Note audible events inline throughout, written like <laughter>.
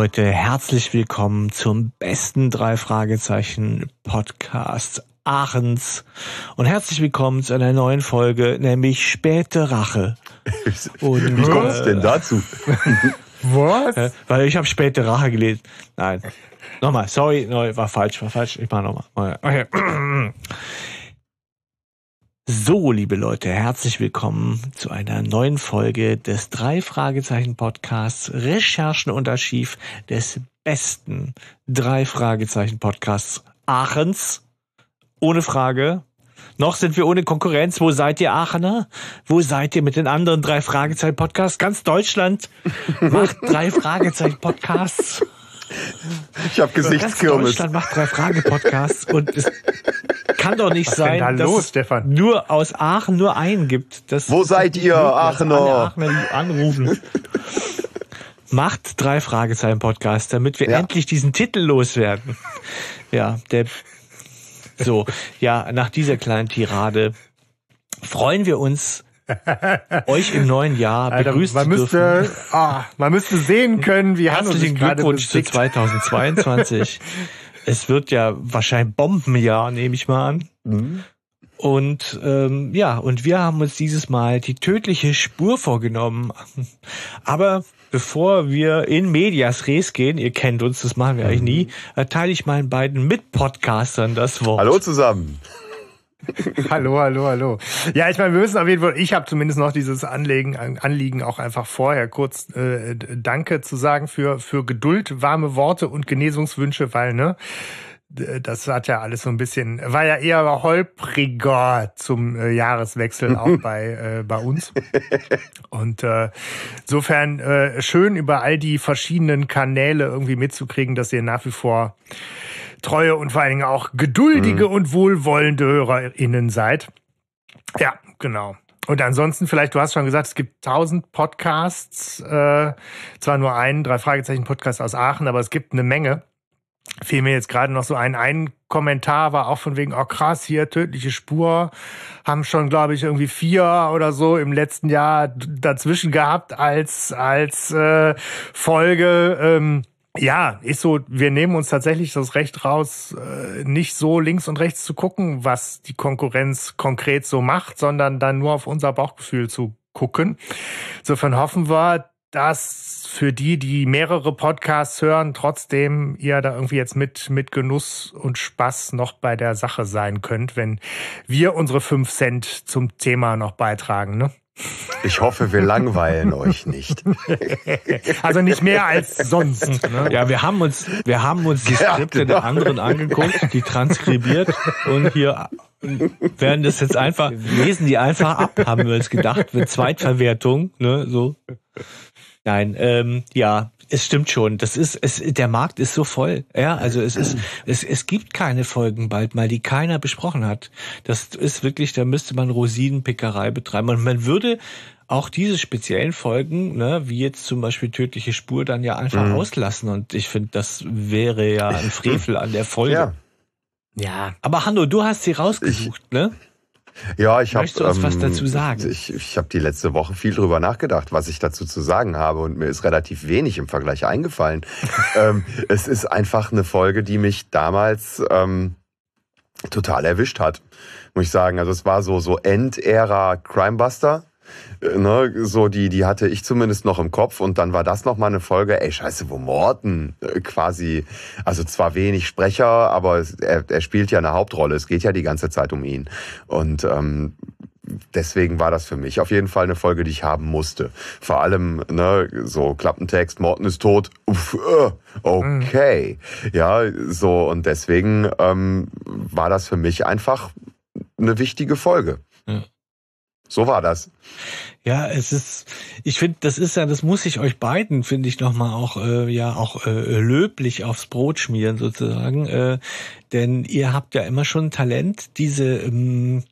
Leute, herzlich willkommen zum besten drei Fragezeichen Podcast Aachens und herzlich willkommen zu einer neuen Folge, nämlich Späte Rache. <laughs> Und, Wie kommt es denn dazu? <laughs> Was? Weil ich habe späte Rache gelesen. Nein. Nochmal, sorry, no, war falsch, war falsch. Ich mach nochmal. Okay. <clears throat> So, liebe Leute, herzlich willkommen zu einer neuen Folge des drei Fragezeichen Podcasts Recherchen und Archiv des besten drei Fragezeichen Podcasts Aachens. Ohne Frage. Noch sind wir ohne Konkurrenz. Wo seid ihr, Aachener? Wo seid ihr mit den anderen drei Fragezeichen Podcasts? Ganz Deutschland <laughs> macht drei Fragezeichen Podcasts. Ich habe Gesichtskirmes. Deutschland macht drei Frage Podcasts und es kann doch nicht Was sein, da dass los, es nur aus Aachen nur einen gibt. Das Wo seid ihr, Aachener? Aachener anrufen. macht drei Fragezeichen Podcast, damit wir ja. endlich diesen Titel loswerden. Ja, der so, ja, nach dieser kleinen Tirade freuen wir uns euch im neuen Jahr Alter, begrüßen man müsste, dürfen. Ah, man müsste sehen können, wie Herzlichen Glückwunsch zu 2022. es wird ja wahrscheinlich Bombenjahr, nehme ich mal an. Mhm. Und ähm, ja, und wir haben uns dieses Mal die tödliche Spur vorgenommen. Aber bevor wir in Medias Res gehen, ihr kennt uns, das machen wir eigentlich nie, mhm. erteile ich meinen beiden Mitpodcastern das Wort. Hallo zusammen. <laughs> hallo, hallo, hallo. Ja, ich meine, wir müssen auf jeden Fall, ich habe zumindest noch dieses Anliegen, Anliegen auch einfach vorher kurz äh, Danke zu sagen für, für Geduld, warme Worte und Genesungswünsche, weil, ne, das hat ja alles so ein bisschen, war ja eher holpriger zum äh, Jahreswechsel auch <laughs> bei, äh, bei uns. Und äh, insofern äh, schön über all die verschiedenen Kanäle irgendwie mitzukriegen, dass ihr nach wie vor treue und vor allen Dingen auch geduldige mhm. und wohlwollende HörerInnen seid. Ja, genau. Und ansonsten vielleicht, du hast schon gesagt, es gibt tausend Podcasts, äh, zwar nur einen, drei Fragezeichen Podcast aus Aachen, aber es gibt eine Menge. Fiel mir jetzt gerade noch so ein, ein Kommentar war auch von wegen, oh krass, hier tödliche Spur, haben schon, glaube ich, irgendwie vier oder so im letzten Jahr dazwischen gehabt als, als äh, Folge. Ähm, ja, ist so, wir nehmen uns tatsächlich das Recht raus, äh, nicht so links und rechts zu gucken, was die Konkurrenz konkret so macht, sondern dann nur auf unser Bauchgefühl zu gucken. Insofern hoffen wir, dass für die, die mehrere Podcasts hören, trotzdem ihr da irgendwie jetzt mit, mit Genuss und Spaß noch bei der Sache sein könnt, wenn wir unsere fünf Cent zum Thema noch beitragen, ne? Ich hoffe, wir langweilen euch nicht. <laughs> Also nicht mehr als sonst. Ne? Ja, wir haben uns, wir haben uns die Skripte ja, genau. der anderen angeguckt, die transkribiert und hier werden das jetzt einfach, lesen die einfach ab, haben wir uns gedacht, mit Zweitverwertung, ne, so. Nein, ähm, ja, es stimmt schon. Das ist, es, der Markt ist so voll. Ja, also es ist, <clears throat> es, es gibt keine Folgen bald mal, die keiner besprochen hat. Das ist wirklich, da müsste man Rosinenpickerei betreiben. Und man würde auch diese speziellen Folgen, ne, wie jetzt zum Beispiel tödliche Spur, dann ja einfach mhm. auslassen. Und ich finde, das wäre ja ein <clears throat> Frevel an der Folge. Ja. Ja, aber Hanno, du hast sie rausgesucht, ich, ne? Ja, ich habe. Möchtest du uns ähm, was dazu sagen? Ich, ich habe die letzte Woche viel drüber nachgedacht, was ich dazu zu sagen habe und mir ist relativ wenig im Vergleich eingefallen. <laughs> ähm, es ist einfach eine Folge, die mich damals ähm, total erwischt hat, muss ich sagen. Also es war so so Endära Crimebuster ne, so die, die hatte ich zumindest noch im Kopf und dann war das noch mal eine Folge, ey, scheiße, wo Morten äh, quasi, also zwar wenig Sprecher, aber er, er spielt ja eine Hauptrolle, es geht ja die ganze Zeit um ihn und ähm, deswegen war das für mich auf jeden Fall eine Folge, die ich haben musste. Vor allem, ne, so Klappentext, Morten ist tot, uff, äh, okay. Ja, so, und deswegen ähm, war das für mich einfach eine wichtige Folge. So war das. Ja, es ist, ich finde, das ist ja, das muss ich euch beiden, finde ich, nochmal auch, äh, ja, auch äh, löblich aufs Brot schmieren sozusagen. Äh, denn ihr habt ja immer schon Talent, diese ähm,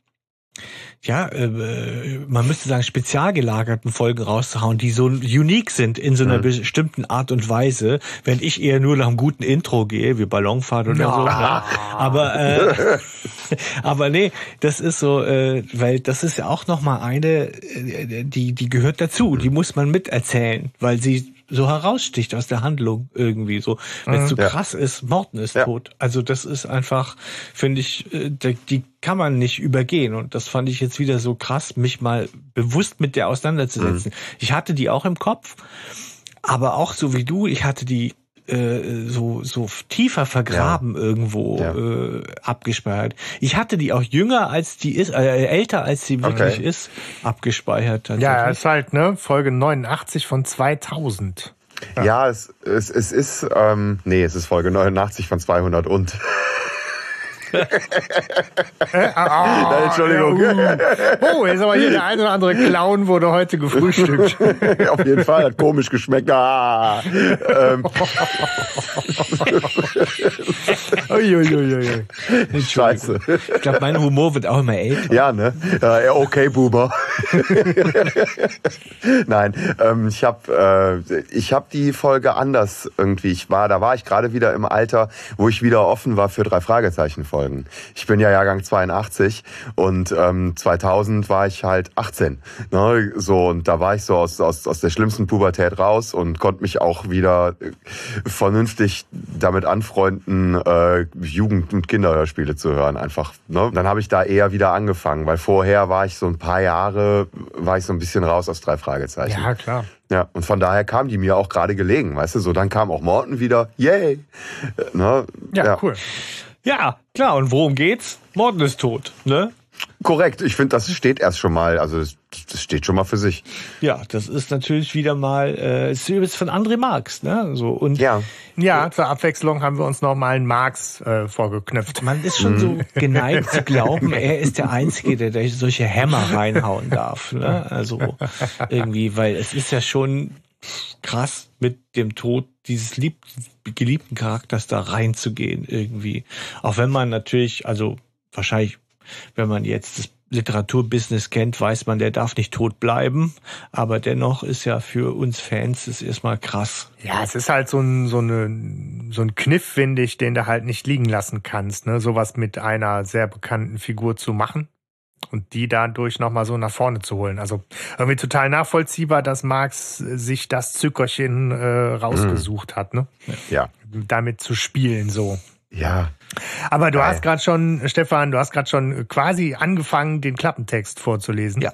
ja, äh, man müsste sagen, spezial gelagerten Folgen rauszuhauen, die so unique sind in so einer mhm. bestimmten Art und Weise, wenn ich eher nur nach einem guten Intro gehe, wie Ballonfahrt oder ja. so. Ne? Aber äh, <laughs> aber nee, das ist so, äh, weil das ist ja auch nochmal eine, äh, die die gehört dazu, die muss man miterzählen, weil sie so heraussticht aus der Handlung irgendwie so. Wenn es so Ja. krass ist, Morten ist Ja. tot. Also das ist einfach, finde ich, äh, die- die kann man nicht übergehen. Und das fand ich jetzt wieder so krass, mich mal bewusst mit der auseinanderzusetzen. Mhm. Ich hatte die auch im Kopf, aber auch so wie du, ich hatte die äh, so so tiefer vergraben irgendwo Ja. äh, abgespeichert. Ich hatte die auch jünger als die ist, äh, älter als sie wirklich Okay. ist, abgespeichert. Ja, ist halt, ne, Folge 89 von 2000. Ja, es, es, es ist, ähm, nee, es ist Folge 89 von 200 und. Ah, Entschuldigung. Ja, uh. Oh, jetzt aber hier der ein oder andere Clown wurde heute gefrühstückt. <laughs> Auf jeden Fall, hat komisch geschmeckt. Ah, ähm, Uiuiuiui. scheiße. Ich glaube, mein Humor wird auch immer älter. Ja, ne? Äh, okay, Buber. Nein, ähm, ich habe äh, ich hab die Folge anders irgendwie. Ich war, da war ich gerade wieder im Alter, wo ich wieder offen war für drei Fragezeichen Folgen. Ich bin ja Jahrgang 82 und ähm, 2000 war ich halt 18. Ne? So und da war ich so aus, aus, aus der schlimmsten Pubertät raus und konnte mich auch wieder äh, vernünftig damit anfreunden, äh, Jugend- und Kinderhörspiele zu hören. Einfach. Ne? Dann habe ich da eher wieder angefangen, weil vorher war ich so ein paar Jahre, war ich so ein bisschen raus aus drei Fragezeichen. Ja, klar. Ja, und von daher kam die mir auch gerade gelegen, weißt du, so dann kam auch Morten wieder, yay. Äh, Ne? Ja, cool. Ja, klar. Und worum geht's? Morten ist tot, ne? Korrekt, ich finde, das steht erst schon mal, also das, das steht schon mal für sich. Ja, das ist natürlich wieder mal, äh, es ist übrigens von André Marx, ne? So und Ja, Ja, zur Abwechslung haben wir uns noch mal einen Marx äh, vorgeknöpft. man ist schon so <laughs> geneigt zu glauben, er ist der Einzige, der, der solche Hämmer reinhauen darf. Ne? Also irgendwie, weil es ist ja schon krass, mit dem Tod dieses lieb, geliebten Charakters da reinzugehen irgendwie. Auch wenn man natürlich, also wahrscheinlich, wenn man jetzt das Literaturbusiness kennt, weiß man, der darf nicht tot bleiben. Aber dennoch ist ja für uns Fans ist erstmal krass. Ja, es ist halt so ein, so eine, so ein Kniff, finde ich, den du halt nicht liegen lassen kannst, ne? Sowas mit einer sehr bekannten Figur zu machen und die dadurch nochmal so nach vorne zu holen. Also irgendwie total nachvollziehbar, dass Marx sich das Zückerchen äh, rausgesucht hat, ne? ja, Damit zu spielen, so. ja. Aber du Geil. hast gerade schon, Stefan, du hast gerade schon quasi angefangen, den Klappentext vorzulesen. Ja.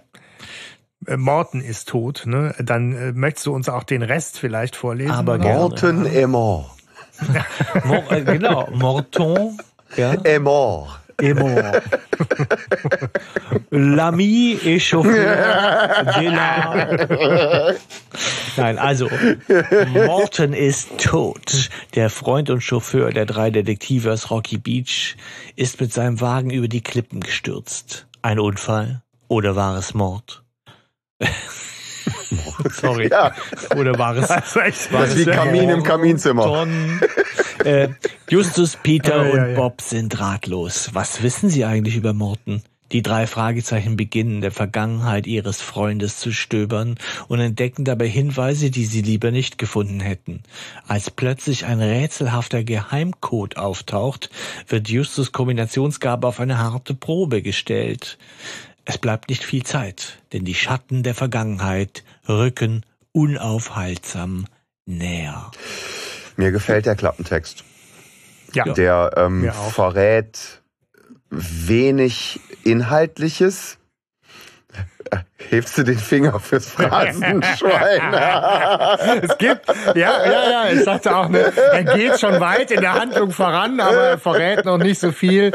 Äh, Morten ist tot, ne? Dann äh, möchtest du uns auch den Rest vielleicht vorlesen? Aber gerne. Morten est mort. Mor äh, genau, Morton, ja, Est mort. Est mort. L'ami et chauffeur de. Nein, also, Morton ist tot. Der Freund und Chauffeur der drei Detektive aus Rocky Beach ist mit seinem Wagen über die Klippen gestürzt. Ein Unfall? Oder war es Mord? <laughs> Sorry. Ja. Oder war es Das ist wie Kamin im Kaminzimmer. <laughs> Äh, Justus, Peter Ja, ja, und. Bob sind ratlos. Was wissen sie eigentlich über Morton? Die drei Fragezeichen beginnen, der Vergangenheit ihres Freundes zu stöbern und entdecken dabei Hinweise, die sie lieber nicht gefunden hätten. Als plötzlich ein rätselhafter Geheimcode auftaucht, wird Justus Kombinationsgabe auf eine harte Probe gestellt. Es bleibt nicht viel Zeit, denn die Schatten der Vergangenheit rücken unaufhaltsam näher. Mir gefällt der Klappentext. Ja. Der ähm, verrät wenig Inhaltliches. <laughs> Hebst du den Finger fürs Phrasenschwein? <laughs> Es gibt, ja, ja, ja, ich sagte auch, ne, er geht schon weit in der Handlung voran, aber er verrät noch nicht so viel.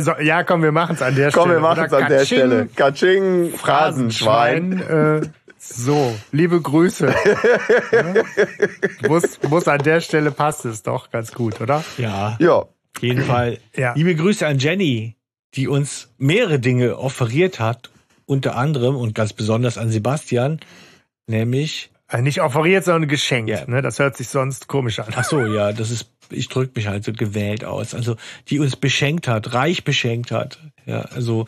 So, ja, komm, wir machen es an der Komm, Stelle. wir machen es an der Stelle. Katsching, Phrasenschwein. Phrasenschwein. Äh, so, liebe Grüße. <laughs> Ja? muss, muss an der Stelle passt es doch ganz gut, oder? Ja, Ja, auf jeden Fall. Ja. Liebe Grüße an Jenny, die uns mehrere Dinge offeriert hat, unter anderem und ganz besonders an Sebastian, nämlich, Äh, Nicht offeriert, sondern geschenkt. Ja. Ne? Das hört sich sonst komisch an. ach so, ja, das ist, ich drücke mich halt so gewählt aus, also die uns beschenkt hat, reich beschenkt hat. Ja, also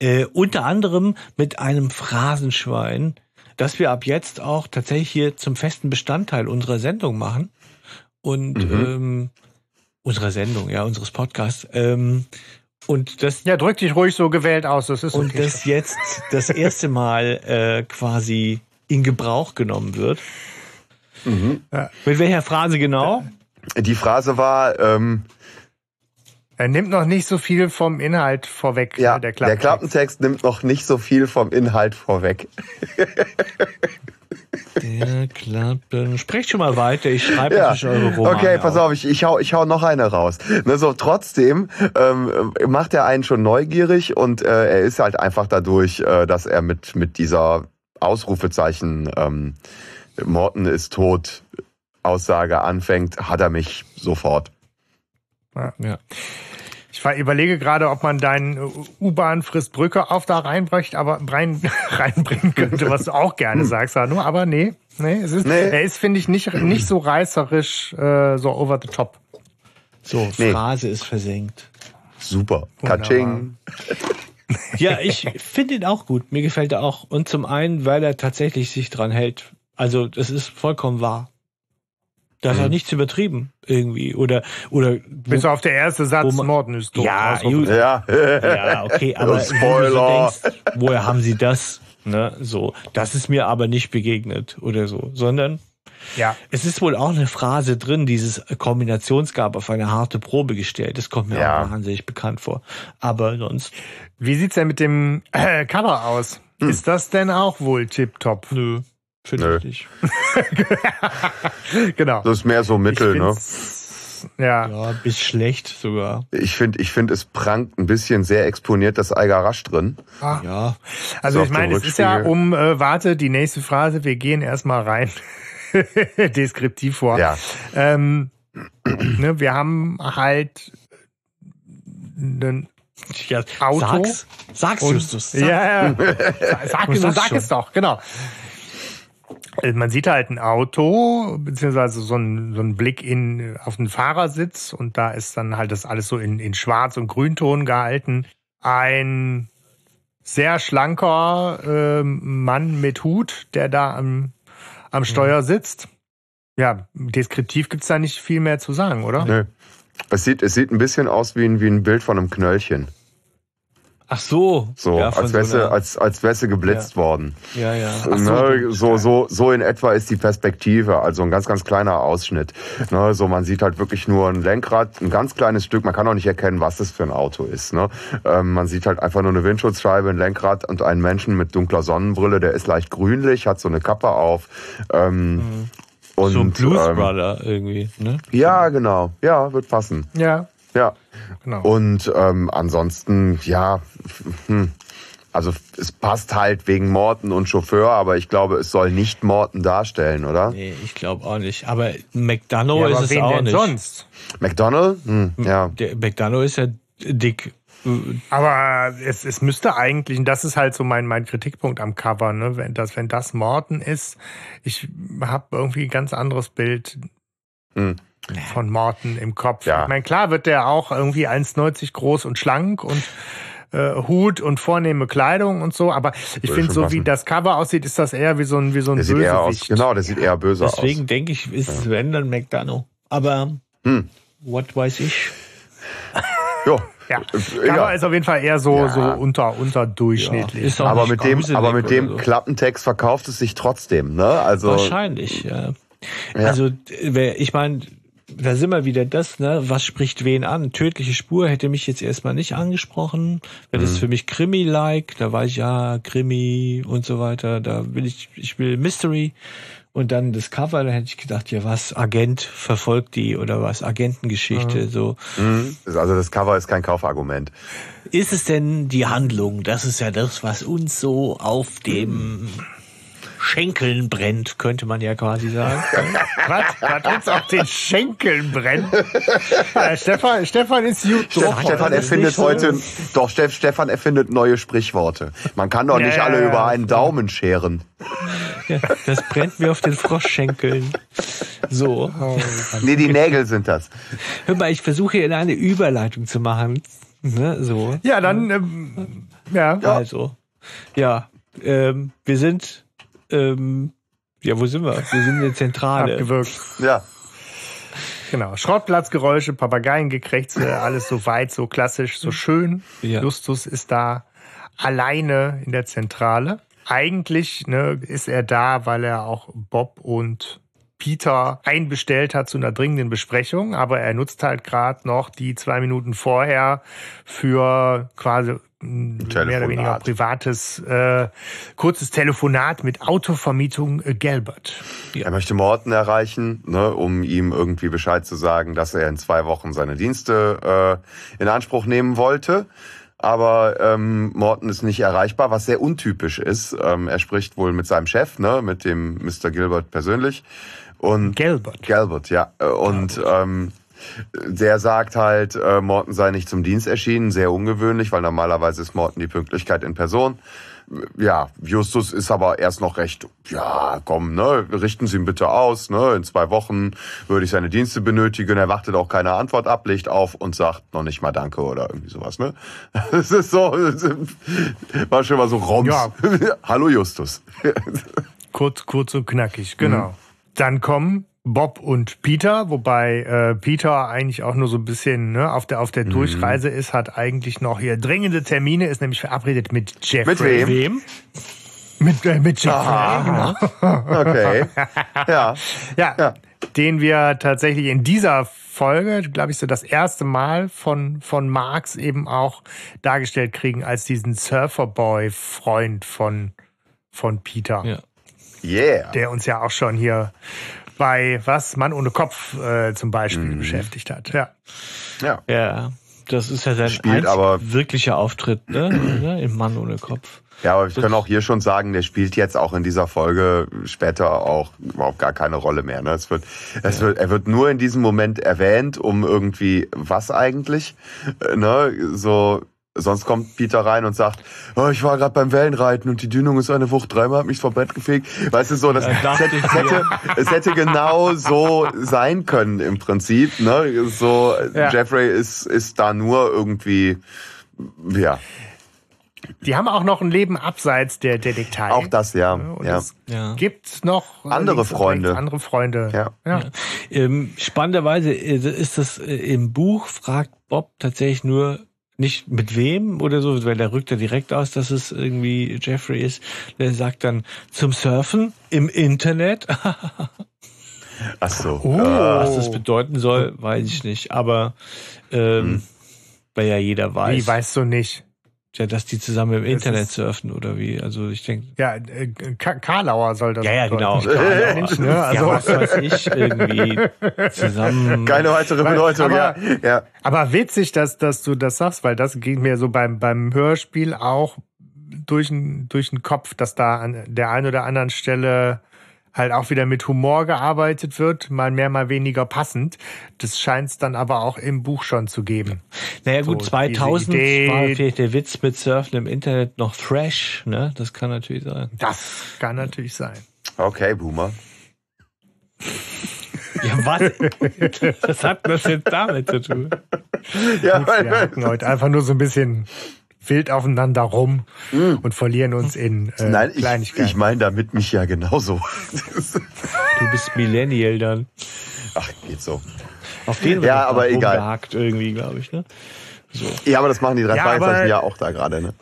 äh, unter anderem mit einem Phrasenschwein, das wir ab jetzt auch tatsächlich hier zum festen Bestandteil unserer Sendung machen. Und ähm, unserer Sendung, ja, unseres Podcasts. Ähm, und das Ja, drück dich ruhig so gewählt aus. Das ist und okay. das jetzt das erste Mal äh, quasi in Gebrauch genommen wird. Mhm. Ja. Mit welcher Phrase genau? Die Phrase war, ähm, er nimmt noch nicht so viel vom Inhalt vorweg. Ja, ne, der, Klappentext. der Klappentext nimmt noch nicht so viel vom Inhalt vorweg. Der Klappen. Sprecht schon mal weiter, ich schreibe ja. eure Romane Okay, pass auf, ich, ich, hau, ich hau noch eine raus. Ne, so, trotzdem ähm, macht er einen schon neugierig und äh, er ist halt einfach dadurch, äh, dass er mit, mit dieser Ausrufezeichen ähm, Morten ist tot Aussage anfängt, hat er mich sofort. Ja. ja. Ich überlege gerade, ob man deinen U-Bahn frisst Brücke auf da reinbräuchte, aber rein, <laughs> reinbringen könnte, was du auch gerne sagst, Hanno. Aber nee, nee, es ist, nee. er ist, finde ich, nicht, nicht so reißerisch, äh, so over the top. So, nee. Phrase ist versenkt. Super. Katsching. <laughs> Ja, ich finde ihn auch gut. Mir gefällt er auch. Und zum einen, weil er tatsächlich sich dran hält. Also, das ist vollkommen wahr. Da ist mhm. auch nichts übertrieben irgendwie oder oder bis auf der erste Satz Morden ist tot. Ja, ja, ja, okay, <laughs> aber Spoiler. So denkst, woher haben sie das? Ne, so, das ist mir aber nicht begegnet oder so, sondern ja. Es ist wohl auch eine Phrase drin, dieses Kombinationsgab auf eine harte Probe gestellt. Das kommt mir ja. auch wahnsinnig bekannt vor. Aber sonst. Wie sieht's denn mit dem äh, Cover aus? Hm. Ist das denn auch wohl tipptopp? Nö. Finde ich nicht. <laughs> genau. Das ist mehr so Mittel, ne? Ja. Ja, bis schlecht sogar. Ich finde, ich finde, es prangt ein bisschen sehr exponiert das Eiger rasch drin. Ah. Ja. Also ich meine, es ist ja um, äh, warte, die nächste Phrase, wir gehen erstmal rein. <laughs> Deskriptiv vor. Ja. Ähm, <clears throat> ne, wir haben halt ein ja, Auto. Sag's, sag's Justus. Sag. Ja, ja. Sag, <laughs> sag, sag es doch, genau. Äh, man sieht halt ein Auto, beziehungsweise so ein, so ein Blick in, auf den Fahrersitz und da ist dann halt das alles so in, in Schwarz- und Grünton gehalten. Ein sehr schlanker äh, Mann mit Hut, der da am, am Steuer mhm. sitzt. Ja, deskriptiv gibt's da nicht viel mehr zu sagen, oder? Nö. Es sieht, es sieht ein bisschen aus wie ein, wie ein Bild von einem Knöllchen. Ach so. So, ja, als wärst so du, als, als wärst du geblitzt ja. worden. Ja, ja. Ach ne, so, so, so in etwa ist die Perspektive, also ein ganz, ganz kleiner Ausschnitt. Ne, so, man sieht halt wirklich nur ein Lenkrad, ein ganz kleines Stück, man kann auch nicht erkennen, was das für ein Auto ist. Ne? Ähm, man sieht halt einfach nur eine Windschutzscheibe, ein Lenkrad und einen Menschen mit dunkler Sonnenbrille, der ist leicht grünlich, hat so eine Kappe auf. Ähm, mhm. Und, so ein Blues ähm, Brother irgendwie, ne? Ja, genau. Ja, wird passen. Ja. Ja. Genau. Und ähm, ansonsten, ja, hm, also es passt halt wegen Morten und Chauffeur, aber ich glaube, es soll nicht Morten darstellen, oder? Nee, ich glaube auch nicht. Aber McDonough ja, aber ist es auch nicht. sonst? McDonald? Hm, ja. Der McDonough ist ja dick. Aber es, es müsste eigentlich, und das ist halt so mein, mein Kritikpunkt am Cover, ne? wenn, das, wenn das Morten ist, ich habe irgendwie ein ganz anderes Bild. Hm von Morten im Kopf. Ja. Ich meine, klar wird der auch irgendwie 1,90 groß und schlank und äh, Hut und vornehme Kleidung und so, aber ich finde, so passen. wie das Cover aussieht, ist das eher wie so ein, wie so ein der Bösewicht. Aus, genau, der sieht eher böse Deswegen aus. Deswegen denke ich, ist wenn dann McDonough. Aber hm. what weiß ich? jo. Ja, Cover ja. ist auf jeden Fall eher so, ja. so unter, unterdurchschnittlich. Ja. Aber mit dem, aber mit dem so. Klappentext verkauft es sich trotzdem, ne? Also. Wahrscheinlich, ja. Also, ich meine, da sind wir wieder das, ne? Was spricht wen an? Tödliche Spur hätte mich jetzt erstmal nicht angesprochen. Das mhm. ist für mich Krimi-like. Da war ich ja Krimi und so weiter. Da will ich, ich will Mystery. Und dann das Cover, da hätte ich gedacht, ja was, Agent verfolgt die oder was, Agentengeschichte, mhm. so. Mhm. Also das Cover ist kein Kaufargument. Ist es denn die Handlung? Das ist ja das, was uns so auf dem Schenkeln brennt, könnte man ja quasi sagen. Was? Hat uns auf den Schenkeln brennt? Ja, <laughs> Stefan, Stefan ist gut drauf. Stefan erfindet heute, doch, Stefan erfindet neue Sprichworte. Man kann doch nicht ja, alle über einen Daumen scheren. Ja, das brennt mir auf den Froschschenkeln. So. Oh, nee, die Nägel sind das. Hör mal, ich versuche hier eine Überleitung zu machen. Ne, so. Ja, dann, ähm, ja. Also, ja, ähm, wir sind ähm, ja, wo sind wir? Wir sind in der Zentrale. Abgewürgt. Ja. Genau. Schrottplatzgeräusche, Papageiengekrächze, alles so weit, so klassisch, so schön. Ja. Justus ist da alleine in der Zentrale. Eigentlich ne, ist er da, weil er auch Bob und Peter einbestellt hat zu einer dringenden Besprechung, aber er nutzt halt gerade noch die zwei Minuten vorher für quasi. Mehr oder weniger privates, äh, kurzes Telefonat mit Autovermietung äh, Gelbert. Ja. Er möchte Morten erreichen, ne, um ihm irgendwie Bescheid zu sagen, dass er in zwei Wochen seine Dienste äh, in Anspruch nehmen wollte. Aber ähm, Morton ist nicht erreichbar, was sehr untypisch ist. Ähm, er spricht wohl mit seinem Chef, ne, mit dem Mr. Gilbert persönlich. Und Gilbert. Gilbert, ja. Und ähm, der sagt halt, äh, Morton sei nicht zum Dienst erschienen, sehr ungewöhnlich, weil normalerweise ist Morton die Pünktlichkeit in Person. Ja, Justus ist aber erst noch recht, ja, komm, ne, richten Sie ihn bitte aus, ne, in zwei Wochen würde ich seine Dienste benötigen. Er wartet auch keine Antwort ab, legt auf und sagt noch nicht mal Danke oder irgendwie sowas, ne. <laughs> Das ist so, <laughs> war schon mal so Roms. Ja. <laughs> Hallo Justus. kurz, kurz und knackig, genau. Mhm. Dann kommen Bob und Peter, wobei äh, Peter eigentlich auch nur so ein bisschen ne, auf der auf der mhm. Durchreise ist, hat eigentlich noch hier dringende Termine, ist nämlich verabredet mit Jeffrey. Mit wem? Mit, äh, mit Jeffrey, genau. Okay. <laughs> Ja. ja. ja. Den wir tatsächlich in dieser Folge, glaube ich, so das erste Mal von, von Marx eben auch dargestellt kriegen als diesen Surferboy-Freund von, von Peter. Ja. Yeah. Der uns ja auch schon hier bei was Mann ohne Kopf äh, zum Beispiel mhm. beschäftigt hat. Ja. Ja. Ja. Das ist ja sein Spielt aber wirklicher Auftritt, ne? Im Mann ohne Kopf. Ja, aber wir können auch hier schon sagen, der spielt jetzt auch in dieser Folge später auch überhaupt gar keine Rolle mehr. Ne? Es wird, es ja. wird, er wird nur in diesem Moment erwähnt, um irgendwie was eigentlich, äh, ne? So Sonst kommt Peter rein und sagt, oh, ich war gerade beim Wellenreiten und die Dünung ist eine Wucht, dreimal hat mich vom Bett gefegt. Weißt du so, das, das hätte, es, hätte, es hätte genau so sein können im Prinzip. Ne? So ja. Jeffrey ist, ist da nur irgendwie, ja. Die haben auch noch ein Leben abseits der Detektei. Auch das, ja. Und ja. Es ja. gibt noch andere Freunde. Andere Freunde. Ja. ja. ja. Ähm, spannenderweise äh, ist das äh, im Buch fragt Bob tatsächlich nur nicht mit wem oder so, weil der rückt ja direkt aus, dass es irgendwie Jeffrey ist. Der sagt dann zum Surfen im Internet. <laughs> Ach so. Oh. Was das bedeuten soll, weiß ich nicht. Aber ähm, hm. weil ja jeder weiß. Wie weißt du nicht? Ja, dass die zusammen im Internet surfen oder wie? Also ich denke. Ja, äh, Karlauer soll das. Ja, ja, genau. Ne? also, ja, was weiß ich, irgendwie zusammen. Keine weitere Bedeutung, aber, ja. ja. Aber witzig, dass, dass du das sagst, weil das ging mir so beim, beim Hörspiel auch durch den, durch den Kopf, dass da an der einen oder anderen Stelle halt auch wieder mit Humor gearbeitet wird, mal mehr, mal weniger passend. Das scheint es dann aber auch im Buch schon zu geben. Naja gut, so, 2000 war vielleicht der Witz mit Surfen im Internet noch fresh, ne? Das kann natürlich sein. Das kann natürlich sein. Okay, Boomer. Ja, was? Was hat das jetzt damit zu tun? Ja, weil wir <laughs> hatten heute einfach nur so ein bisschen wild aufeinander rum mm. und verlieren uns in äh, Nein, ich, Kleinigkeiten. Ich meine damit mich ja genauso. <laughs> du bist Millennial dann. Ach, geht so. Auf den ja, aber egal. irgendwie, glaube ich, ne? So. Ja, aber das machen die drei ja, Fragezeichen ja auch da gerade, ne?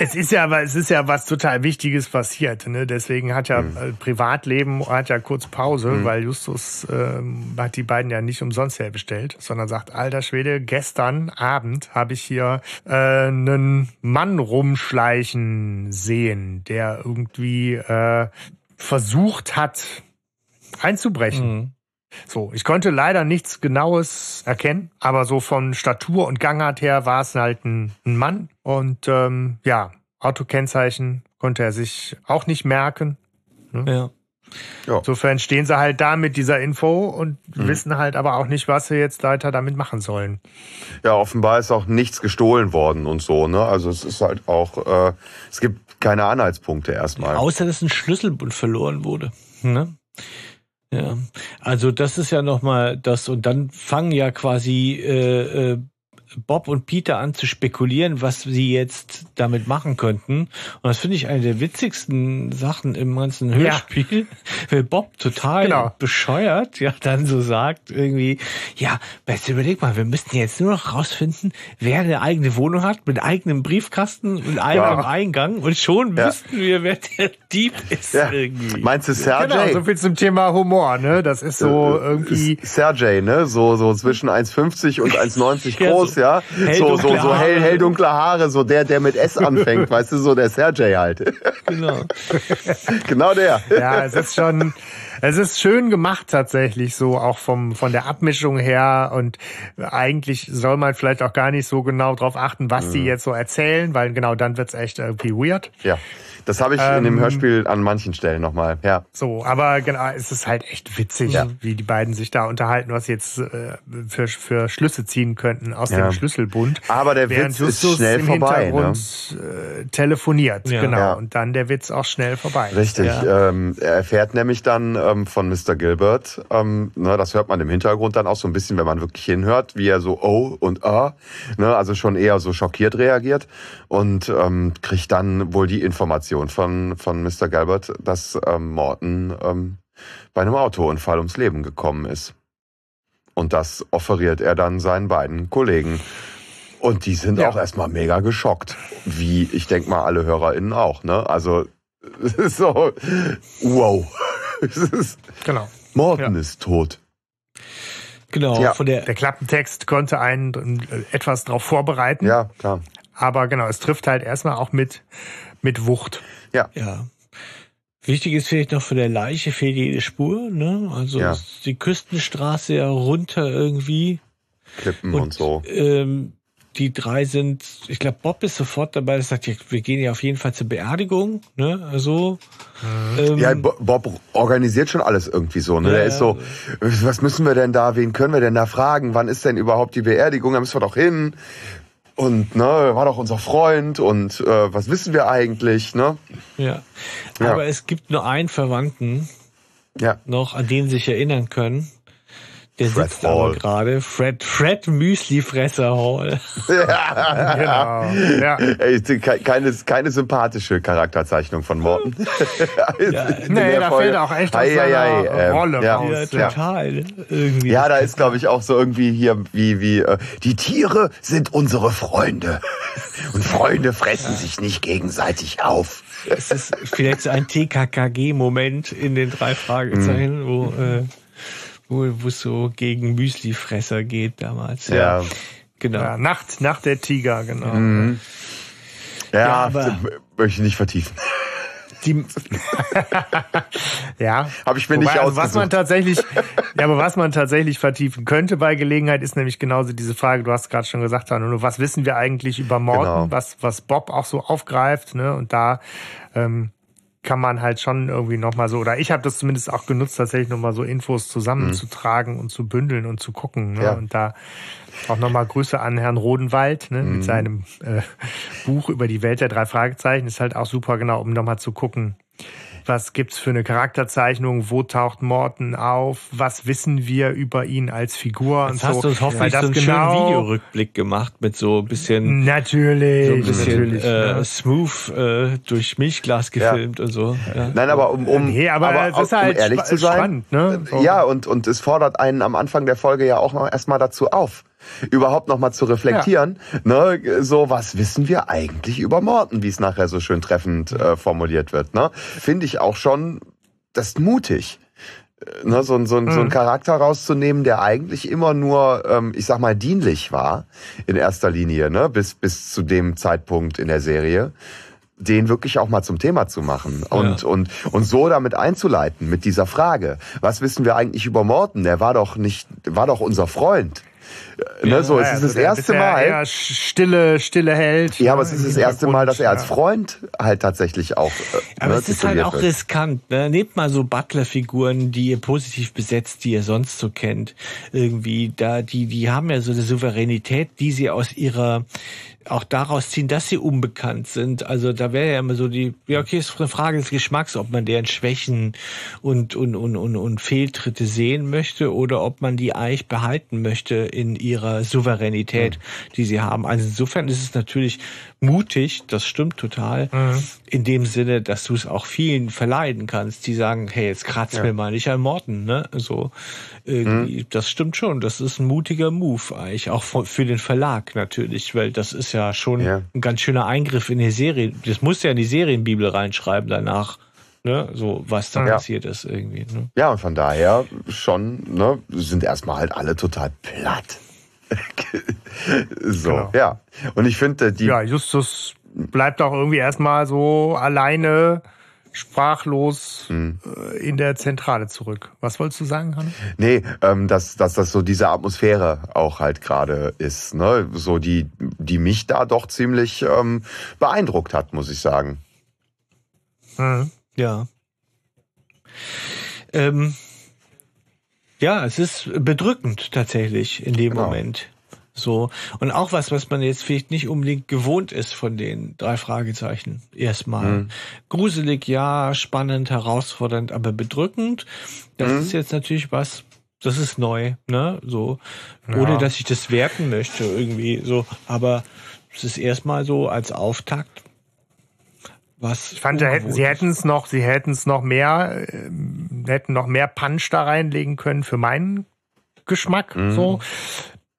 Es ist ja, aber es ist ja was total Wichtiges passiert. Ne? Deswegen hat ja mhm. Privatleben hat ja kurz Pause, mhm. weil Justus ähm, hat die beiden ja nicht umsonst herbestellt, sondern sagt: Alter Schwede, gestern Abend habe ich hier äh, einen Mann rumschleichen sehen, der irgendwie äh, versucht hat einzubrechen. Mhm. So, ich konnte leider nichts Genaues erkennen, aber so von Statur und Gangart her war es halt ein, ein Mann. Und ähm, ja, Autokennzeichen konnte er sich auch nicht merken. Ne? Ja. Ja. Insofern stehen sie halt da mit dieser Info und mhm. wissen halt aber auch nicht, was sie jetzt weiter damit machen sollen. Ja, offenbar ist auch nichts gestohlen worden und so, ne? Also es ist halt auch, äh, es gibt keine Anhaltspunkte erstmal. Außer dass ein Schlüsselbund verloren wurde. Ne? Ja, also das ist ja nochmal das und dann fangen ja quasi äh, äh, Bob und Peter an zu spekulieren, was sie jetzt damit machen könnten. Und das finde ich eine der witzigsten Sachen im ganzen Hörspiel, <laughs> ja. weil Bob total genau. bescheuert, ja, dann so sagt irgendwie, ja, jetzt überleg mal, wir müssten jetzt nur noch rausfinden, wer eine eigene Wohnung hat, mit eigenem Briefkasten und eigenem ja. Eingang und schon ja. wüssten wir, wer der Dieb ist ja. irgendwie. Meinst du Sergej? Genau, so viel zum Thema Humor, ne? Das ist so äh, irgendwie... Sergej, ne? So, so zwischen 1,50 und 1,90 groß, so ja. So, so, so hell, hell dunkle Haare, so der, der mit S anfängt, <laughs> weißt du, so der Sergej halt. Genau. <laughs> genau der. Ja, es ist schon, es ist schön gemacht tatsächlich so, auch vom, von der Abmischung her und eigentlich soll man vielleicht auch gar nicht so genau drauf achten, was mhm. die jetzt so erzählen, weil genau dann wird's echt irgendwie weird. Ja. Das habe ich ähm, in dem ähm, Hörspiel an manchen Stellen nochmal, ja. So, aber genau, es ist halt echt witzig, ja. wie die beiden sich da unterhalten, was jetzt äh, für, für Schlüsse ziehen könnten aus ja. dem Schlüsselbund. Aber der Witz ist schnell vorbei. Ne? Äh, telefoniert, ja. genau. Ja. Und dann der Witz auch schnell vorbei. Richtig. Ähm, er erfährt nämlich dann ähm, von Mr. Gilbert, ähm, ne, das hört man im Hintergrund dann auch so ein bisschen, wenn man wirklich hinhört, wie er so oh und ah, ne, also schon eher so schockiert reagiert und ähm, kriegt dann wohl die Information von, von Mr. Galbert, dass ähm, Morton ähm, bei einem Autounfall ums Leben gekommen ist. Und das offeriert er dann seinen beiden Kollegen. Und die sind ja. auch erstmal mega geschockt. Wie, ich denke mal, alle HörerInnen auch, ne? Also, <laughs> so, wow. <laughs> Genau. Morton ja. ist tot. Genau, ja. von der, der Klappentext konnte einen äh, etwas darauf vorbereiten. Ja, klar. Aber genau, es trifft halt erstmal auch mit mit Wucht. Ja. Ja. Wichtig ist vielleicht noch von der Leiche fehlt jede Spur, ne? Also ja. die Küstenstraße ja runter irgendwie. Klippen und, und so. Ähm, die drei sind, ich glaube, Bob ist sofort dabei, das sagt, wir gehen ja auf jeden Fall zur Beerdigung, ne? Also. Mhm. Ähm, ja, Bob organisiert schon alles irgendwie so, ne? Ja, Der ist so, was müssen wir denn da, wen können wir denn da fragen? Wann ist denn überhaupt die Beerdigung? Da müssen wir doch hin und ne, war doch unser Freund und äh, was wissen wir eigentlich, ne? Ja. ja. Aber es gibt nur einen Verwandten ja. noch, an den sie sich erinnern können. Der Fred sitzt Hall. aber gerade. Fred, Fred Müslifresser Hall. <laughs> Ja, genau. Ja. Ey, keine, keine sympathische Charakterzeichnung von Morten. <laughs> ja, nee, da Folge. fehlt auch echt aus ei, ei, ähm, Rolle ja, raus. Ja, total. Irgendwie. Ja, da ist, glaube ich, auch so irgendwie hier, wie, wie, äh, die Tiere sind unsere Freunde. <laughs> Und Freunde fressen sich nicht gegenseitig auf. Es ist vielleicht so ein TKKG-Moment in den drei Fragezeichen, mhm. wo, äh, wo es so gegen Müslifresser geht damals. Ja. Genau. Ja, Nacht, Nacht der Tiger, genau. Mhm. Ja, ja aber möchte ich nicht vertiefen. Die, <laughs> ja. Habe ich mir Wobei, nicht also was man tatsächlich, ja, aber was man tatsächlich vertiefen könnte bei Gelegenheit ist nämlich genauso diese Frage, du hast gerade schon gesagt, nur was wissen wir eigentlich über Morten, genau. was, was Bob auch so aufgreift, ne? Und da ähm, kann man halt schon irgendwie nochmal so, oder ich habe das zumindest auch genutzt, tatsächlich nochmal so Infos zusammenzutragen mhm. und zu bündeln und zu gucken. Ne? Ja. Und da auch nochmal Grüße an Herrn Rodenwald ne, mhm. mit seinem äh, Buch über die Welt der drei Fragezeichen. Ist halt auch super, genau, um nochmal zu gucken, was gibt's für eine Charakterzeichnung? Wo taucht Morton auf? Was wissen wir über ihn als Figur? Jetzt und hast so. du hoffentlich ja, so einen genau schönen Videorückblick gemacht mit so ein bisschen natürlich, so ein bisschen natürlich, äh, ne? smooth äh, durch Milchglas gefilmt ja. und so. Ja. Nein, aber um um, nee, aber, aber auch, halt um ehrlich zu sein, spannend, ne? ja und und es fordert einen am Anfang der Folge ja auch noch erstmal dazu auf überhaupt noch mal zu reflektieren. Ja. Ne, so, was wissen wir eigentlich über Morten, wie es nachher so schön treffend äh, formuliert wird. Ne? Finde ich auch schon, das ist mutig. Äh, ne, so, so, so einen mhm. Charakter rauszunehmen, der eigentlich immer nur, ähm, ich sag mal, dienlich war in erster Linie, ne, bis, bis zu dem Zeitpunkt in der Serie den wirklich auch mal zum Thema zu machen und, ja. und, und so damit einzuleiten mit dieser Frage. Was wissen wir eigentlich über Morten? Der war doch nicht, war doch unser Freund. Ne, ja, so, es ist also das erste Mal. stille, stille Held. Ja, aber es ist das erste Mal, dass er als Freund halt tatsächlich auch. Äh, aber ne, es ist halt auch wird. riskant. Ne? Nehmt mal so Butler-Figuren, die ihr positiv besetzt, die ihr sonst so kennt. Irgendwie, da, die, die haben ja so eine Souveränität, die sie aus ihrer auch daraus ziehen, dass sie unbekannt sind. Also da wäre ja immer so die, ja okay, ist eine Frage des Geschmacks, ob man deren Schwächen und, und, und, und, und Fehltritte sehen möchte oder ob man die eigentlich behalten möchte in ihrer Souveränität, die sie haben. Also insofern ist es natürlich mutig, das stimmt total, mhm. in dem Sinne, dass du es auch vielen verleiden kannst, die sagen, hey, jetzt kratz ja. mir mal nicht an Morten, ne? So irgendwie, mhm. das stimmt schon. Das ist ein mutiger Move eigentlich, auch für den Verlag natürlich, weil das ist ja schon ja. ein ganz schöner Eingriff in die Serie. Das musst du ja in die Serienbibel reinschreiben danach. Ne, so was da ja. passiert ist irgendwie. Ne? Ja, und von daher schon, ne, sind erstmal halt alle total platt. <laughs> so, genau. ja. Und ich finde, die. Ja, Justus bleibt auch irgendwie erstmal so alleine sprachlos hm. Äh, in der Zentrale zurück. Was wolltest du sagen, Hanne? Nee, ähm, dass, dass das so diese Atmosphäre auch halt gerade ist, ne? So die, die mich da doch ziemlich ähm, beeindruckt hat, muss ich sagen. Mhm. Ja. Ähm, ja, es ist bedrückend tatsächlich in dem genau. Moment. So. Und auch was, was man jetzt vielleicht nicht unbedingt gewohnt ist von den drei Fragezeichen. Erstmal. Mhm. Gruselig, ja, spannend, herausfordernd, aber bedrückend. Das mhm. ist jetzt natürlich was, das ist neu, ne? So. Ohne ja. dass ich das werten möchte, irgendwie, so. Aber es ist erstmal so als Auftakt. Was ich fand, hätten, sie hätten es noch, sie hätten es noch mehr, äh, hätten noch mehr Punch da reinlegen können für meinen Geschmack, mhm. so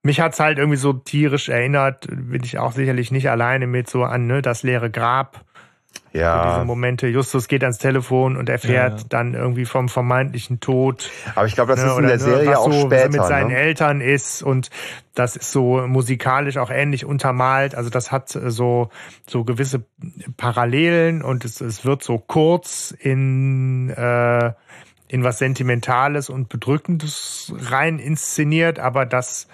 mich hat's halt irgendwie so tierisch erinnert, bin ich auch sicherlich nicht alleine mit so an ne, das leere Grab. Ja. Diese Momente, Justus geht ans Telefon und erfährt ja, ja. dann irgendwie vom vermeintlichen Tod. Aber ich glaube, das ne, ist in der ne, Serie auch so später. mit seinen ne? Eltern ist und das ist so musikalisch auch ähnlich untermalt. Also das hat so, so gewisse Parallelen und es, es wird so kurz in, äh, in was Sentimentales und Bedrückendes rein inszeniert, aber das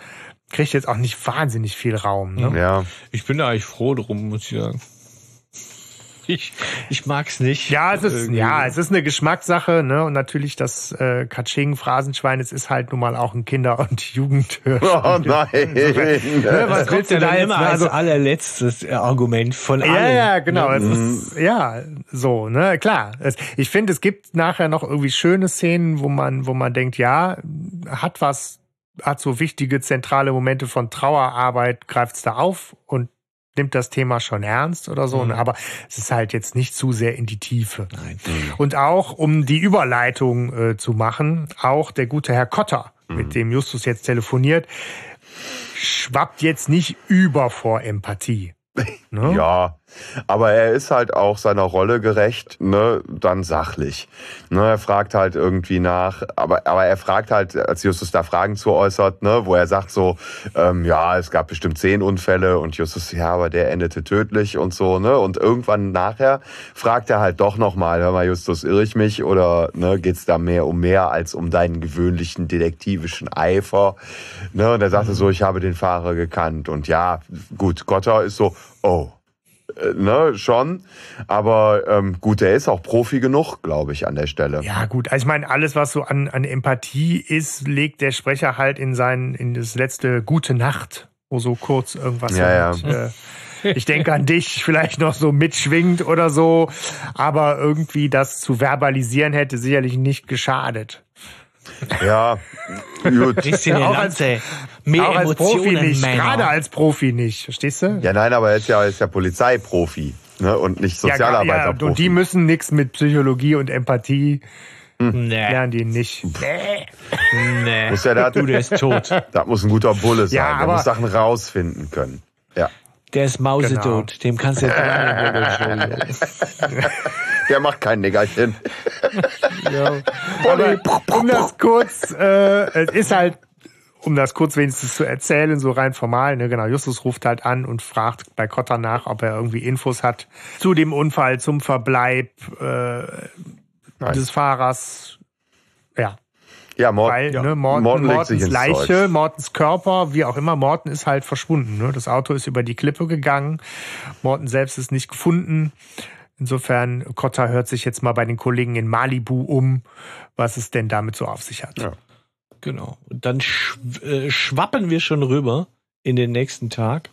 kriegt jetzt auch nicht wahnsinnig viel Raum. Ne? Ja. Ich bin da eigentlich froh drum, muss ich sagen. Ich, ich mag's nicht. Ja, es ist, ja, es ist eine Geschmackssache, ne? Und natürlich das äh, Katsching Phrasenschwein, es ist halt nun mal auch ein Kinder- <laughs> und Jugendhörspiel. Oh nein. Ne, was willst du da immer jetzt, also, als allerletztes Argument von allen? Ja, ja, genau. Ne? Es ist, ja, so, ne, klar. Es, ich finde, es gibt nachher noch irgendwie schöne Szenen, wo man, wo man denkt, ja, hat was hat so wichtige zentrale Momente von Trauerarbeit, greift es da auf und nimmt das Thema schon ernst oder so, mhm. aber es ist halt jetzt nicht zu sehr in die Tiefe. Nein. Und auch, um die Überleitung äh, zu machen, auch der gute Herr Kotter, mhm. mit dem Justus jetzt telefoniert, schwappt jetzt nicht über vor Empathie. Ne? Ja, aber er ist halt auch seiner Rolle gerecht, ne, dann sachlich. Ne, er fragt halt irgendwie nach, aber, aber er fragt halt, als Justus da Fragen zu äußert, ne, wo er sagt so, ähm, ja, es gab bestimmt zehn Unfälle und Justus, ja, aber der endete tödlich und so, ne, und irgendwann nachher fragt er halt doch nochmal, hör mal, Justus, irre ich mich oder, ne, geht's da mehr um mehr als um deinen gewöhnlichen detektivischen Eifer, ne, und er sagte so, ich habe den Fahrer gekannt und ja, gut, Gotter ist so, oh, ne, schon. Aber ähm, gut, er ist auch Profi genug, glaube ich, an der Stelle. Ja, gut. Also ich meine, alles, was so an, an Empathie ist, legt der Sprecher halt in sein, in das letzte Gute Nacht, wo so kurz irgendwas ja, halt, ja. Äh, ich denke an dich <laughs> vielleicht noch so mitschwingt oder so, aber irgendwie das zu verbalisieren hätte sicherlich nicht geschadet. Ja, gut. Bisschen auch als, mehr auch als Profi nicht, Männer. gerade als Profi nicht, verstehst du? Ja, nein, aber er ist ja, ist ja Polizeiprofi ne? und nicht Sozialarbeiterprofi. Ja, und die müssen nichts mit Psychologie und Empathie hm. Nee. Lernen die nicht. Nee. nee. Muss ja da, du, der ist tot. <laughs> Das muss ein guter Bulle sein. Ja, der muss Sachen rausfinden können. Der ist mausetot. Genau. Dem kannst du jetzt <laughs> Der macht kein Nickerchen. ja. Aber um das kurz, äh, es ist halt, um das kurz wenigstens zu erzählen, so rein formal, ne, genau, Justus ruft halt an und fragt bei Kotter nach, ob er irgendwie Infos hat zu dem Unfall, zum Verbleib äh, des Fahrers. Ja. Ja, Morten, Weil, ja. Ne, Morten, Morten Mortens Leiche, Zeug. Mortens Körper, wie auch immer, Morten ist halt verschwunden. Ne? Das Auto ist über die Klippe gegangen. Morten selbst ist nicht gefunden. Insofern, Kotta hört sich jetzt mal bei den Kollegen in Malibu um, was es denn damit so auf sich hat. Ja. Genau. Und dann sch äh, schwappen wir schon rüber in den nächsten Tag.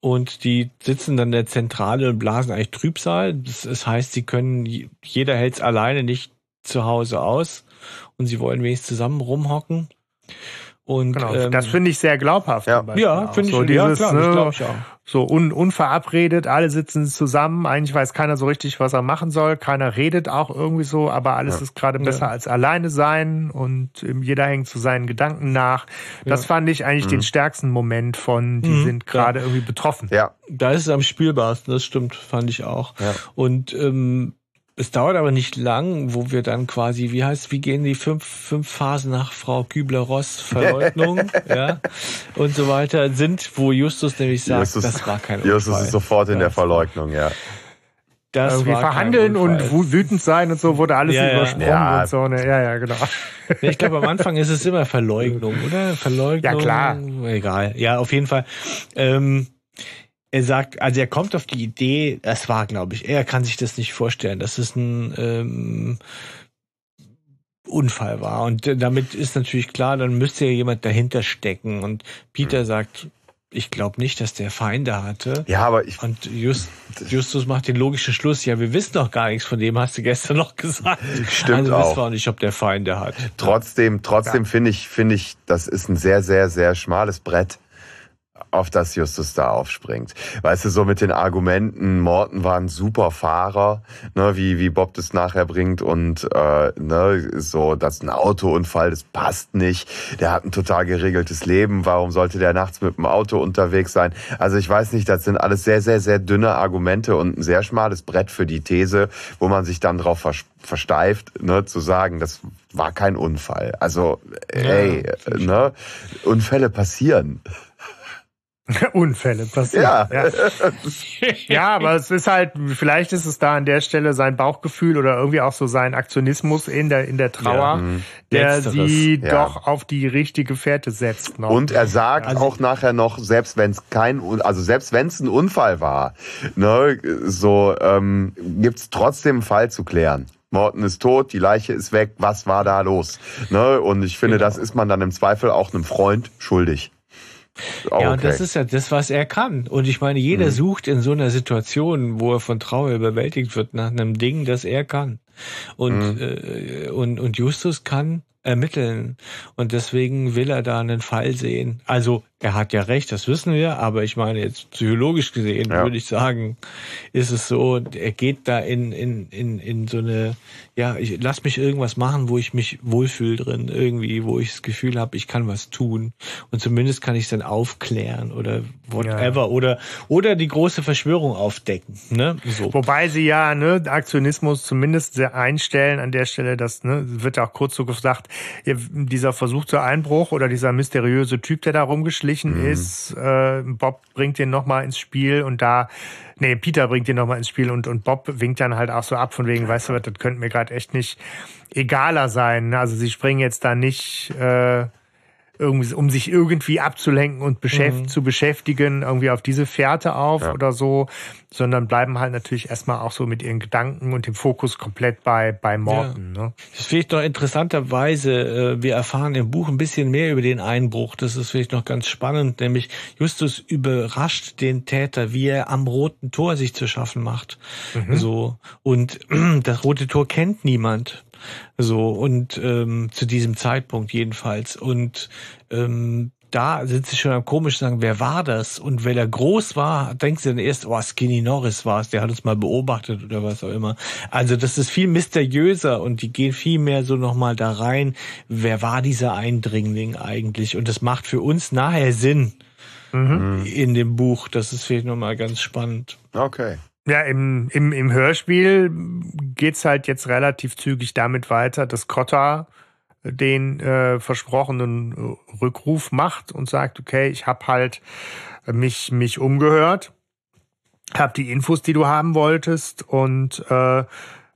Und die sitzen dann in der Zentrale und blasen eigentlich Trübsal. Das, das heißt, sie können, jeder hält es alleine nicht zu Hause aus. Und sie wollen wenigstens zusammen rumhocken. Und, Genau, ähm, das finde ich sehr glaubhaft. Ja. ja, finde ich, so ja, dieses, klar, ne, das glaube ich auch. so un, unverabredet, alle sitzen zusammen, eigentlich weiß keiner so richtig, was er machen soll, keiner redet auch irgendwie so, aber alles Ja. ist gerade besser Ja. als alleine sein und ähm, jeder hängt zu seinen Gedanken nach. Das fand ich eigentlich den stärksten Moment von, die Mhm. sind gerade irgendwie betroffen. Ja, Da ist es am spielbarsten, das stimmt, fand ich auch. Ja. Und ähm, es dauert aber nicht lang, wo wir dann quasi, wie heißt, wie gehen die fünf, fünf Phasen nach Frau Kübler-Ross Verleugnung, <laughs> ja, und so weiter sind, wo Justus nämlich sagt, Justus- das war kein Justus Unfall. ist sofort in Ja, der Verleugnung, ja. Das irgendwie verhandeln und wütend sein und so wurde alles Ja, ja. übersprungen Ja. und so. Ne? Ja, ja, genau. Ich glaube, am Anfang ist es immer Verleugnung, oder? Verleugnung. Ja, klar. Egal. Ja, auf jeden Fall. Ähm, er sagt, also er kommt auf die Idee, das war, glaube ich, er kann sich das nicht vorstellen, dass es ein ähm, Unfall war. Und damit ist natürlich klar, dann müsste ja jemand dahinter stecken. Und Peter sagt, ich glaube nicht, dass der Feinde hatte. Ja, aber ich, Und Just, Justus macht den logischen Schluss, ja, wir wissen doch gar nichts von dem, hast du gestern noch gesagt. Stimmt also auch. wissen wir auch nicht, ob der Feinde hat. trotzdem, trotzdem finde ich, finde ich, das ist ein sehr, sehr, sehr schmales Brett, auf das Justus da aufspringt. Weißt du, so mit den Argumenten, Morton war ein super Fahrer, ne, wie, wie Bob das nachher bringt und äh, ne, so, das ist ein Autounfall, das passt nicht. Der hat ein total geregeltes Leben, warum sollte der nachts mit dem Auto unterwegs sein? Also ich weiß nicht, das sind alles sehr, sehr, sehr dünne Argumente und ein sehr schmales Brett für die These, wo man sich dann drauf vers- versteift, ne, zu sagen, das war kein Unfall. Also, ey, ich ne, Unfälle passieren. <laughs> Unfälle passieren. Ja. ja. <laughs> Ja, aber es ist halt, vielleicht ist es da an der Stelle sein Bauchgefühl oder irgendwie auch so sein Aktionismus in der, in der Trauer, Ja, der Letzteres, sie ja. doch auf die richtige Fährte setzt. Noch. Und er sagt Also- auch nachher noch, selbst wenn es kein, also selbst wenn es ein Unfall war, ne, so ähm, gibt's trotzdem einen Fall zu klären. Morton ist tot, die Leiche ist weg, was war da los? Ne? Und ich finde, Genau. das ist man dann im Zweifel auch einem Freund schuldig. Auch Ja, und das okay. ist ja das, was er kann. Und ich meine, jeder Mhm. sucht in so einer Situation, wo er von Trauer überwältigt wird, nach einem Ding, das er kann. Und, Mhm. äh, und, und Justus kann ermitteln. Und deswegen will er da einen Fall sehen. Also, er hat ja recht, das wissen wir, aber ich meine, jetzt psychologisch gesehen, Ja. würde ich sagen, ist es so, er geht da in, in, in, in so eine, ja, ich lass mich irgendwas machen, wo ich mich wohlfühle drin, irgendwie, wo ich das Gefühl habe, ich kann was tun. Und zumindest kann ich es dann aufklären oder whatever. Oder, oder die große Verschwörung aufdecken. Ne? So. Wobei sie ja ne, Aktionismus zumindest sehr einstellen an der Stelle, das ne, wird auch kurz so gesagt, dieser Versuch zur Einbruch oder dieser mysteriöse Typ, der da rumgeschlichen ist, äh, Bob bringt den nochmal ins Spiel und da, nee, Peter bringt den nochmal ins Spiel und, und Bob winkt dann halt auch so ab von wegen, weißt du was, das könnte mir gerade echt nicht egaler sein. Also sie springen jetzt da nicht äh, irgendwie, um sich irgendwie abzulenken und beschäft zu beschäftigen, irgendwie auf diese Fährte auf Ja. oder so, sondern bleiben halt natürlich erstmal auch so mit ihren Gedanken und dem Fokus komplett bei, bei Morten. Ne? Das ist vielleicht noch interessanterweise, äh, wir erfahren im Buch ein bisschen mehr über den Einbruch. Das ist vielleicht noch ganz spannend, nämlich Justus überrascht den Täter, wie er am roten Tor sich zu schaffen macht. So. Und <clears throat> das rote Tor kennt niemand. So, und ähm, zu diesem Zeitpunkt jedenfalls. Und ähm, da sind sie schon am komisch sagen, wer war das? Und weil er groß war, denkst du dann erst, oh, Skinny Norris war es, der hat uns mal beobachtet oder was auch immer. Also das ist viel mysteriöser und die gehen viel mehr so nochmal da rein, wer war dieser Eindringling eigentlich? Und das macht für uns nachher Sinn in dem Buch. Das ist vielleicht nochmal ganz spannend. Okay. Ja, im, im, im Hörspiel geht's halt jetzt relativ zügig damit weiter, dass Cotta den äh, versprochenen äh, Rückruf macht und sagt, okay, ich habe halt mich, mich umgehört, habe die Infos, die du haben wolltest und äh,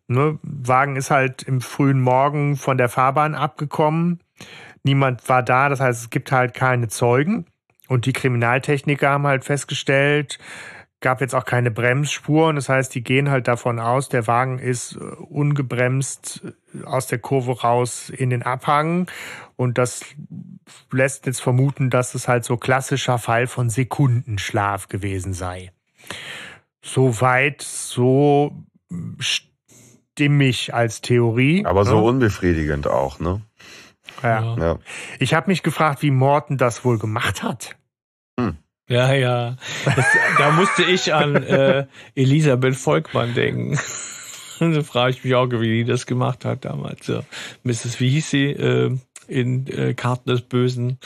ne, Wagen ist halt im frühen Morgen von der Fahrbahn abgekommen. Niemand war da, das heißt, es gibt halt keine Zeugen. Und die Kriminaltechniker haben halt festgestellt, gab jetzt auch keine Bremsspuren. Das heißt, die gehen halt davon aus, der Wagen ist äh, ungebremst äh, aus der Kurve raus in den Abhang. Und das lässt jetzt vermuten, dass es halt so klassischer Fall von Sekundenschlaf gewesen sei. Soweit so stimmig als Theorie. Aber so ne? unbefriedigend auch, ne? Ja. Ja. Ich habe mich gefragt, wie Morten das wohl gemacht hat. Ja, ja. Das, da musste ich an äh, Elisabeth Volkmann denken. Und <laughs> da frage ich mich auch, wie die das gemacht hat damals. So. Mrs. Wie hieß sie äh, in äh, Karten des Bösen?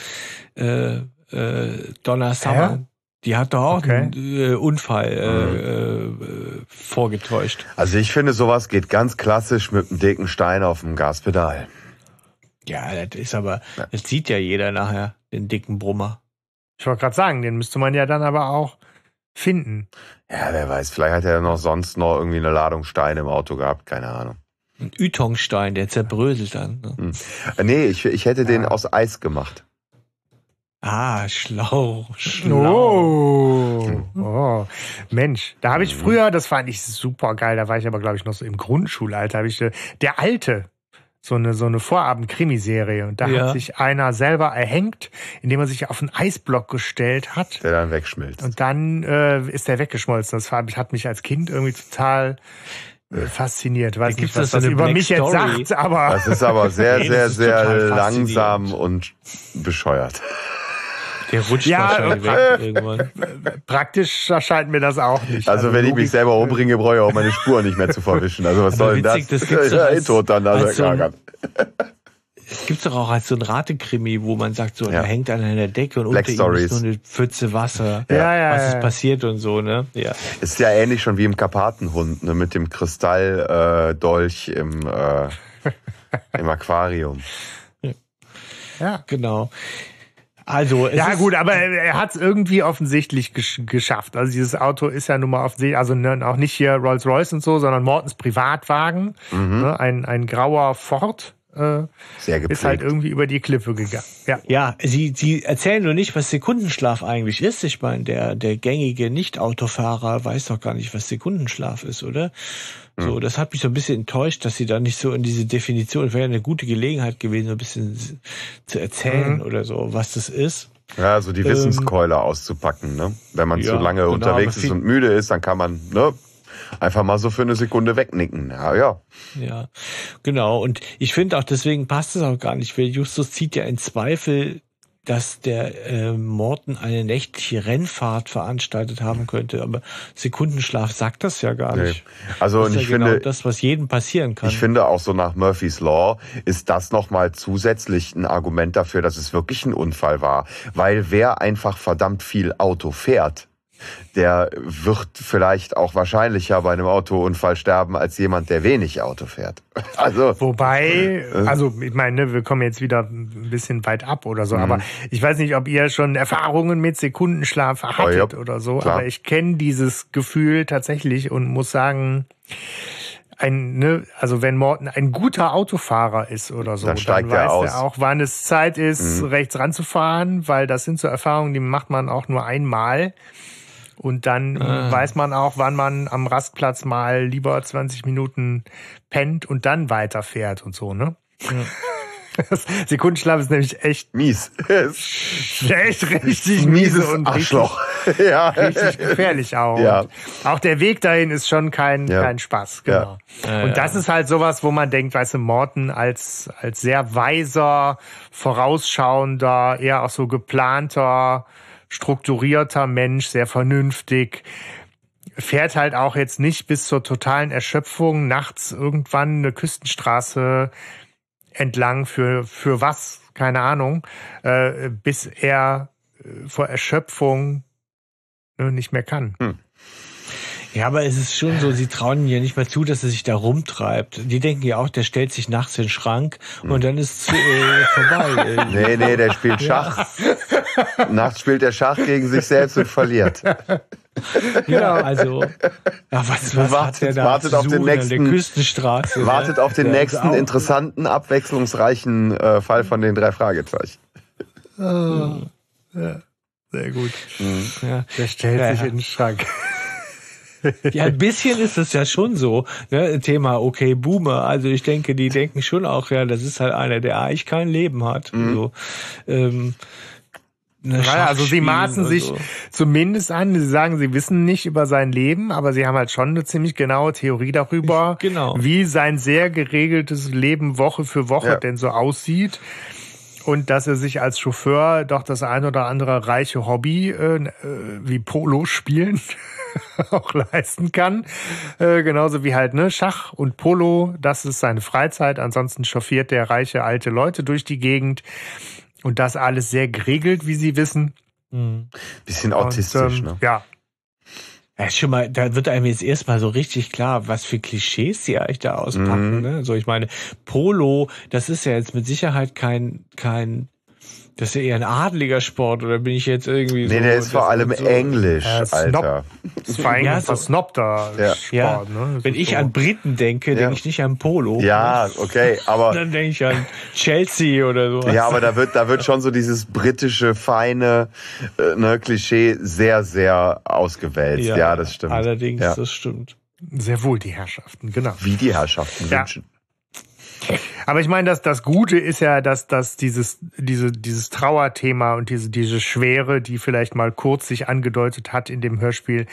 Äh, äh, Donna Summer. Hä? Die hat doch auch Okay. einen äh, Unfall äh, äh, vorgetäuscht. Also ich finde, sowas geht ganz klassisch mit einem dicken Stein auf dem Gaspedal. Ja, das ist aber, das sieht ja jeder nachher, den dicken Brummer. Ich wollte gerade sagen, den müsste man ja dann aber auch finden. Ja, wer weiß, vielleicht hat er noch sonst noch irgendwie eine Ladung Steine im Auto gehabt, keine Ahnung. Ein Ytongstein, der zerbröselt dann. Ne? Äh, Nee, ich, ich hätte den Ja. aus Eis gemacht. Ah, schlau, schlau. Oh, oh. Mensch, da habe ich früher, das fand ich super geil, da war ich aber, glaube ich, noch so im Grundschulalter, habe ich äh, der Alte, so eine, so eine Vorabend-Krimiserie. Und da Ja. hat sich einer selber erhängt, indem er sich auf einen Eisblock gestellt hat. Der dann wegschmilzt. Und dann äh, ist der weggeschmolzen. Das hat hat mich als Kind irgendwie total äh, fasziniert. Weiß nicht, was so das eine über Black mich jetzt Story. sagt, aber Das ist aber <laughs> sehr, sehr, sehr langsam und bescheuert. Der rutscht Ja, wahrscheinlich äh, weg irgendwann. praktisch erscheint mir das auch nicht. Also, wenn ich mich selber umbringe, brauche ich auch meine Spur nicht mehr zu verwischen. Also was Aber soll denn das? das gibt's doch ja, eh als- tot dann. Also, als so ein- Gibt's doch auch als so ein Ratekrimi, wo man sagt, so, Ja. da hängt einer in der Decke und Black unter ihm Stories. ist nur eine Pfütze Wasser. Ja, ja, Was ja. ist passiert und so, ne? Ja. Ist ja ähnlich schon wie im Karpatenhund, ne, mit dem Kristalldolch äh, Dolch im, äh, im Aquarium. Ja. Genau. Also, Ja gut, aber er hat es irgendwie offensichtlich gesch geschafft. Also dieses Auto ist ja nun mal offensichtlich, also ne, auch nicht hier Rolls-Royce und so, sondern Mortens Privatwagen, Mhm. ne, ein, ein grauer Ford, äh, Sehr gepflegt. ist halt irgendwie über die Klippe gegangen. Ja. Ja, sie, sie erzählen nur nicht, was Sekundenschlaf eigentlich ist. Ich meine, der, der gängige Nicht-Autofahrer weiß doch gar nicht, was Sekundenschlaf ist, oder? So, das hat mich so ein bisschen enttäuscht, dass sie da nicht so in diese Definition, wäre eine gute Gelegenheit gewesen, so ein bisschen zu erzählen oder so, was das ist. Ja, so die Wissenskeule auszupacken, ne? Wenn man ja, zu lange genau, unterwegs ist und müde ist, dann kann man, ne? Einfach mal so für eine Sekunde wegnicken. Ja, ja. Ja, genau. Und ich finde auch, deswegen passt es auch gar nicht, weil Justus zieht ja in Zweifel, dass der äh, Morten eine nächtliche Rennfahrt veranstaltet haben könnte. Aber Sekundenschlaf sagt das ja gar Nee. nicht. Also, das und ist ich ja genau finde, das, was jedem passieren kann. Ich finde auch so nach Murphy's Law ist das nochmal zusätzlich ein Argument dafür, dass es wirklich ein Unfall war. Weil wer einfach verdammt viel Auto fährt, der wird vielleicht auch wahrscheinlicher bei einem Autounfall sterben als jemand, der wenig Auto fährt. <laughs> Also, Wobei, Äh. also ich meine, ne, wir kommen jetzt wieder ein bisschen weit ab oder Mhm. so, aber ich weiß nicht, ob ihr schon Erfahrungen mit Sekundenschlaf hattet ja, oder so, klar. aber ich kenne dieses Gefühl tatsächlich und muss sagen, ein, ne, also wenn Morten ein guter Autofahrer ist oder so, Dann steigt er weiß aus. er auch, wann es Zeit ist, rechts ranzufahren, weil das sind so Erfahrungen, die macht man auch nur einmal. Und dann weiß man auch, wann man am Rastplatz mal lieber 20 Minuten pennt und dann weiterfährt und so, ne? <laughs> Das Sekundenschlaf ist nämlich echt, mies. echt richtig miese Mieses und Arschloch. <laughs> ja. Richtig, richtig gefährlich auch. Ja. Und auch der Weg dahin ist schon kein, Ja. kein Spaß, genau. Ja, und das ist halt sowas, wo man denkt, weißt du, Morten als, als sehr weiser, vorausschauender, eher auch so geplanter, strukturierter Mensch, sehr vernünftig, fährt halt auch jetzt nicht bis zur totalen Erschöpfung nachts irgendwann eine Küstenstraße entlang für, für was, keine Ahnung, äh, bis er äh, vor Erschöpfung ne, nicht mehr kann. Ja, aber es ist schon so, sie trauen ihm ja nicht mehr zu, dass er sich da rumtreibt. Die denken ja auch, der stellt sich nachts in den Schrank und dann ist äh, vorbei. <laughs> Nee, nee, der spielt Schach. <laughs> Nachts spielt er Schach gegen sich selbst und verliert. <laughs> Ja, also, ja, was, was Wartet- hat der da wartet auf den nächsten- der Küstenstraße? ne? Wartet auf den Der nächsten auch- interessanten, abwechslungsreichen äh, Fall von den drei Fragezeichen. Sehr gut. Ja. Der stellt Ja, sich ja. in den Schrank. <laughs> Ja, ein bisschen ist es ja schon so. Ne? Thema, okay, Boomer. Also ich denke, die denken schon auch, ja, das ist halt einer, der eigentlich kein Leben hat. So, ähm, ne, Ja, Schach also sie maßen sich so. zumindest an, sie sagen, sie wissen nicht über sein Leben, aber sie haben halt schon eine ziemlich genaue Theorie darüber, Genau. wie sein sehr geregeltes Leben Woche für Woche Ja. denn so aussieht. und dass er sich als Chauffeur doch das ein oder andere reiche Hobby äh, äh wie Polo spielen <laughs> auch leisten kann. Äh, genauso wie halt ne Schach und Polo, das ist seine Freizeit. Ansonsten chauffiert der reiche alte Leute durch die Gegend und das alles sehr geregelt, wie Sie wissen. Mhm. Bisschen autistisch, und, ähm, ne? Ja, ja, schon mal, da wird einem jetzt erstmal so richtig klar, was für Klischees sie eigentlich da auspacken. Mhm. Ne? So, ich meine, Polo, das ist ja jetzt mit Sicherheit kein, kein das ist ja eher ein adliger Sport, oder bin ich jetzt irgendwie nee, so? Nee, der ist vor allem so, Englisch, ja, Alter. Das ist vor allem ja, so, versnobter ja. Sport, ja. ne? Wenn ich so. an Briten denke, ja. denke ich nicht an Polo. Ja, okay, aber... <laughs> Dann denke ich an Chelsea oder so. Ja, aber da wird, da wird schon so dieses britische, feine äh, ne, Klischee sehr, sehr ausgewälzt. Ja, ja das stimmt. Allerdings, das stimmt. Sehr wohl die Herrschaften, genau. Wie die Herrschaften wünschen. Aber ich meine, dass das Gute ist ja, dass, dass dieses, diese, dieses Trauerthema und diese, diese Schwere, die vielleicht mal kurz sich angedeutet hat in dem Hörspiel,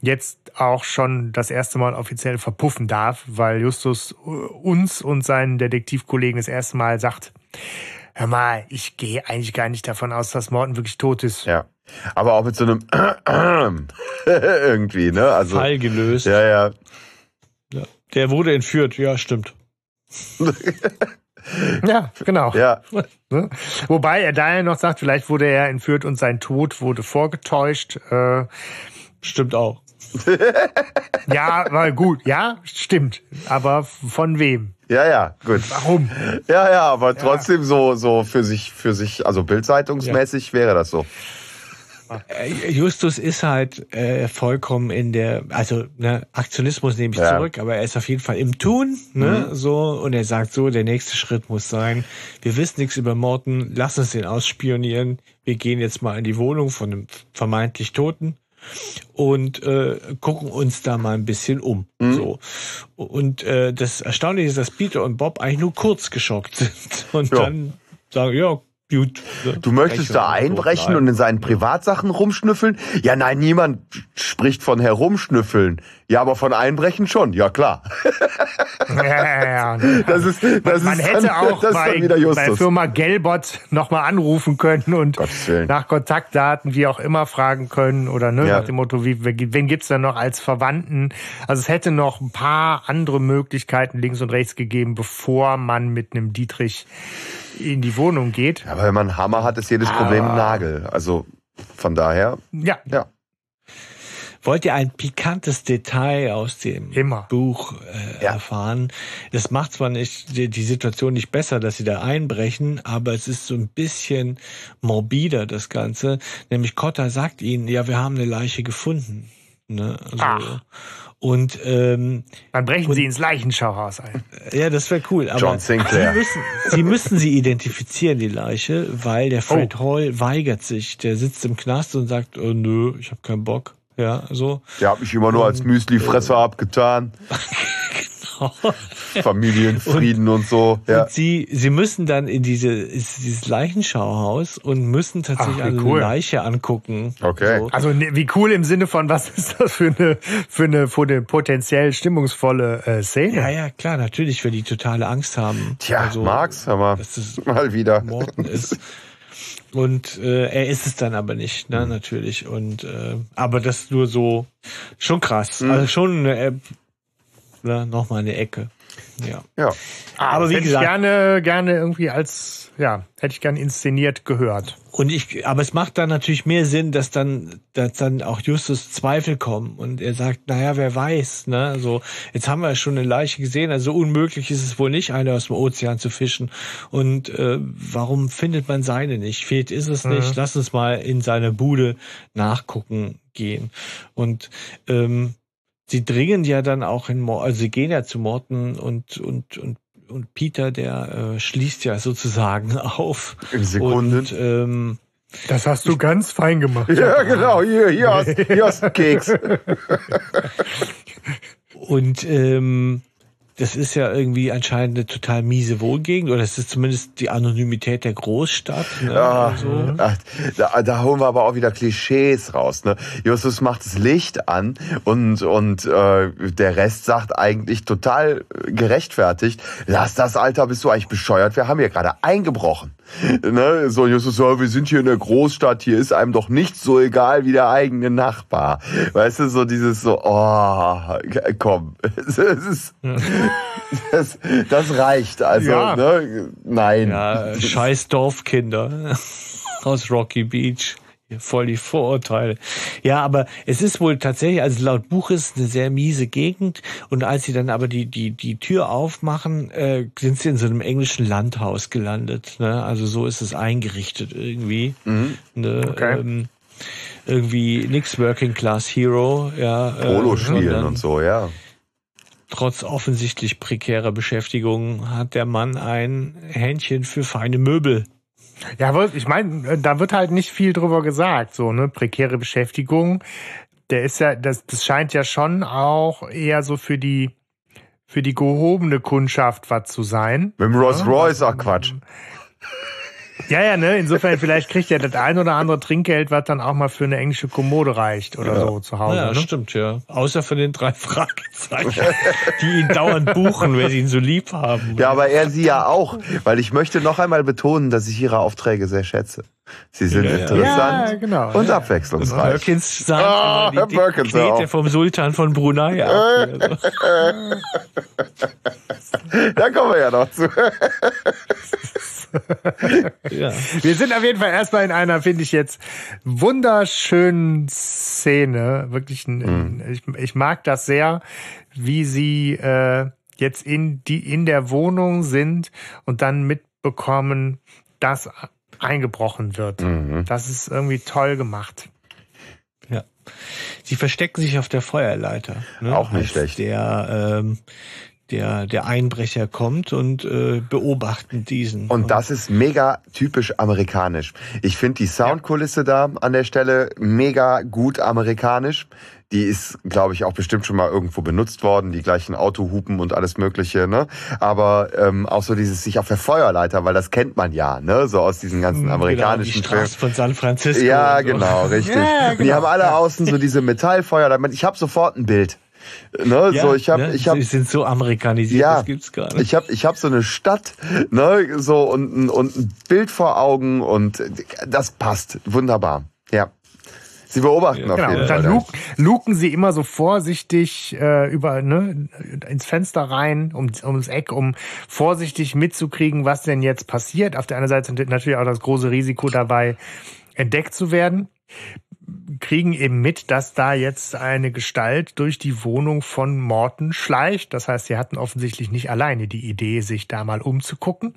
jetzt auch schon das erste Mal offiziell verpuffen darf, weil Justus uns und seinen Detektivkollegen das erste Mal sagt, hör mal, ich gehe eigentlich gar nicht davon aus, dass Morten wirklich tot ist. Ja. Aber auch mit so einem <clears throat> irgendwie, ne? Also, Fall gelöst. Ja, ja. ja. Der wurde entführt, ja, stimmt. <laughs> ja, genau. Ja. <laughs> Ne? Wobei er daher noch sagt, vielleicht wurde er entführt und sein Tod wurde vorgetäuscht. Äh, stimmt auch. <laughs> ja, war gut. Ja, stimmt. Aber von wem? Ja, ja, gut. Warum? Ja, ja, aber trotzdem ja. so, so für sich, für sich, also bildzeitungsmäßig ja. wäre das so. Äh, Justus ist halt äh, vollkommen in der, also ne, Aktionismus nehme ich ja. zurück, aber er ist auf jeden Fall im Tun, ne, mhm. so und er sagt so, der nächste Schritt muss sein, wir wissen nichts über Morten, lass uns den ausspionieren, wir gehen jetzt mal in die Wohnung von einem vermeintlich Toten und äh, gucken uns da mal ein bisschen um. Mhm. So und äh, das Erstaunliche ist, dass Peter und Bob eigentlich nur kurz geschockt <laughs> sind und ja. dann sagen, ja, Gut. Du möchtest da einbrechen und in seinen Privatsachen rumschnüffeln? Ja, nein, niemand spricht von herumschnüffeln. Ja, aber von Einbrechen schon. Ja, klar. Ja, ja, ja. <laughs> Das ist, das man, man ist hätte dann, auch bei, bei Firma Gelbot nochmal anrufen können und nach Kontaktdaten, wie auch immer, fragen können oder ne, nach dem Motto, wie, wen gibt's da noch als Verwandten? Also es hätte noch ein paar andere Möglichkeiten links und rechts gegeben, bevor man mit einem Dietrich in die Wohnung geht. Aber wenn man einen Hammer hat, ist jedes Problem ein Nagel. Also von daher. Ja. Ja. Wollt ihr ein pikantes Detail aus dem Immer. Buch äh, ja. erfahren? Das macht zwar nicht die, die, Situation nicht besser, dass sie da einbrechen, aber es ist so ein bisschen morbider, das Ganze. Nämlich Cotta sagt ihnen, ja, wir haben eine Leiche gefunden. Ne? Also, Ach. Und ähm, dann brechen und, sie ins Leichenschauhaus ein. Ja, das wäre cool. Aber John Sinclair. Sie müssen, sie müssen sie identifizieren, die Leiche, weil der Fred oh. Hall weigert sich. Der sitzt im Knast und sagt, oh, nö, ich habe keinen Bock. Ja, so. Der hat mich immer nur als Müslifresser äh, abgetan. <laughs> genau. Familienfrieden und, und so. Ja. Und sie, sie müssen dann in diese, dieses Leichenschauhaus und müssen tatsächlich Ach, eine cool. Leiche angucken. Okay. So. Also ne, wie cool im Sinne von, was ist das für eine, für eine, für eine potenziell stimmungsvolle äh, Szene? Ja, ja, klar, natürlich, weil die totale Angst haben. Tja, also, Max, aber mal wieder. Morten ist. Und äh, er ist es dann aber nicht, ne, natürlich. Und äh, aber das nur so schon krass. Mhm. Also schon äh, ne, noch mal eine Ecke. Ja. ja. Aber wie hätte gesagt, ich gerne, gerne irgendwie als, ja, hätte ich gerne inszeniert gehört. Und ich, aber es macht dann natürlich mehr Sinn, dass dann, dass dann auch Justus Zweifel kommen und er sagt, naja, wer weiß, ne, so, jetzt haben wir schon eine Leiche gesehen, also unmöglich ist es wohl nicht, eine aus dem Ozean zu fischen. Und äh, warum findet man seine nicht? Fehlt ist es nicht. Mhm. Lass uns mal in seine Bude nachgucken gehen. Und ähm, sie dringen ja dann auch in Mor also sie gehen ja zu Morten und und und und Peter, der äh, schließt ja sozusagen <laughs> auf. In Sekunden. Und, ähm, das hast du ganz fein gemacht. Ja, genau. Hier, hier hast, hier hast du Keks. <laughs> und ähm, das ist ja irgendwie anscheinend eine total miese Wohngegend oder es ist zumindest die Anonymität der Großstadt. Ne? Ja, also. ach, da, da holen wir aber auch wieder Klischees raus. Ne? Justus macht das Licht an und, und äh, der Rest sagt eigentlich total gerechtfertigt, lass das, Alter, bist du eigentlich bescheuert? Wir haben hier gerade eingebrochen. Ne? So, Justus, so, wir sind hier in der Großstadt, hier ist einem doch nicht so egal wie der eigene Nachbar. Weißt du, so dieses so, oh, komm, <laughs> es ist, das, das reicht. Also, Ja. ne? nein. Ja, scheiß Dorfkinder <laughs> aus Rocky Beach. Voll die Vorurteile. Ja, aber es ist wohl tatsächlich, also laut Buch ist es eine sehr miese Gegend. Und als sie dann aber die, die, die Tür aufmachen, äh, sind sie in so einem englischen Landhaus gelandet. Ne? Also so ist es eingerichtet irgendwie. Ne? Okay. Ähm, irgendwie nix Working Class Hero, ja. äh, Polo spielen sondern und so, ja. Trotz offensichtlich prekärer Beschäftigung hat der Mann ein Händchen für feine Möbel. Ja, aber ich meine, da wird halt nicht viel drüber gesagt, so, ne? Prekäre Beschäftigung. Der ist ja, das, das scheint ja schon auch eher so für die, für die gehobene Kundschaft was zu sein. Mit dem Rolls Royce, ach Quatsch. <laughs> Ja, ja, ne? Insofern, vielleicht kriegt er das ein oder andere Trinkgeld, was dann auch mal für eine englische Kommode reicht oder so zu Hause. Ja, ne? stimmt, ja. Außer für den drei <laughs> Fragezeichen, die ihn dauernd buchen, weil sie ihn so lieb haben. Ja, aber er sie ja auch, weil ich möchte noch einmal betonen, dass ich ihre Aufträge sehr schätze. Sie sind Ja, ja. interessant Ja, genau. und Ja. abwechslungsreich. Perkins sagt immer, Herr die Perkins, vom Sultan von Brunei ab. <laughs> <laughs> Da kommen wir ja noch zu. Ja. Wir sind auf jeden Fall erstmal in einer, finde ich jetzt, wunderschönen Szene. Wirklich, ein, ich, ich mag das sehr, wie sie äh, jetzt in, die, in der Wohnung sind und dann mitbekommen, dass eingebrochen wird. Das ist irgendwie toll gemacht. Ja. Sie verstecken sich auf der Feuerleiter. Ne? Auch nicht als schlecht. Der, ähm, der, der Einbrecher kommt und äh, beobachten diesen. Und das ist mega typisch amerikanisch. Ich finde die Soundkulisse da an der Stelle mega gut amerikanisch. Die ist, glaube ich, auch bestimmt schon mal irgendwo benutzt worden, die gleichen Autohupen und alles Mögliche, ne? Aber ähm, auch so dieses sich auf der Feuerleiter, weil das kennt man ja, ne? So aus diesen ganzen genau, die amerikanischen. Straße von San Francisco. Ja, so. genau, richtig. Ja, Und die genau. haben alle außen so diese Metallfeuer. Ich habe sofort ein Bild. Ne? Ja, so, ich habe, ne? ich habe, Sie sind so amerikanisiert, Ja. das gibt's gar nicht. ich habe, ich habe so eine Stadt, ne, so und, ein- und ein Bild vor Augen und das passt wunderbar. Ja. Sie beobachten auf Genau. jeden Und dann Fall. luk luken sie immer so vorsichtig äh, über ne, ins Fenster rein, um, ums Eck, um vorsichtig mitzukriegen, was denn jetzt passiert. Auf der anderen Seite ist natürlich auch das große Risiko dabei, entdeckt zu werden. Kriegen eben mit, dass da jetzt eine Gestalt durch die Wohnung von Morton schleicht. Das heißt, sie hatten offensichtlich nicht alleine die Idee, sich da mal umzugucken.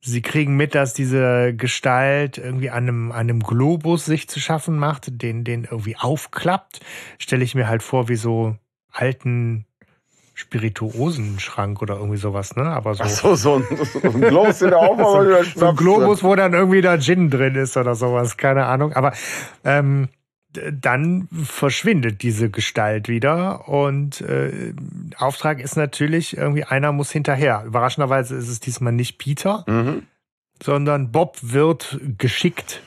Sie kriegen mit, dass diese Gestalt irgendwie an einem, an einem Globus sich zu schaffen macht, den, den irgendwie aufklappt. Stelle ich mir halt vor, wie so alten Spirituosenschrank oder irgendwie sowas, ne? Aber so, Ach so, so ein, so ein Globus, den er aufmacht, wieder so ein Globus, wo dann irgendwie da Gin drin ist oder sowas, keine Ahnung. Aber ähm, dann verschwindet diese Gestalt wieder und äh, Auftrag ist natürlich irgendwie einer muss hinterher. Überraschenderweise ist es diesmal nicht Peter, Mhm. sondern Bob wird geschickt.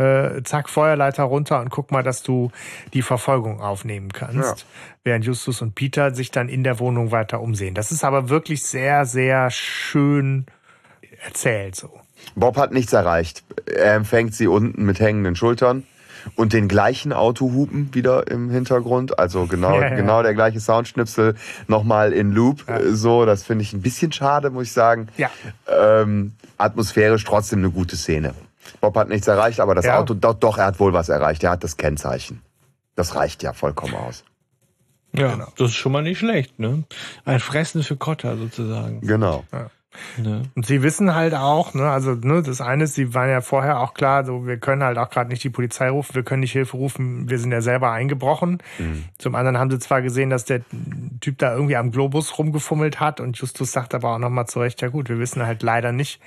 Äh, zack, Feuerleiter runter und guck mal, dass du die Verfolgung aufnehmen kannst. Ja. Während Justus und Peter sich dann in der Wohnung weiter umsehen. Das ist aber wirklich sehr, sehr schön erzählt so. Bob hat nichts erreicht. Er empfängt sie unten mit hängenden Schultern und den gleichen Autohupen wieder im Hintergrund. Also genau, Ja, ja. genau der gleiche Soundschnipsel nochmal in Loop. Äh, So, das finde ich ein bisschen schade, muss ich sagen. Ja. Ähm, atmosphärisch trotzdem eine gute Szene. Bob hat nichts erreicht, aber das Ja. Auto, doch, doch, er hat wohl was erreicht. Er hat das Kennzeichen. Das reicht ja vollkommen aus. Ja, Genau. das ist schon mal nicht schlecht, ne? Ein Fressen für Kotter sozusagen. Genau. Ne? Und sie wissen halt auch, ne, also ne, das eine ist, sie waren ja vorher auch klar, so wir können halt auch gerade nicht die Polizei rufen, wir können nicht Hilfe rufen, wir sind ja selber eingebrochen. Zum anderen haben sie zwar gesehen, dass der Typ da irgendwie am Globus rumgefummelt hat und Justus sagt aber auch nochmal zurecht, ja gut, wir wissen halt leider nicht,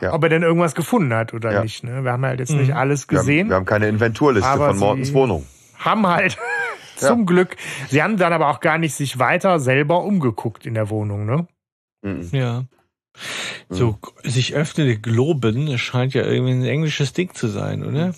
Ja. ob er denn irgendwas gefunden hat oder Ja. nicht. Ne? Wir haben halt jetzt nicht alles Wir haben, gesehen. wir haben keine Inventurliste Aber von sie- Mortens Wohnung. haben halt <laughs> <laughs> zum Glück, sie haben dann aber auch gar nicht sich weiter selber umgeguckt in der Wohnung, ne? Mhm. Ja. So, sich öffnende Globen scheint ja irgendwie ein englisches Ding zu sein, oder?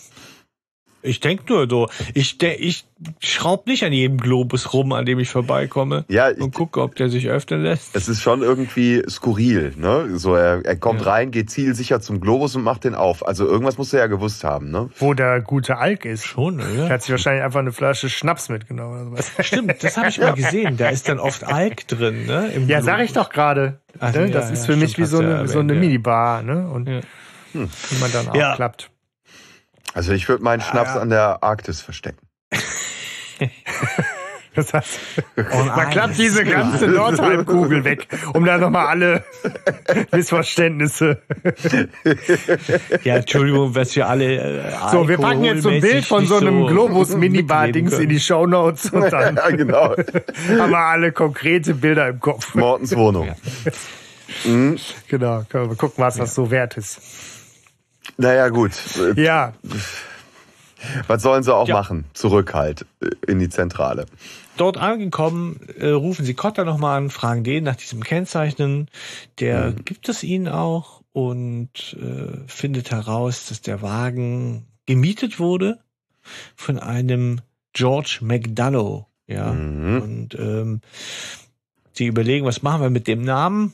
Ich denke nur so, ich, ich schraub nicht an jedem Globus rum, an dem ich vorbeikomme Ja, ich- und gucke, ob der sich öffnen lässt. Es ist schon irgendwie skurril, ne? So, er, er kommt Ja. rein, geht zielsicher zum Globus und macht den auf. Also irgendwas muss er ja gewusst haben, ne? Wo der gute Alk ist. Schon, Er oder? hat sich wahrscheinlich einfach eine Flasche Schnaps mitgenommen oder sowas. Stimmt, das habe ich <laughs> mal gesehen. Da ist dann oft Alk drin, ne? Im Ja, Globus. sag ich doch gerade. Ne? ja, Das ja, ist für mich stimmt, wie so du ja eine, so eine ja. Minibar, ne? Und Ja. die man dann Ja. aufklappt. Also ich würde meinen Schnaps ja. an der Arktis verstecken. <laughs> Das heißt, Oh man klappt diese ganze <laughs> Nordhalbkugel weg, um da nochmal alle <laughs> Missverständnisse. Ja, Entschuldigung, was wir alle. Äh, So, wir packen jetzt so ein Bild von so einem alkoholmäßig Globus-Minibar-Dings in die Shownotes und dann ja, genau. haben wir alle konkrete Bilder im Kopf. Mortens Wohnung. Ja. Genau, können wir gucken, was das so wert ist. Naja, gut. Ja, Was sollen sie auch Ja. machen? Zurück halt äh, in die Zentrale. Dort angekommen, äh, rufen sie Cotta nochmal an, fragen den nach diesem Kennzeichnen. Der gibt es ihnen auch und äh, findet heraus, dass der Wagen gemietet wurde von einem George McDonough. Ja. Mhm. Und ähm, sie überlegen, was machen wir mit dem Namen?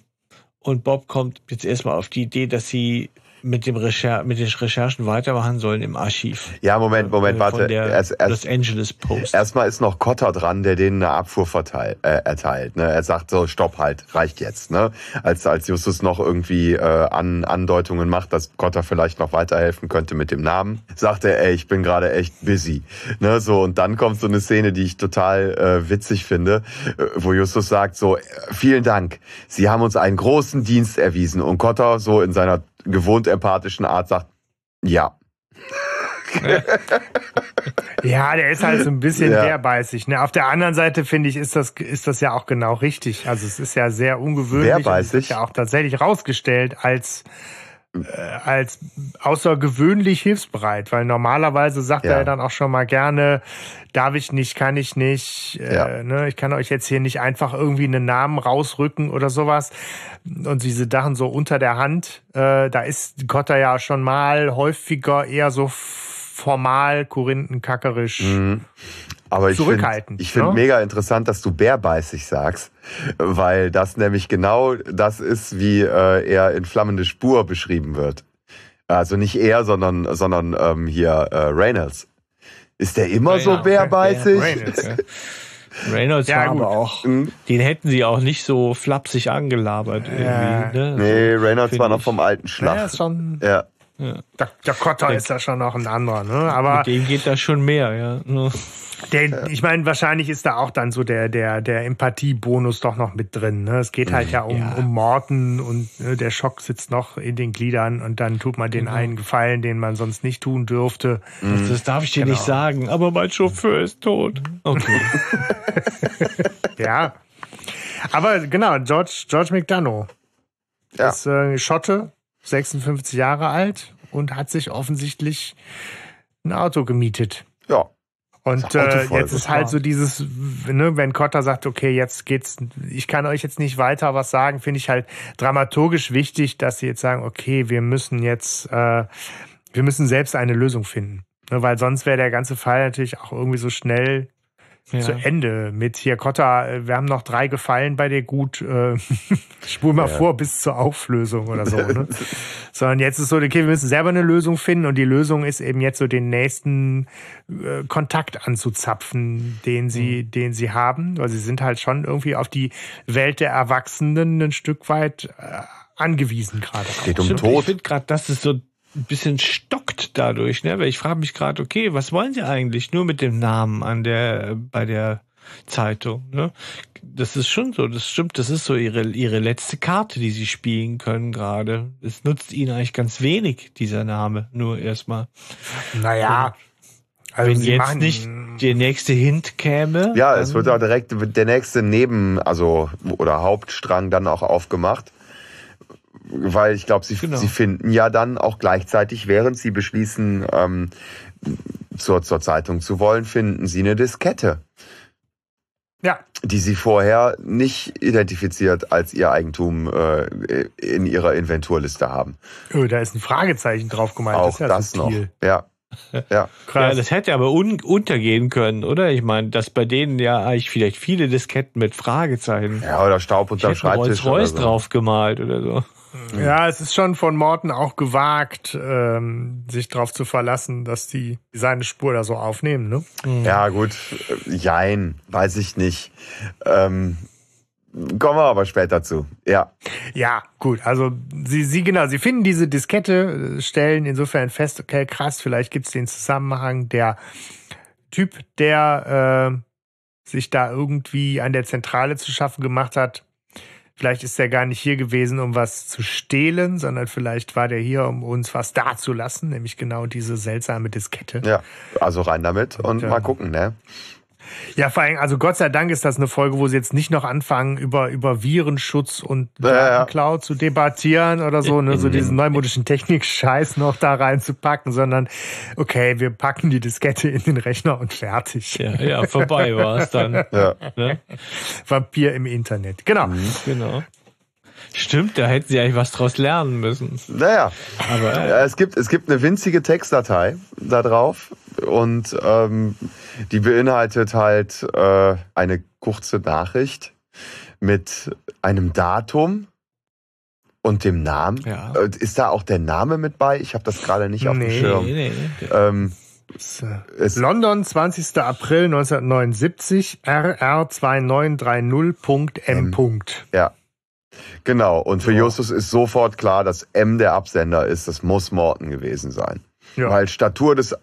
Und Bob kommt jetzt erstmal auf die Idee, dass sie mit, dem Recher mit den Recherchen weitermachen sollen im Archiv. Ja, Moment, Moment, Äh, warte. Von der Erst, erst, Los Angeles Post. erstmal ist noch Cotter dran, der denen eine Abfuhr verteil, äh, erteilt. Ne? Er sagt so, stopp halt, reicht jetzt. Ne? Als, als Justus noch irgendwie äh, an, Andeutungen macht, dass Cotter vielleicht noch weiterhelfen könnte mit dem Namen, sagt er, ey, ich bin gerade echt busy. Ne? So, und dann kommt so eine Szene, die ich total äh, witzig finde, äh, wo Justus sagt so, äh, vielen Dank, Sie haben uns einen großen Dienst erwiesen. Und Cotter so in seiner gewohnt empathischen Art sagt, ja. ja, der ist halt so ein bisschen Ja. bärbeißig. Ne? Auf der anderen Seite finde ich, ist das, ist das ja auch genau richtig. Also es ist ja sehr ungewöhnlich. und Bärbeißig? ist ja auch tatsächlich rausgestellt als als außergewöhnlich hilfsbereit, weil normalerweise sagt Ja. er dann auch schon mal gerne, darf ich nicht, kann ich nicht, Ja. äh, ne, ich kann euch jetzt hier nicht einfach irgendwie einen Namen rausrücken oder sowas. Und diese Sachen so unter der Hand, äh, da ist Kotter ja schon mal häufiger eher so formal, korinthenkackerisch. Mhm. Aber ich finde find ne? mega interessant, dass du bärbeißig sagst, weil das nämlich genau das ist, wie äh, er in Flammende Spur beschrieben wird. Also nicht er, sondern, sondern ähm, hier äh, Reynolds. Ist der immer so Ja, bärbeißig? Reynolds, ja. <laughs> Reynolds Ja, war gut. aber auch, Mhm. den hätten sie auch nicht so flapsig angelabert Ja. irgendwie. Ne? Nee, So, Reynolds find war noch vom alten Ja, Schlag. ist schon, Ja. Ja. der, der Kotter ist ja schon noch ein anderer, ne? Aber Mit dem geht da schon mehr, ja. Der, ich meine, wahrscheinlich ist da auch dann so der, der, der Empathiebonus doch noch mit drin. Ne? Es geht halt ja um, Ja. um Morten und ne, der Schock sitzt noch in den Gliedern und dann tut man den Genau. einen Gefallen, den man sonst nicht tun dürfte. Das, das darf ich dir nicht Genau. sagen, aber mein Chauffeur ist tot. Okay. <laughs> Ja. Aber genau, George, George McDonough Ja. ist äh, Schotte, 56 Jahre alt und hat sich offensichtlich ein Auto gemietet. Ja. Und äh, jetzt ist halt so dieses, ne, wenn Cotter sagt, okay, jetzt geht's, ich kann euch jetzt nicht weiter was sagen, finde ich halt dramaturgisch wichtig, dass sie jetzt sagen, okay, wir müssen jetzt, äh, wir müssen selbst eine Lösung finden. Ne, weil sonst wäre der ganze Fall natürlich auch irgendwie so schnell Ja. zu Ende mit hier Cotta, äh, wir haben noch drei Gefallen bei dir gut, äh, <laughs> spul mal Ja. vor bis zur Auflösung oder so. Ne? <laughs> Sondern jetzt ist so, okay, wir müssen selber eine Lösung finden und die Lösung ist eben jetzt so den nächsten äh, Kontakt anzuzapfen, den sie, Mhm. den sie haben, weil sie sind halt schon irgendwie auf die Welt der Erwachsenen ein Stück weit äh, angewiesen gerade. Geht um Stimmt, ich Tod. finde gerade, dass es so ein bisschen stockt dadurch, ne? Weil ich frage mich gerade, okay, was wollen sie eigentlich nur mit dem Namen an der bei der Zeitung, ne? Das ist schon so, das stimmt, das ist so ihre ihre letzte Karte, die sie spielen können gerade. Es nutzt ihnen eigentlich ganz wenig dieser Name, nur erstmal. Naja, also Wenn sie jetzt machen- nicht der nächste Hint käme. Ja, es wird auch direkt der nächste Neben, also oder Hauptstrang dann auch aufgemacht. Weil ich glaube, sie, Genau. sie finden ja dann auch gleichzeitig, während sie beschließen, ähm, zur, zur Zeitung zu wollen, finden sie eine Diskette, Ja, die sie vorher nicht identifiziert als ihr Eigentum äh, in ihrer Inventurliste haben. oh, da ist ein Fragezeichen drauf gemalt. auch ist ja das noch. Ja. <laughs> Ja. Krass. Ja, das hätte aber un untergehen können, oder? Ich meine, dass bei denen ja eigentlich vielleicht viele Disketten mit Fragezeichen. Ja, oder Staub unterm Schreibtisch. Rolls Royce so. drauf gemalt oder so. Ja, es ist schon von Morten auch gewagt, ähm, sich darauf zu verlassen, dass die seine Spur da so aufnehmen. Ne? Ja, gut. Jein, weiß ich nicht. Ähm, Kommen wir aber später zu. Ja. Ja, gut. Also sie, sie genau, sie finden diese Diskette, stellen insofern fest, okay, krass, vielleicht gibt es den Zusammenhang. Der Typ, der äh, sich da irgendwie an der Zentrale zu schaffen gemacht hat, vielleicht ist er gar nicht hier gewesen, um was zu stehlen, sondern vielleicht war der hier, um uns was dazulassen, nämlich genau diese seltsame Diskette. Ja, also rein damit und, und mal gucken, ne? Ja, vor allem, also Gott sei Dank ist das eine Folge, wo sie jetzt nicht noch anfangen, über, über Virenschutz und ja. zu debattieren oder so, ne, so diesen neumodischen Technik-Scheiß noch da reinzupacken, sondern okay, wir packen die Diskette in den Rechner und fertig. Ja, ja vorbei war es dann. <laughs> Ja. Ne? Vampir im Internet. Genau. Mhm, genau. Stimmt, da hätten sie eigentlich was draus lernen müssen. Naja, aber ja, es gibt es gibt eine winzige Textdatei da drauf und ähm, die beinhaltet halt äh, eine kurze Nachricht mit einem Datum und dem Namen. Ja. Äh, ist da auch der Name mit bei? Ich habe das gerade nicht auf nee, dem Schirm. Nee, nee. Ähm, London, 20. April 1979, RR2930.m. Ja. Genau. Und für Justus ist sofort klar, dass M der Absender ist. Das muss Morton gewesen sein. Ja. Weil Statur des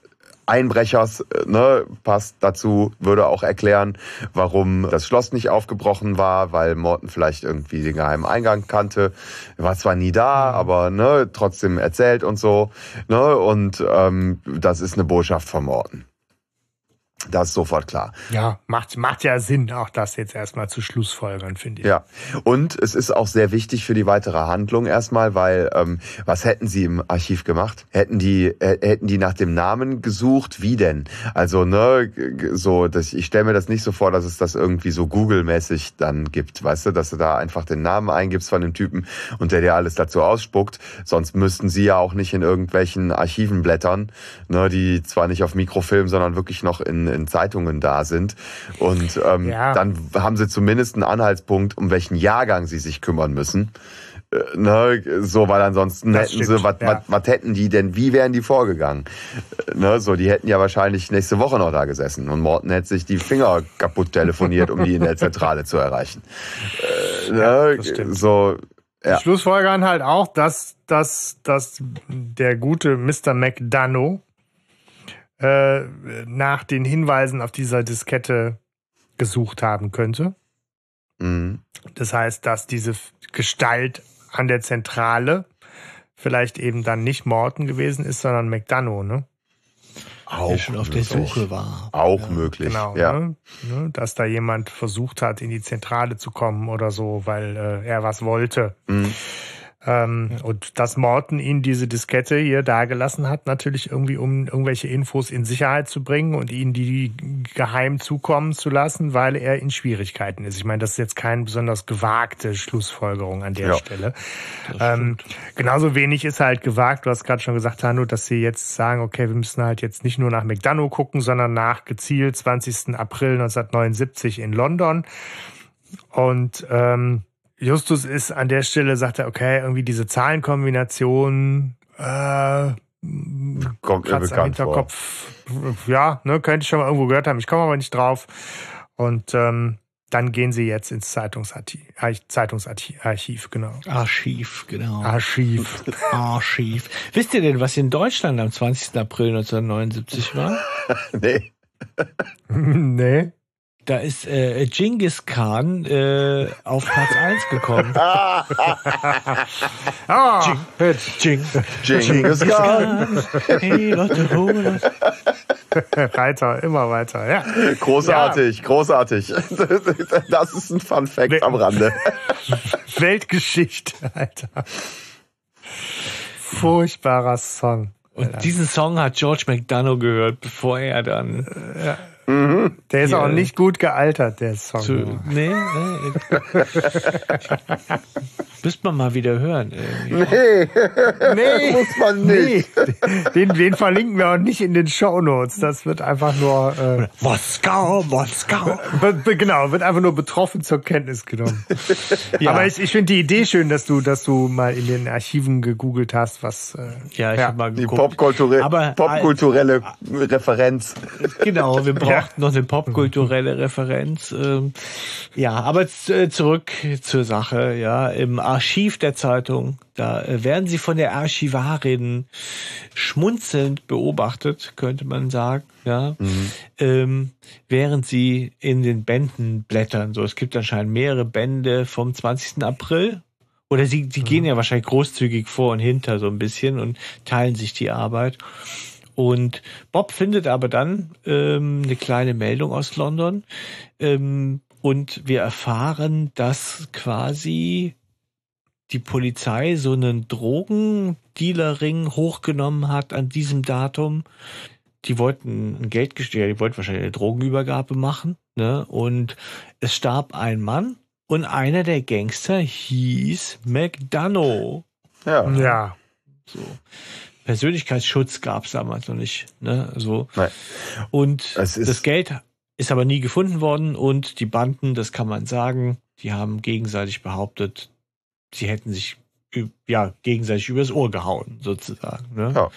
Einbrechers äh, ne, passt dazu, würde auch erklären, warum das Schloss nicht aufgebrochen war, weil Morton vielleicht irgendwie den geheimen Eingang kannte. Er war zwar nie da, mhm. aber ne, trotzdem erzählt und so. Ne, und ähm, das ist eine Botschaft von Morton. Das ist sofort klar. Ja, macht, macht ja Sinn, auch das jetzt erstmal zu Schlussfolgern, finde ich. Ja, und es ist auch sehr wichtig für die weitere Handlung erstmal, weil ähm, was hätten sie im Archiv gemacht? Hätten die äh, hätten die nach dem Namen gesucht? Wie denn? Also ne, so, das, ich stelle mir das nicht so vor, dass es das irgendwie so Google-mäßig dann gibt, weißt du, dass du da einfach den Namen eingibst von dem Typen und der dir alles dazu ausspuckt. Sonst müssten sie ja auch nicht in irgendwelchen Archiven blättern, ne, die zwar nicht auf Mikrofilm, sondern wirklich noch in in Zeitungen da sind. Und ähm, ja. dann haben sie zumindest einen Anhaltspunkt, um welchen Jahrgang sie sich kümmern müssen. Äh, ne, so, weil ansonsten das hätten stimmt, sie, was, ja. was, hätten die denn, wie wären die vorgegangen? Äh, ne, so, die hätten ja wahrscheinlich nächste Woche noch da gesessen und Morten hätte sich die Finger kaputt telefoniert, um die in der Zentrale zu erreichen. Äh, ne, ja, so, ja. Schlussfolgern halt auch, dass, dass, dass der gute Mr. McDonough äh, nach den Hinweisen auf dieser Diskette gesucht haben könnte. Mhm. Das heißt, dass diese Gestalt an der Zentrale vielleicht eben dann nicht Morton gewesen ist, sondern McDonough, ne? Auch der schon auf möglich. der Suche war. Auch ja. möglich, genau, ja. Ne? ne? Dass da jemand versucht hat, in die Zentrale zu kommen oder so, weil äh, er was wollte. Mhm. Ähm, ja. Und dass Morton ihn diese Diskette hier dagelassen hat, natürlich irgendwie, um irgendwelche Infos in Sicherheit zu bringen und ihn die geheim zukommen zu lassen, weil er in Schwierigkeiten ist. Ich meine, das ist jetzt keine besonders gewagte Schlussfolgerung an der ja. Stelle. Ähm, genauso wenig ist halt gewagt, du hast gerade schon gesagt, Hanno, dass sie jetzt sagen, okay, wir müssen halt jetzt nicht nur nach McDonough gucken, sondern nach gezielt 20. April 1979 in London. Und ähm, Justus ist an der Stelle, sagt er, okay, irgendwie diese Zahlenkombination, äh, kommt mir bekannt Hinterkopf. Vor. Ja, ne, könnte ich schon mal irgendwo gehört haben. Ich komme aber nicht drauf. Und ähm, dann gehen sie jetzt ins Zeitungsarchiv, Zeitungsarchiv, genau. Archiv, genau. Archiv. <laughs> Archiv. Wisst ihr denn, was in Deutschland am 20. April 1979 war? <laughs> nee. <laughs> nee. Da ist äh, Genghis Khan äh, auf Platz 1 gekommen. <laughs> ah, Jing, Jing, Genghis Khan. Hey, Leute, <laughs> weiter, immer weiter. Ja. Großartig, ja. großartig. Das ist ein Fun Fact Wel am Rande. Weltgeschichte, Alter. Furchtbarer Song. Und diesen Song hat George McDonough gehört, bevor er dann. Ja. Mhm. Der ist ja. auch nicht gut gealtert, der Song. Zu, nee, nee. Müsste man mal wieder hören. Irgendwie. Nee, nee, muss man nicht. Nee. Den, den verlinken wir auch nicht in den Show Notes. Das wird einfach nur äh, Moskau, Moskau. genau, wird einfach nur betroffen zur Kenntnis genommen. ja. Aber ich, ich finde die Idee schön, dass du, dass du mal in den Archiven gegoogelt hast, was äh, ja, ich ja. Hab mal geguckt. die popkulturelle, Aber, popkulturelle äh, Referenz. Genau, wir brauchten ja. noch eine popkulturelle Referenz. Ähm, ja, aber äh, zurück zur Sache. Ja, im Archiv der Zeitung. Da äh, werden sie von der Archivarin schmunzelnd beobachtet, könnte man sagen, ja, mhm. ähm, während sie in den Bänden blättern. So, es gibt anscheinend mehrere Bände vom 20. April. Oder sie, die mhm. gehen ja wahrscheinlich großzügig vor und hinter so ein bisschen und teilen sich die Arbeit. Und Bob findet aber dann ähm, eine kleine Meldung aus London. Ähm, und wir erfahren, dass quasi die Polizei so einen Drogendealerring hochgenommen hat an diesem Datum. Die wollten ein Geld ja, die wollten wahrscheinlich eine Drogenübergabe machen, ne? Und es starb ein Mann und einer der Gangster hieß McDonough. Ja. Ja. So. Persönlichkeitsschutz gab es damals noch nicht, ne? So. Nein. Und das Geld ist aber nie gefunden worden und die Banden, das kann man sagen, die haben gegenseitig behauptet, sie hätten sich ja gegenseitig übers Ohr gehauen, sozusagen. Ne? Ja.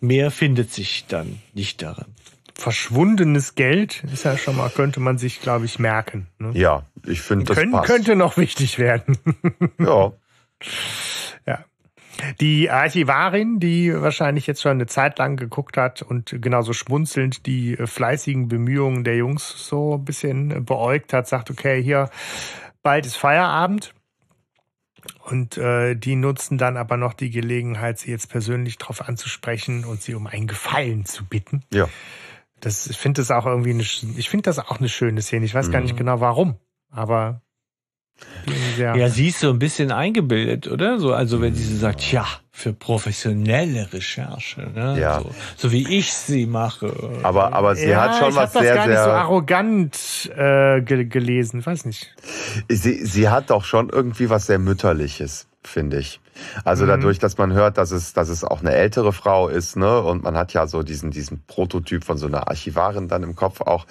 Mehr findet sich dann nicht darin. Verschwundenes Geld ist ja schon mal, könnte man sich, glaube ich, merken. Ne? Ja, ich finde das Können, passt. Könnte noch wichtig werden. Ja. <laughs> Die Archivarin, die wahrscheinlich jetzt schon eine Zeit lang geguckt hat und genauso schmunzelnd die fleißigen Bemühungen der Jungs so ein bisschen beäugt hat, sagt, okay, hier, bald ist Feierabend. Und äh, die nutzen dann aber noch die Gelegenheit, sie jetzt persönlich darauf anzusprechen und sie um einen Gefallen zu bitten. Ja. Das, ich finde das auch irgendwie eine, ich finde das auch eine schöne Szene. Ich weiß mhm. gar nicht mhm. genau warum, aber ja, sie ist so ein bisschen eingebildet, oder? So, also wenn sie so sagt, ja, für professionelle Recherche, ne? Ja. So, so wie ich sie mache. Aber, aber sie ja, hat schon was sehr, gar sehr. Nicht so arrogant äh, ge gelesen, weiß nicht. Sie, sie hat doch schon irgendwie was sehr mütterliches, finde ich. Also mhm. dadurch, dass man hört, dass es, dass es auch eine ältere Frau ist, ne, und man hat ja so diesen, diesen Prototyp von so einer Archivarin dann im Kopf auch,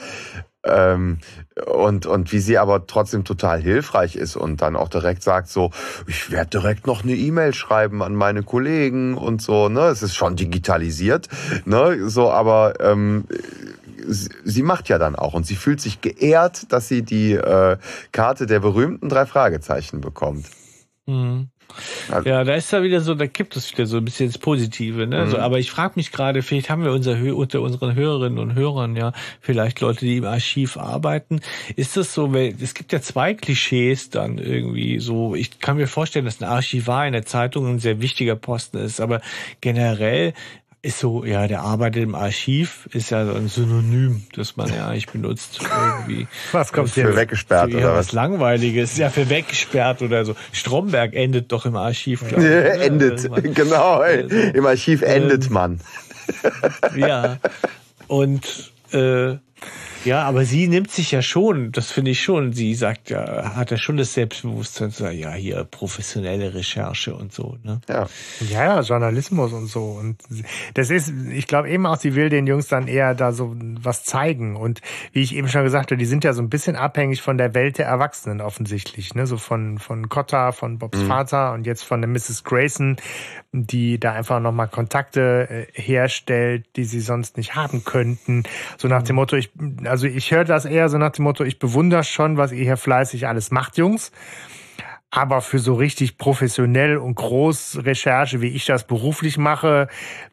ähm, und, und wie sie aber trotzdem total hilfreich ist und dann auch direkt sagt so, ich werde direkt noch eine E-Mail schreiben an meine Kollegen und so, ne? Es ist schon digitalisiert, ne? So, aber ähm, sie macht ja dann auch und sie fühlt sich geehrt, dass sie die äh, Karte der berühmten drei Fragezeichen bekommt. Mhm. Also, ja, da ist da wieder so, da kippt es wieder so ein bisschen ins Positive. Ne? Mhm. So, aber ich frage mich gerade, vielleicht haben wir unser, unter unseren Hörerinnen und Hörern ja vielleicht Leute, die im Archiv arbeiten. Ist das so, weil es gibt ja zwei Klischees dann irgendwie so. Ich kann mir vorstellen, dass ein Archivar in der Zeitung ein sehr wichtiger Posten ist, aber generell ist so, ja, der arbeitet im Archiv, ist ja so ein Synonym, das man ja eigentlich benutzt <laughs> irgendwie. Was kommt für weggesperrt für oder was? was Langweiliges, ja, für weggesperrt oder so. Stromberg endet doch im Archiv, glaube ich. <laughs> Ja, endet, Irgendwann. genau. Also, Im Archiv endet ähm, man. <laughs> ja. Und äh, ja, aber sie nimmt sich ja schon, das finde ich schon, sie sagt ja, hat ja schon das Selbstbewusstsein zu sagen, ja, hier professionelle Recherche und so, ne? Ja. Ja, ja, Journalismus und so. Und das ist, ich glaube eben auch, sie will den Jungs dann eher da so was zeigen. Und wie ich eben schon gesagt habe, die sind ja so ein bisschen abhängig von der Welt der Erwachsenen offensichtlich, ne? So von, von Cotta, von Bobs mhm. Vater und jetzt von der Mrs. Grayson, die da einfach nochmal Kontakte äh, herstellt, die sie sonst nicht haben könnten. So nach dem Motto, ich, also ich höre das eher so nach dem Motto, ich bewundere schon, was ihr hier fleißig alles macht, Jungs. Aber für so richtig professionell und groß Recherche, wie ich das beruflich mache,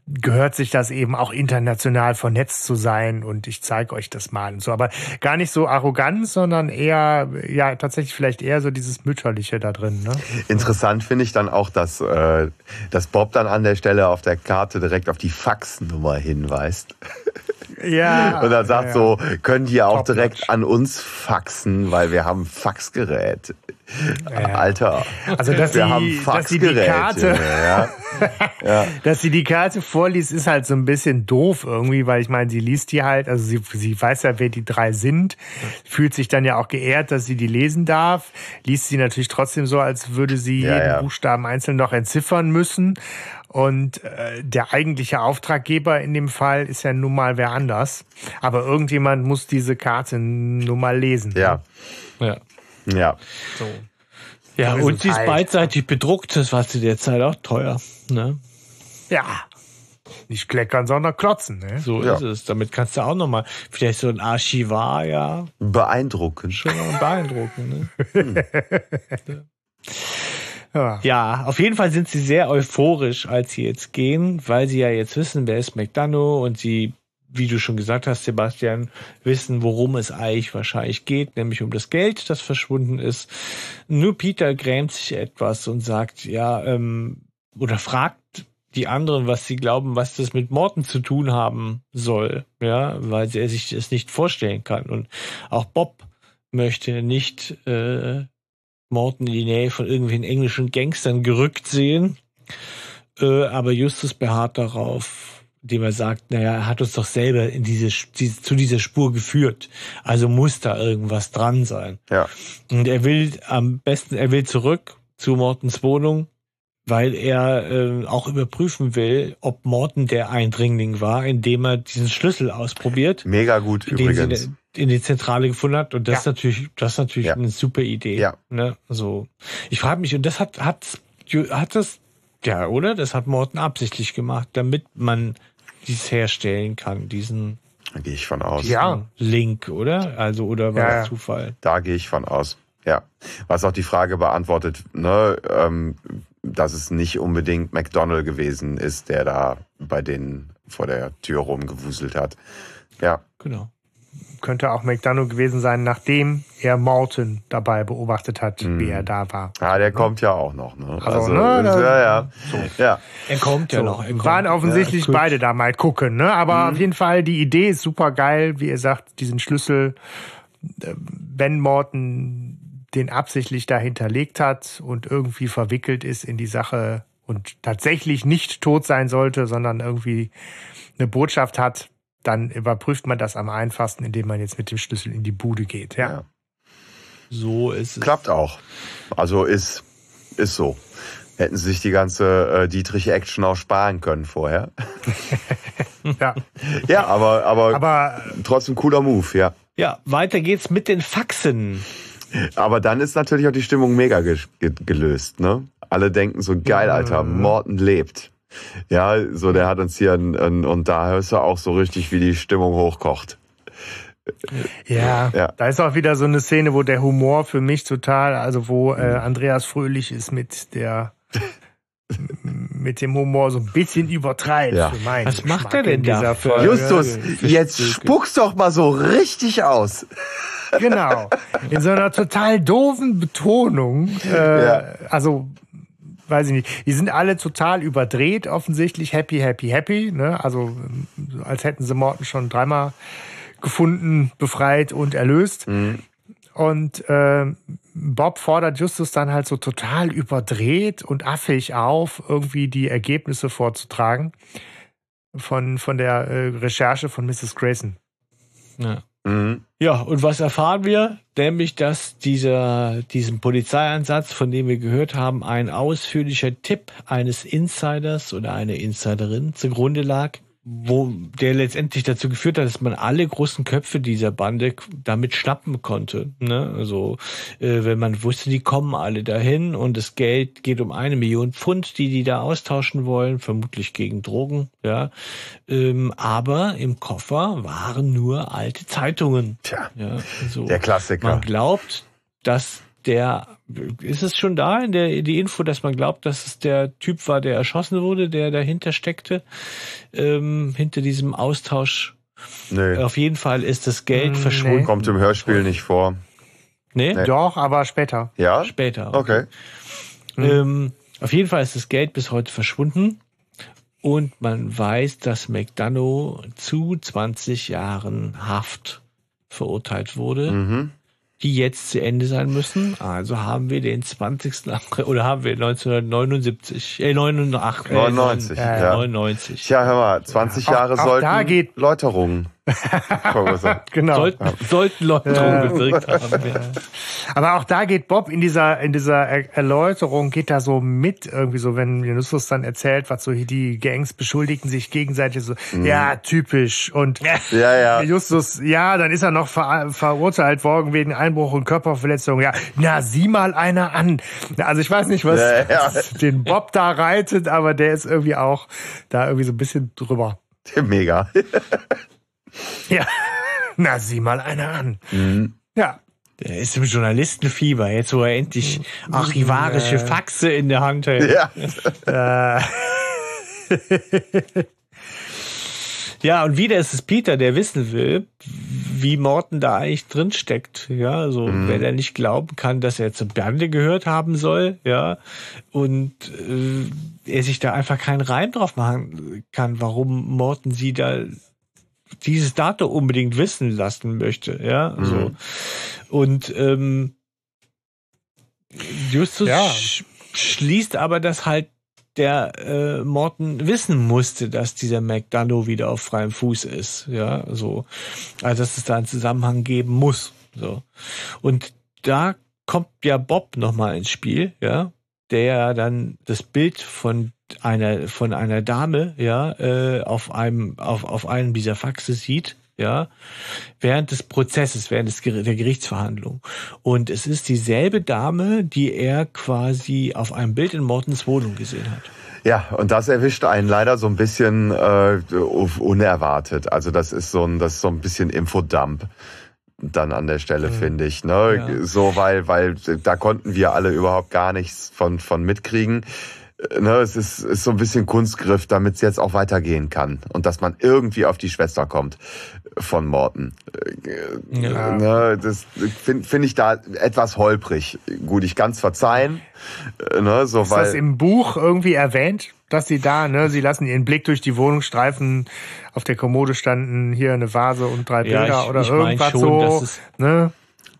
gehört sich das eben auch international vernetzt zu sein und ich zeige euch das mal und so. Aber gar nicht so arrogant, sondern eher, ja, tatsächlich vielleicht eher so dieses Mütterliche da drin. Ne? Interessant finde ich dann auch, dass, äh, dass Bob dann an der Stelle auf der Karte direkt auf die Faxnummer hinweist. <laughs> Ja. Und er sagt ja, ja. so, könnt ihr auch Top direkt an uns faxen, weil wir haben Faxgerät Ja. Alter. Also, dass wir sie, haben dass sie die Faxgerät. Karte, <laughs> ja. dass sie die Karte vorliest, ist halt so ein bisschen doof irgendwie, weil ich meine, sie liest die halt, also sie, sie weiß ja, wer die drei sind, fühlt sich dann ja auch geehrt, dass sie die lesen darf, liest sie natürlich trotzdem so, als würde sie jeden. Buchstaben einzeln noch entziffern müssen. Und äh, der eigentliche Auftraggeber in dem Fall ist ja nun mal wer anders. Aber irgendjemand muss diese Karte nun mal lesen. ja. Ja. Ja. So. Ja, und sie ist beidseitig bedruckt, das war zu der Zeit auch teuer. Ne? Ja. Nicht kleckern, sondern klotzen. Ne? So Ja. ist es. Damit kannst du auch nochmal, vielleicht so ein Archivar, ja, Beeindruckend. schon beeindrucken. Ne? <laughs> Ja. Ja, auf jeden Fall sind sie sehr euphorisch, als sie jetzt gehen, weil sie ja jetzt wissen, wer ist McDonough und sie, wie du schon gesagt hast, Sebastian, wissen, worum es eigentlich wahrscheinlich geht, nämlich um das Geld, das verschwunden ist. Nur Peter grämt sich etwas und sagt, ja, ähm, oder fragt die anderen, was sie glauben, was das mit Morten zu tun haben soll, ja, weil er sich das nicht vorstellen kann. Und auch Bob möchte nicht äh, Morton in die Nähe von irgendwelchen englischen Gangstern gerückt sehen. Äh, aber Justus beharrt darauf, indem er sagt, naja, er hat uns doch selber in diese, diese, zu dieser Spur geführt. Also muss da irgendwas dran sein. Ja. Und er will am besten, er will zurück zu Mortens Wohnung, weil er äh, auch überprüfen will, ob Morton der Eindringling war, indem er diesen Schlüssel ausprobiert, Mega gut den sie übrigens. In die Zentrale gefunden hat. Und das ist natürlich, das ist natürlich Ja. eine super Idee. Ja. Ne? So. Ich frage mich, und das hat, hat, hat das, ja, oder? Das hat Morton absichtlich gemacht, damit man dies herstellen kann, diesen Da gehe ich von aus. Ja. Link, oder? Also, oder war Ja, das ja. Zufall? Da gehe ich von aus. Ja. Was auch die Frage beantwortet, ne, ähm, dass es nicht unbedingt McDonald gewesen ist, der da bei denen vor der Tür rumgewuselt hat. Ja. Genau. Könnte auch McDonough gewesen sein, nachdem er Morton dabei beobachtet hat, Mhm. wie er da war. Ah, der kommt ja auch noch, ne? Also, ne, da- ja, ja. Ja. Er kommt ja So, noch. Kommt. waren offensichtlich Ja, beide da mal gucken, ne? Aber auf jeden Fall, die Idee ist super geil, wie ihr sagt, diesen Schlüssel, äh, wenn Morton den absichtlich da hinterlegt hat und irgendwie verwickelt ist in die Sache und tatsächlich nicht tot sein sollte, sondern irgendwie eine Botschaft hat, dann überprüft man das am einfachsten, indem man jetzt mit dem Schlüssel in die Bude geht. Ja. Ja. So ist es. Klappt auch. Also ist, ist so. Hätten sie sich die ganze äh, Dietrich-Action auch sparen können vorher. <laughs> ja. Ja, aber, aber, Aber trotzdem cooler Move, ja. Ja, weiter geht's mit den Faxen. Aber dann ist natürlich auch die Stimmung mega ge ge gelöst, ne? Alle denken so, geil, Alter, Morten lebt. Ja, so der hat uns hier, ein, ein, und da hörst du auch so richtig, wie die Stimmung hochkocht. Ja, Ja. da ist auch wieder so eine Szene, wo der Humor für mich total, also wo äh, Andreas Fröhlich ist mit der mit dem Humor so ein bisschen übertreibt. Ja. Für meinen Was macht Geschmack er denn dieser Folge. Justus, jetzt spuck's doch mal so richtig aus. Genau. In so einer total doofen Betonung. Äh, Ja. Also, weiß ich nicht. Die sind alle total überdreht, offensichtlich. Happy, happy, happy. Ne? Also, als hätten sie Morten schon dreimal gefunden, befreit und erlöst. Und äh, Bob fordert Justus dann halt so total überdreht und affig auf, irgendwie die Ergebnisse vorzutragen von, von der äh, Recherche von Mrs. Grayson. Ja. Mhm. Ja, und was erfahren wir? Nämlich, dass dieser, diesem Polizeieinsatz, von dem wir gehört haben, ein ausführlicher Tipp eines Insiders oder einer Insiderin zugrunde lag, wo der letztendlich dazu geführt hat, dass man alle großen Köpfe dieser Bande damit schnappen konnte. Ne? Also äh, wenn man wusste, die kommen alle dahin und das Geld geht um eine Million Pfund, die die da austauschen wollen, vermutlich gegen Drogen. Ja, ähm, aber im Koffer waren nur alte Zeitungen. Tja, Ja, also der Klassiker. man glaubt, dass der ist es schon da in der die Info, dass man glaubt, dass es der Typ war, der erschossen wurde, der dahinter steckte, ähm, hinter diesem Austausch. Nö, Auf jeden Fall ist das Geld Nee. verschwunden. kommt im Hörspiel nicht vor. Nee, Nee. Doch, aber später. Ja? später. Okay. Ähm, auf jeden Fall ist das Geld bis heute verschwunden. Und man weiß, dass McDonough zu 20 Jahren Haft verurteilt wurde. Mhm. Die jetzt zu Ende sein müssen. Also haben wir den 20. April oder haben wir 1979, äh, 89, 99, äh, ja. 99. Tja, hör mal, 20 Jahre auch da sollten geht- Läuterungen. <laughs> Genau. Sollten, sollten Leute Ja. bewirkt haben. Ja. Aber auch da geht Bob in dieser, in dieser Er- Erläuterung, geht da so mit, irgendwie so, wenn Justus dann erzählt, was so die Gangs beschuldigten sich gegenseitig so, ja, typisch. Und Mhm. Ja, ja. <laughs> Justus, ja, dann ist er noch ver verurteilt worden wegen Einbruch und Körperverletzung. Ja, na, sieh mal einer an. Also ich weiß nicht, was Ja, ja. <laughs> den Bob da reitet, aber der ist irgendwie auch da irgendwie so ein bisschen drüber. Mega. Ja, <laughs> na, sieh mal einer an. Mhm. Ja, Der ist im Journalistenfieber, jetzt wo er endlich archivarische Faxe in der Hand hält. Ja. äh, <laughs> Ja, und wieder ist es Peter, der wissen will, wie Morten da eigentlich drin steckt. Ja, also wenn er nicht glauben kann, dass er zur Bande gehört haben soll, ja, und äh, er sich da einfach keinen Reim drauf machen kann, warum Morten sie da dieses Datum unbedingt wissen lassen möchte, ja, so. Und ähm, Justus Ja. sch schließt aber, dass halt der äh, Morton wissen musste, dass dieser McDonough wieder auf freiem Fuß ist, ja, so, also dass es da einen Zusammenhang geben muss, so. Und da kommt ja Bob nochmal ins Spiel, ja, der ja dann das Bild von einer von einer Dame, ja, äh, auf einem auf auf einem dieser Faxe sieht, ja, während des Prozesses, während des, der Gerichtsverhandlung. Und es ist dieselbe Dame, die er quasi auf einem Bild in Mortens Wohnung gesehen hat. Ja, und das erwischt einen leider so ein bisschen äh, unerwartet. Also das ist so ein, das ist so ein bisschen Infodump dann an der Stelle, finde ich. Ne? Ja. So, weil, weil da konnten wir alle überhaupt gar nichts von, von mitkriegen. Äh, Ne, es ist, ist so ein bisschen Kunstgriff, damit es jetzt auch weitergehen kann und dass man irgendwie auf die Schwester kommt von Morten. Ja. Ne, das finde find ich da etwas holprig. Gut, ich kann's verzeihen. äh, Ne, so, Ist weil, das im Buch irgendwie erwähnt, dass sie da, ne, sie lassen ihren Blick durch die Wohnung streifen, auf der Kommode standen hier eine Vase und drei Ja, Bilder ich- oder ich irgendwas schon, so, dass es- ne?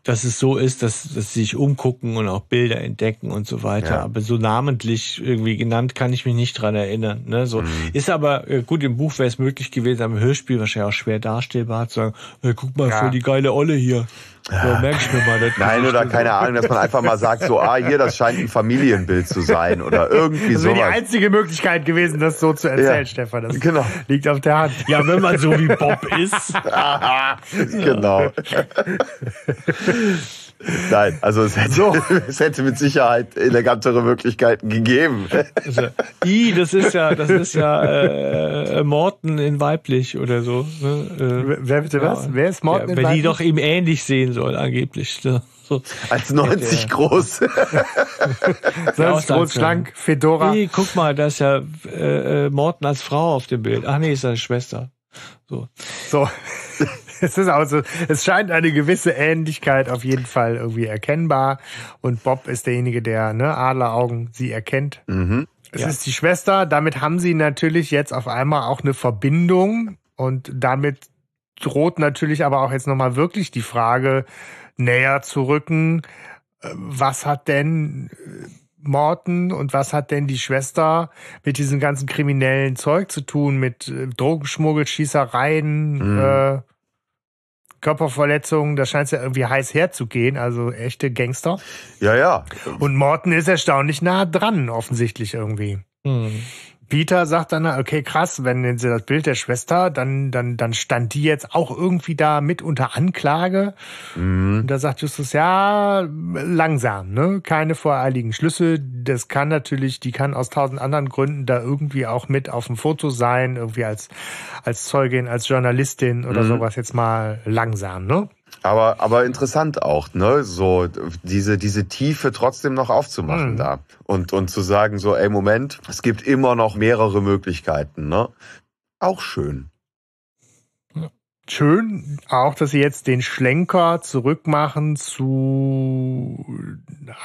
dass es so ist, dass, dass sie sich umgucken und auch Bilder entdecken und so weiter. Ja. Aber so namentlich irgendwie genannt kann ich mich nicht dran erinnern. Ne? So Mhm. ist aber äh, gut im Buch wäre es möglich gewesen, aber im Hörspiel wahrscheinlich auch schwer darstellbar zu sagen, hey, guck mal, Ja. voll die geile Olle hier. Ja, merk ich mir mal. Das Nein, oder und so. keine Ahnung, dass man einfach mal sagt, so, ah, hier, das scheint ein Familienbild zu sein oder irgendwie Das wäre die einzige Möglichkeit gewesen, das so zu erzählen, Ja, Stefan. Das genau. liegt auf der Hand. Ja, wenn man so wie Bob ist. <laughs> genau. <laughs> Nein, also es hätte, <laughs> es hätte mit Sicherheit elegantere Möglichkeiten gegeben. Also, I, das ist ja, das ist ja äh, Morten in weiblich oder so. Ne? Äh, Wer bitte was? Wer ist Morten ja, in Wenn die Weiblich? doch ihm ähnlich sehen soll, angeblich. Ne? So. Als 90 groß. <laughs> <laughs> Sonst auch groß, sagen schlank, Fedora. Hey, guck mal, da ist ja äh, äh, Morten als Frau auf dem Bild. Ach nee, ist seine Schwester. So. So. Es ist also, es scheint eine gewisse Ähnlichkeit auf jeden Fall irgendwie erkennbar. Und Bob ist derjenige, der, ne, Adleraugen sie erkennt. Mhm. Es Ja. ist die Schwester. Damit haben sie natürlich jetzt auf einmal auch eine Verbindung. Und damit droht natürlich aber auch jetzt nochmal wirklich die Frage näher zu rücken. äh, Was hat denn äh, Morten und was hat denn die Schwester mit diesem ganzen kriminellen Zeug zu tun, mit äh, Drogenschmuggel, Schießereien, Mhm. äh, Körperverletzungen, das scheint ja irgendwie heiß herzugehen, also echte Gangster. Ja, ja. Und Morten ist erstaunlich nah dran, offensichtlich irgendwie. Hm. Peter sagt dann, okay, krass, wenn sie das Bild der Schwester, dann, dann, dann stand die jetzt auch irgendwie da mit unter Anklage. Mhm. Und da sagt Justus, ja, langsam, ne? Keine voreiligen Schlüsse. Das kann natürlich, die kann aus tausend anderen Gründen da irgendwie auch mit auf dem Foto sein, irgendwie als, als Zeugin, als Journalistin oder Mhm. sowas jetzt mal langsam, ne? Aber, aber interessant auch, ne, so diese, diese Tiefe trotzdem noch aufzumachen Mhm. da. Und, und zu sagen so, ey, Moment, es gibt immer noch mehrere Möglichkeiten, ne? Auch schön. Schön auch, dass sie jetzt den Schlenker zurückmachen zu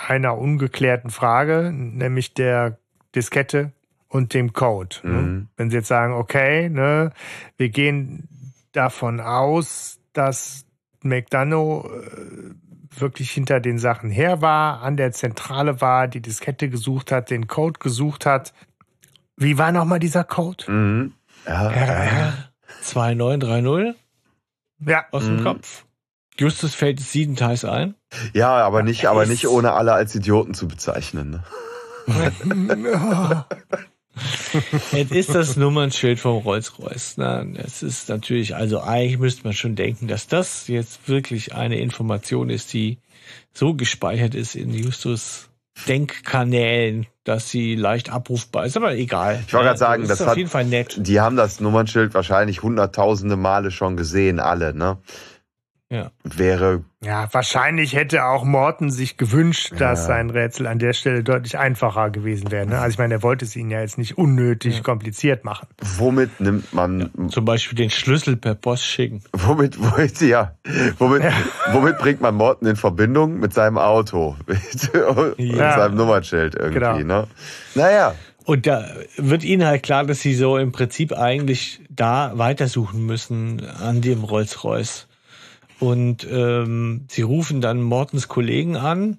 einer ungeklärten Frage, nämlich der Diskette und dem Code. Ne? Mhm. Wenn sie jetzt sagen, okay, ne, wir gehen davon aus, dass McDonough äh, wirklich hinter den Sachen her war, an der Zentrale war, die Diskette gesucht hat, den Code gesucht hat. Wie war nochmal dieser Code? Mhm. Ja, RR 2930 Ja, aus dem Mhm. Kopf. Justus fällt es siebenteils ein. ja, aber nicht, aber nicht ohne alle als Idioten zu bezeichnen. Ne? <laughs> <laughs> Es ist das Nummernschild vom Rolls-Royce. Na, Es ist natürlich, also eigentlich müsste man schon denken, dass das jetzt wirklich eine Information ist, die so gespeichert ist in Justus Denkkanälen, dass sie leicht abrufbar ist. Aber egal. Ich wollte gerade sagen, ist das auf hat- jeden Fall nett. Die haben das Nummernschild wahrscheinlich hunderttausende Male schon gesehen, alle. Ne? Ja. Wäre ja, wahrscheinlich hätte auch Morten sich gewünscht, dass Ja. sein Rätsel an der Stelle deutlich einfacher gewesen wäre. Ne? Also ich meine, er wollte es ihnen ja jetzt nicht unnötig Ja. kompliziert machen. womit nimmt man Zum Beispiel den Schlüssel per Post schicken. Womit, womit, ja, womit, womit bringt man Morten in Verbindung? Mit seinem Auto. <laughs> Ja. seinem Nummernschild irgendwie, Genau. ne? Naja. Und da wird ihnen halt klar, dass sie so im Prinzip eigentlich da weitersuchen müssen an dem Rolls-Royce. Und ähm, sie rufen dann Mortens Kollegen an,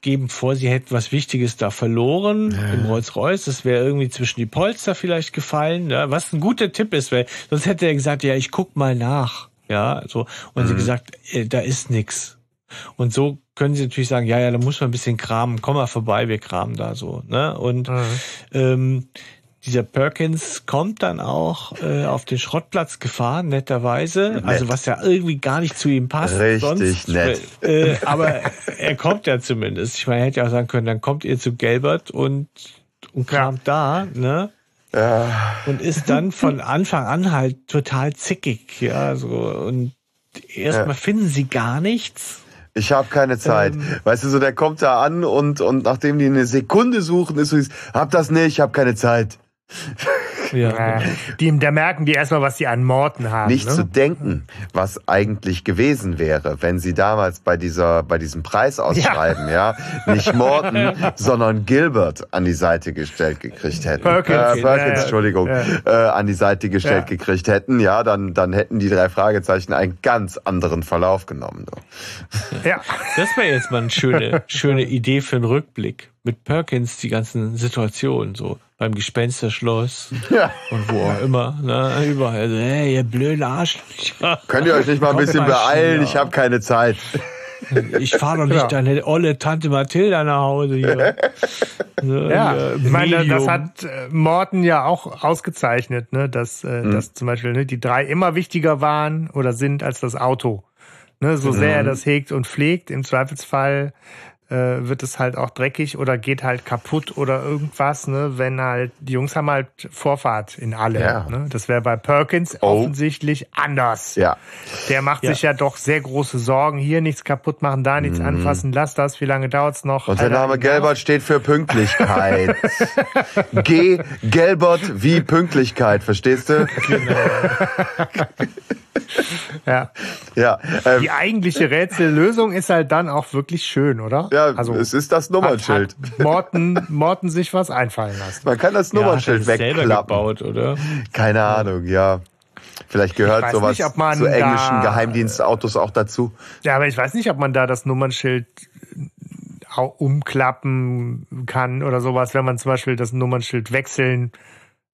geben vor, sie hätten was Wichtiges da verloren im Rolls-Royce. Das wäre irgendwie zwischen die Polster vielleicht gefallen. Ja, was ein guter Tipp ist, weil sonst hätte er gesagt, ja, ich guck mal nach. Ja, so. Und sie gesagt, äh, da ist nix. Und so können sie natürlich sagen, ja, ja, da muss man ein bisschen kramen, komm mal vorbei, wir kramen da so. Ne? Und ähm, dieser Perkins kommt dann auch äh, auf den Schrottplatz gefahren, netterweise. Also was ja irgendwie gar nicht zu ihm passt. Richtig sonst, nett. Äh, aber er kommt ja zumindest. Ich meine, er hätte ja auch sagen können, dann kommt ihr zu Gelbert und, und kramt da, ne? Ja. Und ist dann von Anfang an halt total zickig, ja, so. Und erstmal Ja. finden sie gar nichts. Ich habe keine Zeit. Ähm. weißt du, so der kommt da an und, und nachdem die eine Sekunde suchen, ist so, hab das nicht, ich habe keine Zeit. Ja. Die, da merken die erstmal, was sie an Morten haben. Nicht ne? zu denken, was eigentlich gewesen wäre, wenn sie damals bei dieser, bei diesem Preisausschreiben, ja, nicht Morton, <laughs> sondern Gilbert an die Seite gestellt gekriegt hätten. Perkins. Äh, Perkins, Ja, Entschuldigung, ja. Äh, an die Seite gestellt Ja. gekriegt hätten, ja, dann, dann hätten die drei Fragezeichen einen ganz anderen Verlauf genommen. So. Ja. Das wäre jetzt mal eine schöne, schöne Idee für einen Rückblick. Mit Perkins die ganzen Situationen, so beim Gespensterschloss <laughs> Ja. und wo auch immer, ne, überall. So, hey, ihr blöden Arschlöcher. Könnt ihr euch nicht mal ein bisschen mal beeilen? Ich habe keine Zeit. Ich fahre doch nicht Ja. deine olle Tante Mathilda nach Hause hier. <laughs> So, Ja, ich meine, das hat äh, Morten ja auch ausgezeichnet, ne? dass, äh, Mhm. dass zum Beispiel ne, die drei immer wichtiger waren oder sind als das Auto. Ne? So sehr Mhm. er das hegt und pflegt, im Zweifelsfall wird es halt auch dreckig oder geht halt kaputt oder irgendwas, ne? wenn halt, die Jungs haben halt Vorfahrt in allem. Ja. Ne? Das wäre bei Perkins Oh. offensichtlich anders. Ja. Der macht Ja. sich ja doch sehr große Sorgen. Hier nichts kaputt machen, da nichts anfassen, lass das, wie lange dauert's noch? Mhm. Und der Name genau. Gelbert steht für Pünktlichkeit. <laughs> G. Gelbert wie Pünktlichkeit, verstehst du? <laughs> Ja. Ja, ähm, Die eigentliche Rätsellösung ist halt dann auch wirklich schön, oder? ja also es ist das hat, Nummernschild. hat Morten, Morten sich was einfallen lassen. Man kann das ja, hat er Nummernschild selber wegklappen. gebaut, oder? Keine Ahnung, ja. Vielleicht gehört sowas nicht, ob man zu englischen da- Geheimdienstautos auch dazu. Ja, aber ich weiß nicht, ob man da das Nummernschild umklappen kann oder sowas, wenn man zum Beispiel das Nummernschild wechseln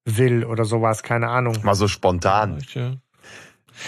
will oder sowas, keine Ahnung. Mal so spontan. Ja.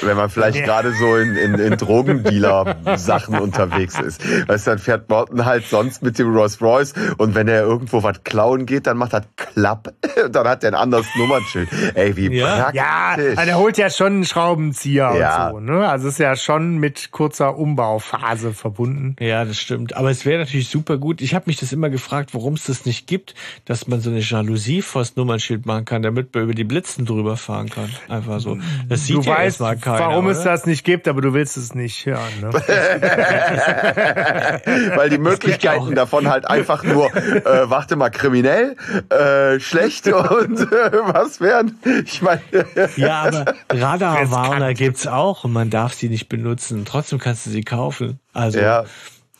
Wenn man vielleicht Ja. gerade so in, in, in Drogendealer-Sachen unterwegs ist. Weißt du, dann fährt Morton halt sonst mit dem Rolls Royce und wenn er irgendwo was klauen geht, dann macht er Klapp <laughs> und dann hat er ein anderes Nummernschild. Ey, wie Ja. Ja, praktisch. also er holt ja schon einen Schraubenzieher Ja. und so, ne? Also es ist ja schon mit kurzer Umbauphase verbunden. Ja, das stimmt. Aber es wäre natürlich super gut. Ich habe mich das immer gefragt, warum es das nicht gibt, dass man so eine Jalousie vors Nummernschild machen kann, damit man über die Blitzen drüber fahren kann. Einfach so. Das sieht Du ja weißt, erstmal keiner. warum es oder? das nicht gibt, aber du willst es nicht hören. Ne? <laughs> Weil die Möglichkeiten davon halt einfach nur, äh, warte mal, kriminell, äh, schlecht <laughs> und äh, was wären? Ich meine, <laughs> Ja, aber Radarwarner gibt's auch und man darf sie nicht benutzen. Trotzdem kannst du sie kaufen. Also ja.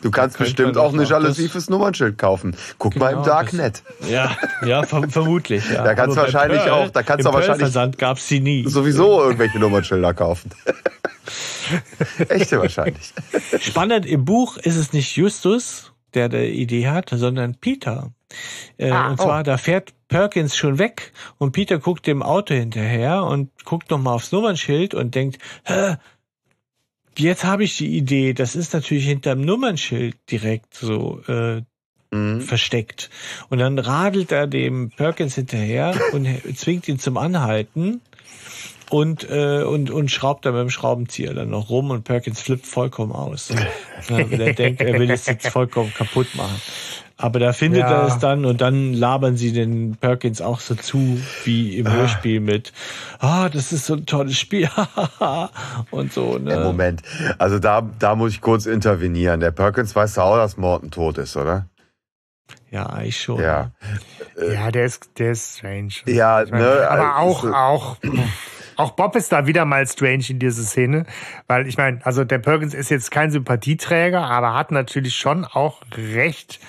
Du kannst bestimmt auch eine auch Jalousie fürs Nummernschild kaufen. Guck mal im Genau, Darknet. ja, ja, ver vermutlich. Ja. Da kannst du wahrscheinlich auch- da kannst du wahrscheinlich- Pearl-Versand gab's sie nie. Sowieso irgendwelche Nummernschilder kaufen. <laughs> Echte wahrscheinlich. Spannend, im Buch ist es nicht Justus, der die Idee hat, sondern Peter. Äh, ah, und zwar, oh. da fährt Perkins schon weg und Peter guckt dem Auto hinterher und guckt nochmal aufs Nummernschild und denkt, Hä, jetzt habe ich die Idee, das ist natürlich hinterm Nummernschild direkt so äh, mhm. versteckt. Und dann radelt er dem Perkins hinterher und zwingt ihn zum Anhalten und, äh, und, und schraubt da mit dem Schraubenzieher dann noch rum und Perkins flippt vollkommen aus. <laughs> ja, weil er denkt, er will es jetzt vollkommen kaputt machen. Aber da findet ja. er es dann und dann labern sie den Perkins auch so zu, wie im ah. Hörspiel mit, ah, das ist so ein tolles Spiel, <laughs> und so. Ne? Moment, also da, da muss ich kurz intervenieren. Der Perkins weiß auch, dass Morton tot ist, oder? Ja, eigentlich schon. Ja, ja der, ist, der ist strange. Ja, ne, aber auch, also, auch, auch Bob ist da wieder mal strange in dieser Szene, weil ich meine, also der Perkins ist jetzt kein Sympathieträger, aber hat natürlich schon auch recht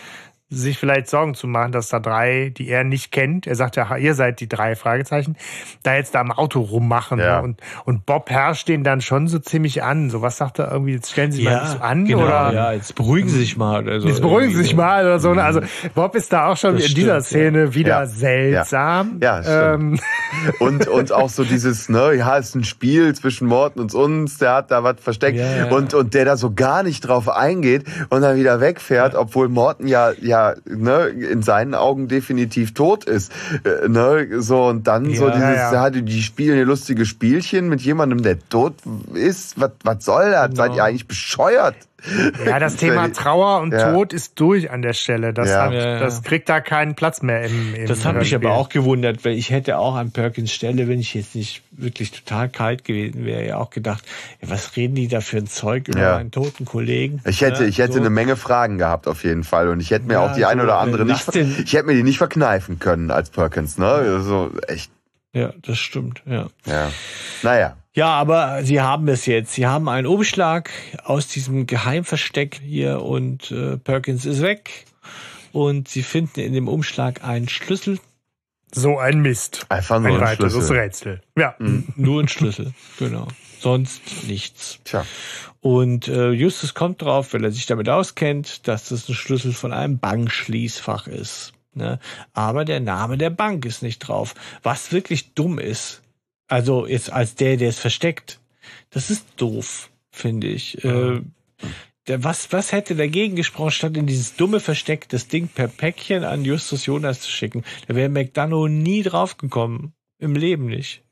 sich vielleicht Sorgen zu machen, dass da drei, die er nicht kennt, er sagt ja, ihr seid die drei Fragezeichen, da jetzt da am Auto rummachen. Ja. Und, und Bob herrscht den dann schon so ziemlich an. So was sagt er irgendwie, jetzt stellen Sie ja, mal nicht so an genau, oder? Ja, jetzt beruhigen Sie sich mal. Oder so jetzt beruhigen Sie sich mal oder so. Also Bob ist da auch schon das in stimmt, dieser Szene ja. wieder seltsam. Ja, ja ähm. <laughs> und, und auch so dieses, ne, ja, es ist ein Spiel zwischen Morten und uns, der hat da was versteckt und, und der da so gar nicht drauf eingeht und dann wieder wegfährt, obwohl Morten ja, ja ja ne, in seinen Augen definitiv tot ist. Äh, ne, so und dann ja, so dieses, ja. ja. die spielen lustige Spielchen mit jemandem, der tot ist. Was, was soll das? Genau. Seid ihr eigentlich bescheuert? Ja, das <laughs> Thema Trauer und ja. Tod ist durch an der Stelle. Das, ja. hat, das kriegt da keinen Platz mehr im, im Das hat mich aber auch gewundert, weil ich hätte auch an Perkins Stelle, wenn ich jetzt nicht wirklich total kalt gewesen wäre, ja auch gedacht, was reden die da für ein Zeug über ja. einen toten Kollegen? Ich hätte, ich hätte so. eine Menge Fragen gehabt auf jeden Fall und ich hätte mir auch die so, eine oder andere nicht, ich hätte mir die nicht verkneifen können als Perkins, ne? Also echt. Ja, das stimmt, ja. Ja. Naja. Ja, aber sie haben es jetzt. Sie haben einen Umschlag aus diesem Geheimversteck hier und äh, Perkins ist weg. Und sie finden in dem Umschlag einen Schlüssel. So ein Mist. Einfach nur ein, ein weiteres Schlüssel. Rätsel. Ja. Mhm. Nur ein Schlüssel, genau. Sonst nichts. Tja. Und äh, Justus kommt drauf, weil er sich damit auskennt, dass das ein Schlüssel von einem Bankschließfach ist. Ne? Aber der Name der Bank ist nicht drauf. Was wirklich dumm ist, also jetzt als der, der es versteckt. Das ist doof, finde ich. Äh, der, was, was hätte dagegen gesprochen, statt in dieses dumme Versteck das Ding per Päckchen an Justus Jonas zu schicken? Da wäre McDonough nie draufgekommen. Im Leben nicht.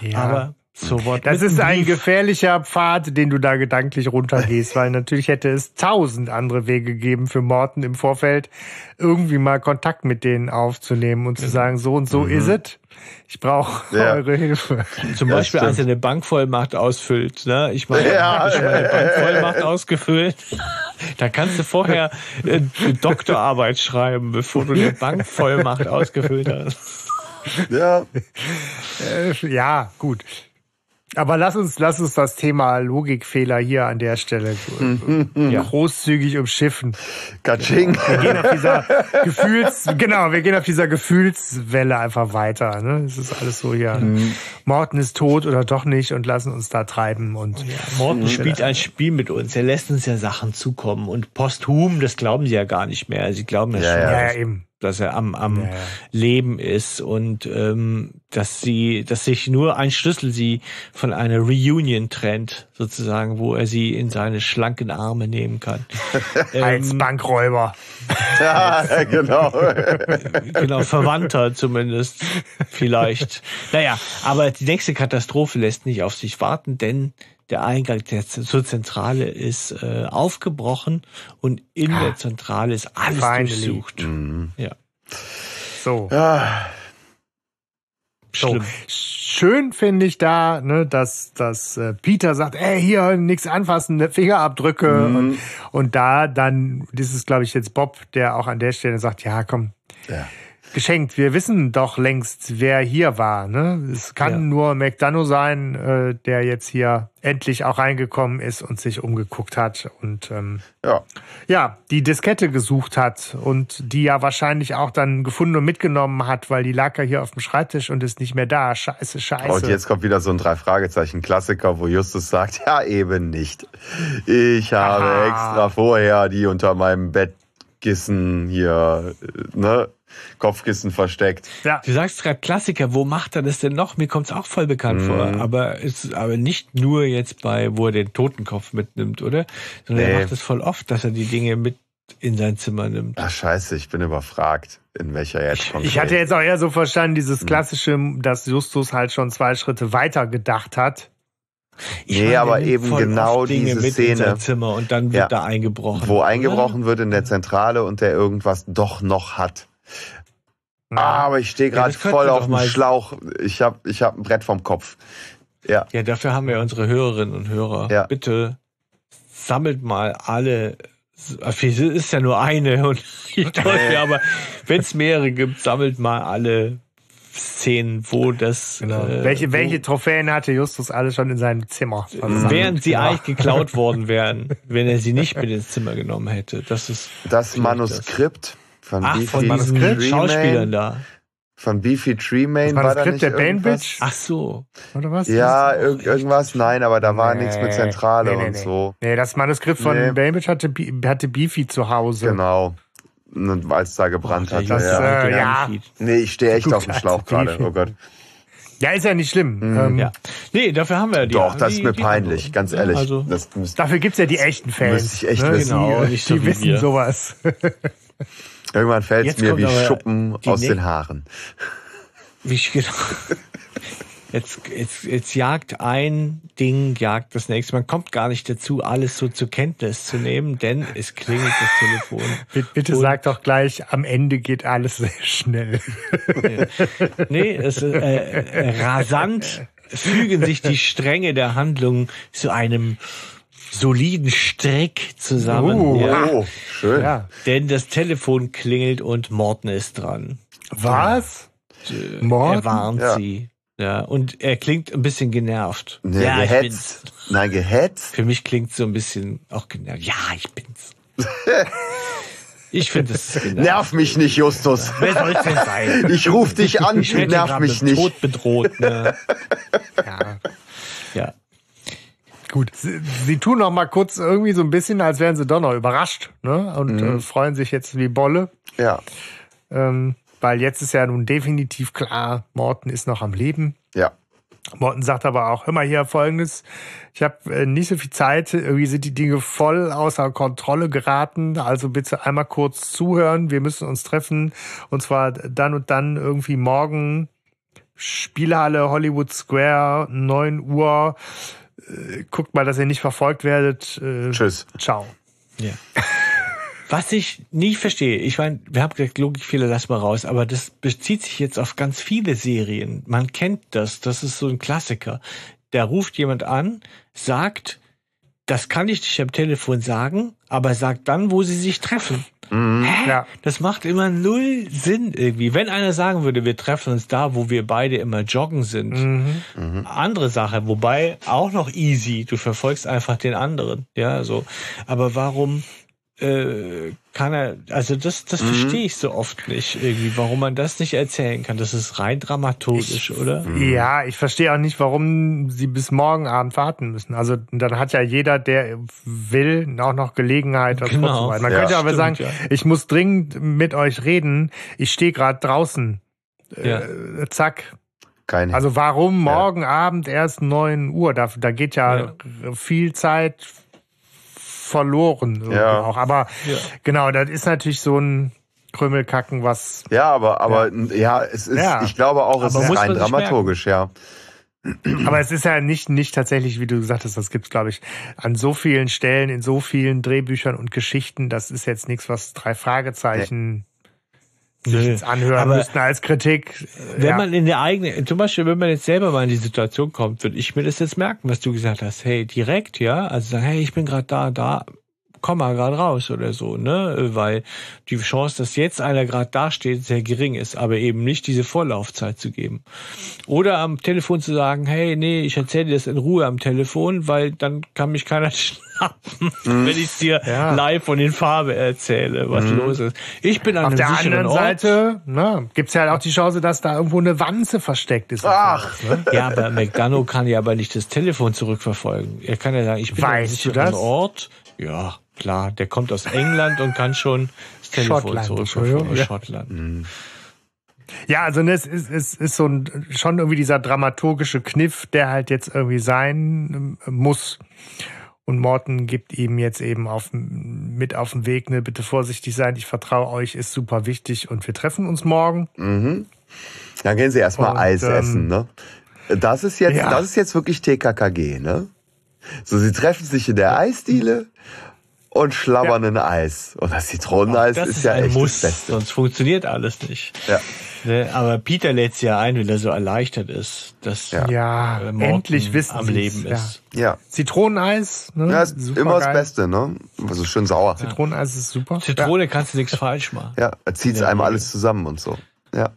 Ja. Aber so what das ist ein gefährlicher Pfad, den du da gedanklich runtergehst, weil natürlich hätte es tausend andere Wege gegeben für Morten im Vorfeld, irgendwie mal Kontakt mit denen aufzunehmen und zu sagen, so und so mhm. ist es. Ich brauche ja. eure Hilfe. Zum Beispiel, als er eine Bankvollmacht ausfüllt. Ne? Ich meine, ja. ich meine Bankvollmacht ausgefüllt. <laughs> Da kannst du vorher eine Doktorarbeit schreiben, bevor du eine Bankvollmacht ausgefüllt hast. Ja. Äh, ja, gut. Aber lass uns, lass uns das Thema Logikfehler hier an der Stelle ja. großzügig umschiffen. Katsching. Wir gehen auf dieser Gefühls, genau, wir gehen auf dieser Gefühlswelle einfach weiter. Ne? Es ist alles so hier. Mhm. Morten ist tot oder doch nicht und lassen uns da treiben und. Ja, Morten mhm. spielt ein Spiel mit uns. Er lässt uns ja Sachen zukommen und posthum, das glauben sie ja gar nicht mehr. Sie glauben ja, ja schon. Ja, ja, eben dass er am, am ja. Leben ist und ähm, dass sie, dass sich nur ein Schlüssel sie von einer Reunion trennt, sozusagen, wo er sie in seine schlanken Arme nehmen kann. <laughs> Als ähm, Bankräuber. <laughs> ja, genau. <laughs> genau, Verwandter zumindest, vielleicht. Naja, aber die nächste Katastrophe lässt nicht auf sich warten, denn der Eingang der, zur Zentrale ist äh, aufgebrochen und in ja. der Zentrale ist alles Finally. durchsucht. Mhm. Ja. So. Ja. So. Schön finde ich da, ne, dass, dass äh, Peter sagt, ey, hier nichts anfassen, ne, Fingerabdrücke. Mhm. Und, und da dann, das ist, glaube ich, jetzt Bob, der auch an der Stelle sagt, ja, komm, ja geschenkt. Wir wissen doch längst, wer hier war. Ne? Es kann Ja. nur McDonough sein, äh, der jetzt hier endlich auch reingekommen ist und sich umgeguckt hat und ähm, Ja. ja, die Diskette gesucht hat und die ja wahrscheinlich auch dann gefunden und mitgenommen hat, weil die lag ja hier auf dem Schreibtisch und ist nicht mehr da. Scheiße, scheiße. Und jetzt kommt wieder so ein Drei-Fragezeichen-Klassiker, wo Justus sagt, <laughs> ja eben nicht. Ich habe Aha. extra vorher die unter meinem Bettkissen hier, äh, ne, Kopfkissen versteckt. ja. Du sagst gerade Klassiker, wo macht er das denn noch? Mir kommt es auch voll bekannt Mhm. vor. Aber ist aber nicht nur jetzt bei, wo er den Totenkopf mitnimmt, oder? Sondern Nee. er macht es voll oft, dass er die Dinge mit in sein Zimmer nimmt. Ach scheiße, ich bin überfragt, in welcher jetzt konkret. Ich hatte jetzt auch eher so verstanden, dieses Hm. klassische, dass Justus halt schon zwei Schritte weiter gedacht hat. Ich Nee, meine, aber eben genau diese mit in sein Szene. Zimmer und dann wird Ja. da eingebrochen. wo oder? eingebrochen wird in der Zentrale und der irgendwas doch noch hat. Ah, aber ich stehe Ja, gerade das könnten voll auf dem Schlauch. Ich habe ich hab ein Brett vom Kopf. Ja, Ja, dafür haben wir unsere Hörerinnen und Hörer. Ja. Bitte sammelt mal alle. Es ist ja nur eine und ich glaube, aber wenn es mehrere gibt, sammelt mal alle Szenen, wo das. Genau. äh, welche, wo, welche Trophäen hatte Justus alle schon in seinem Zimmer? versammelt? Während sie Genau. eigentlich geklaut <laughs> worden wären, wenn er sie nicht mit ins Zimmer genommen hätte. Das ist. das Manuskript von Ach, Beefy von Manuskript? Schauspielern da. Von Beefy Treemain Das war da Manuskript nicht der irgendwas? Bainbridge? Ach so. Oder was? Ja, irg irgendwas, nein, aber da war nichts mit Zentrale nee, nee, und nee. so. Nee, das Manuskript von Nee. Bainbridge hatte, hatte Beefy zu Hause. Genau. Und als da gebrannt Boah, hat. das, ja. äh, ja. Nee, ich stehe echt Du auf dem Schlauch gerade. Oh Gott. Ja, ist ja nicht schlimm. Ähm, Ja. Nee, dafür haben wir die. Doch, das die, ist mir peinlich, ganz Ja, ehrlich. Also, das müsst, Dafür gibt's ja die echten Fans. Müsste ich echt ne? wissen. Genau, die so die wissen wir. sowas. <laughs> irgendwann fällt es mir wie Schuppen aus ne- den Haaren. wie ich genau. <laughs> Jetzt, jetzt, jetzt jagt ein Ding, jagt das nächste. Man kommt gar nicht dazu, alles so zur Kenntnis zu nehmen, denn es klingelt das Telefon. Bitte, bitte sag doch gleich, am Ende geht alles <laughs> sehr schnell. Nee, es ist äh, äh, rasant fügen sich die Stränge der Handlung zu einem soliden Strick zusammen. Uh, ja. Oh, schön. Ja. Denn das Telefon klingelt und Morten ist dran. Was? Er Morten? warnt Ja. sie. Ja, und er klingt ein bisschen genervt. Nee, ja, ich bin's. gehetzt. Nein, gehetzt. Für mich klingt so ein bisschen auch genervt. Ja, ich bin's. <laughs> ich finde, genervt. Nerv mich nicht, Justus. Wer soll's denn sein? Ich ruf dich an, Ich nerv mich nicht. Tod bedroht. Ne? <laughs> Ja. Ja. Gut, sie, sie tun noch mal kurz irgendwie so ein bisschen, als wären sie doch noch überrascht ne? und Mhm. äh, freuen sich jetzt wie Bolle. Ja, Ähm, weil jetzt ist ja nun definitiv klar, Morten ist noch am Leben. ja. Morten sagt aber auch, mal hier folgendes, ich habe äh, nicht so viel Zeit, irgendwie sind die Dinge voll außer Kontrolle geraten, also bitte einmal kurz zuhören, wir müssen uns treffen und zwar dann und dann irgendwie morgen Spielhalle Hollywood Square, 9 Uhr, guckt mal, dass ihr nicht verfolgt werdet, äh, Tschüss. ciao. Ja. Was ich nie verstehe, ich meine, wir haben gesagt, Logikfehler lassen wir raus, aber das bezieht sich jetzt auf ganz viele Serien. Man kennt das, das ist so ein Klassiker. Da ruft jemand an, sagt, das kann ich nicht am Telefon sagen, aber sagt dann, wo sie sich treffen. Hä? Ja. Das macht immer null Sinn irgendwie. Wenn einer sagen würde, wir treffen uns da, wo wir beide immer joggen sind, Mhm. andere Sache, wobei auch noch easy, du verfolgst einfach den anderen, ja, so. Aber warum äh, kann er, also das, das Mhm. verstehe ich so oft nicht irgendwie, warum man das nicht erzählen kann. Das ist rein dramaturgisch, oder? Ja, ich verstehe auch nicht, warum sie bis morgen Abend warten müssen. Also dann hat ja jeder, der will, auch noch Gelegenheit, das Genau. vorzubereiten. Man Ja. könnte aber Stimmt, sagen, ja. ich muss dringend mit euch reden. Ich stehe gerade draußen. Ja. Äh, zack. Kein Also warum morgen Abend erst 9 Uhr? Da, da geht ja, viel Zeit verloren. Ja. Auch. Aber Ja. genau, das ist natürlich so ein Krümelkacken, was Ja, aber, aber ja, es ist, Ja. ich glaube auch, es Aber ist muss rein dramaturgisch, ja. <clears throat> Aber es ist ja nicht, nicht tatsächlich, wie du gesagt hast, das gibt's glaube ich, an so vielen Stellen, in so vielen Drehbüchern und Geschichten. Das ist jetzt nichts, was drei Fragezeichen sich jetzt anhören Aber müssten als Kritik. Wenn ja. man in der eigenen, zum Beispiel, wenn man jetzt selber mal in die Situation kommt, würde ich mir das jetzt merken, was du gesagt hast. Hey, direkt, ja, also sagen, hey, ich bin gerade da, da, Komma gerade raus oder so, ne? Weil die Chance, dass jetzt einer gerade dasteht, sehr gering ist, aber eben nicht diese Vorlaufzeit zu geben. Oder am Telefon zu sagen, hey, nee, ich erzähle dir das in Ruhe am Telefon, weil dann kann mich keiner <laughs> schnappen, mhm. wenn ich dir ja. live von den Farbe erzähle, was mhm. los ist. Ich bin an Auf der anderen Ort. Seite ne, gibt es ja auch die Chance, dass da irgendwo eine Wanze versteckt ist. Ach, ne? ja, aber McDonough kann ja aber nicht das Telefon zurückverfolgen. Er kann ja sagen, ich bin weißt an einem Ort. Ja, klar, der kommt aus England und kann schon das Telefon Schottland, zurückverfolgen. Ja. Schottland. Mhm. Ja, also es ist, es ist so ein, schon irgendwie dieser dramaturgische Kniff, der halt jetzt irgendwie sein ähm, muss. Und Morten gibt ihm jetzt eben auf, mit auf den Weg, ne, bitte vorsichtig sein, ich vertraue euch, ist super wichtig und wir treffen uns morgen. Mhm. Dann gehen sie erstmal Eis ähm, essen, ne? Das ist jetzt, ja. das ist jetzt wirklich TKKG, ne? So, sie treffen sich in der Eisdiele und schlabbern ja. in Eis. Und das Zitroneneis das ist, ist ja ein echt Muss, das Beste. Sonst funktioniert alles nicht. Ja. Ne, Aber Peter lädt sie ja ein, weil er so erleichtert ist, dass Ja. Ja, äh, endlich wissen am Leben ja. ist. Ja. Zitroneneis, ne? Ja, ist Super immer das. Beste, ne? Also schön sauer. Zitroneneis ist super. Zitrone kannst du nichts falsch machen. Ja, er zieht einem ja. alles zusammen und so. Ja.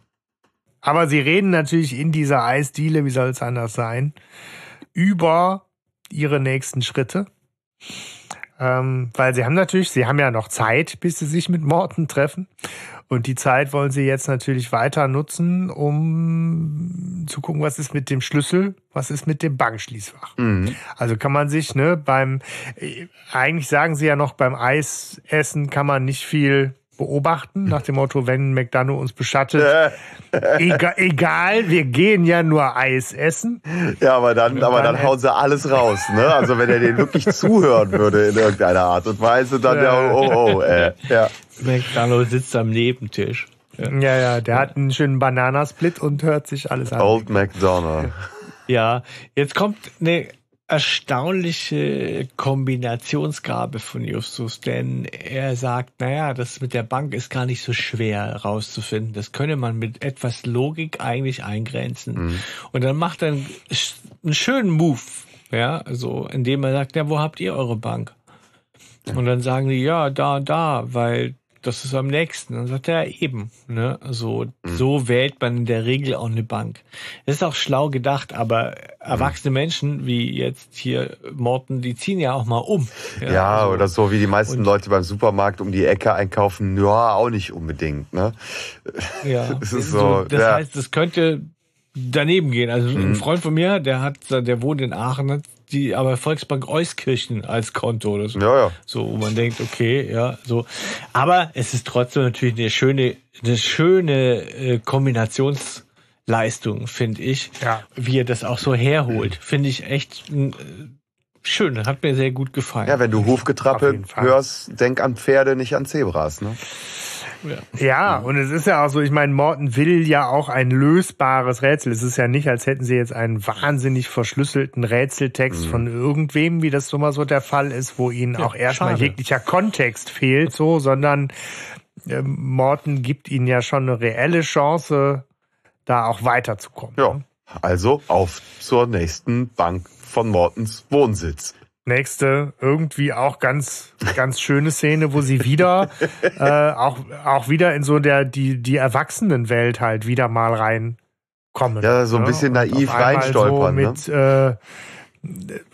Aber sie reden natürlich in dieser Eisdiele, wie soll es anders sein, über ihre nächsten Schritte. Ähm, weil sie haben natürlich, sie haben ja noch Zeit, bis sie sich mit Morten treffen. Und die Zeit wollen sie jetzt natürlich weiter nutzen, um zu gucken, was ist mit dem Schlüssel, was ist mit dem Bankschließfach. Mhm. Also kann man sich, ne, beim, äh, eigentlich sagen sie ja noch, beim Eisessen kann man nicht viel beobachten, nach dem Motto, wenn McDonough uns beschattet, <laughs> egal, egal, wir gehen ja nur Eis essen. Ja, aber dann, aber dann dann hauen sie alles raus, ne? Also wenn er denen wirklich zuhören würde in irgendeiner Art und Weise, dann ja, oh, oh, äh, ja. McDonald sitzt am Nebentisch. Ja. Ja, ja, der hat einen schönen Bananasplit und hört sich alles an. Old MacDonald. Ja, jetzt kommt eine erstaunliche Kombinationsgabe von Justus, denn er sagt, naja, das mit der Bank ist gar nicht so schwer rauszufinden. Das könne man mit etwas Logik eigentlich eingrenzen. Und dann macht er einen, einen schönen Move, ja, also indem er sagt, ja, wo habt ihr eure Bank? Und dann sagen die, ja, da, da, weil das ist am nächsten. Dann sagt er, ja, eben. Ne? So, so wählt man in der Regel auch eine Bank. Das ist auch schlau gedacht, aber erwachsene Menschen, wie jetzt hier Morten, die ziehen ja auch mal um. Ja, also- oder so wie die meisten und- Leute beim Supermarkt um die Ecke einkaufen, ja, auch nicht unbedingt, ne? Ja, <laughs> Es ist so, das ja. heißt, es könnte daneben gehen. Also Mhm. ein Freund von mir, der hat, der wohnt in Aachen, hat die aber Volksbank Euskirchen als Konto oder so. Ja, ja. So, wo man denkt, okay, ja, so. Aber es ist trotzdem natürlich eine schöne, eine schöne äh, Kombinationsleistung, finde ich. Ja. Wie er das auch so herholt. Finde ich echt äh, schön. Hat mir sehr gut gefallen. Ja, wenn du Hufgetrappel hörst, denk an Pferde, nicht an Zebras, ne? Ja, und es ist ja auch so, ich meine, Morten will ja auch ein lösbares Rätsel. Es ist ja nicht, als hätten sie jetzt einen wahnsinnig verschlüsselten Rätseltext von irgendwem, wie das so mal so der Fall ist, wo ihnen auch erstmal schade. jeglicher Kontext fehlt, so, sondern ähm, Morten gibt ihnen ja schon eine reelle Chance, da auch weiterzukommen. Ja. Also auf zur nächsten Bank von Mortens Wohnsitz. Nächste, irgendwie auch ganz, ganz schöne Szene, wo sie wieder, <laughs> äh, auch, auch wieder in so der, die, die Erwachsenenwelt halt wieder mal reinkommen. Ja, so ein ne? bisschen Und naiv reinstolpern, ne? So mit, äh,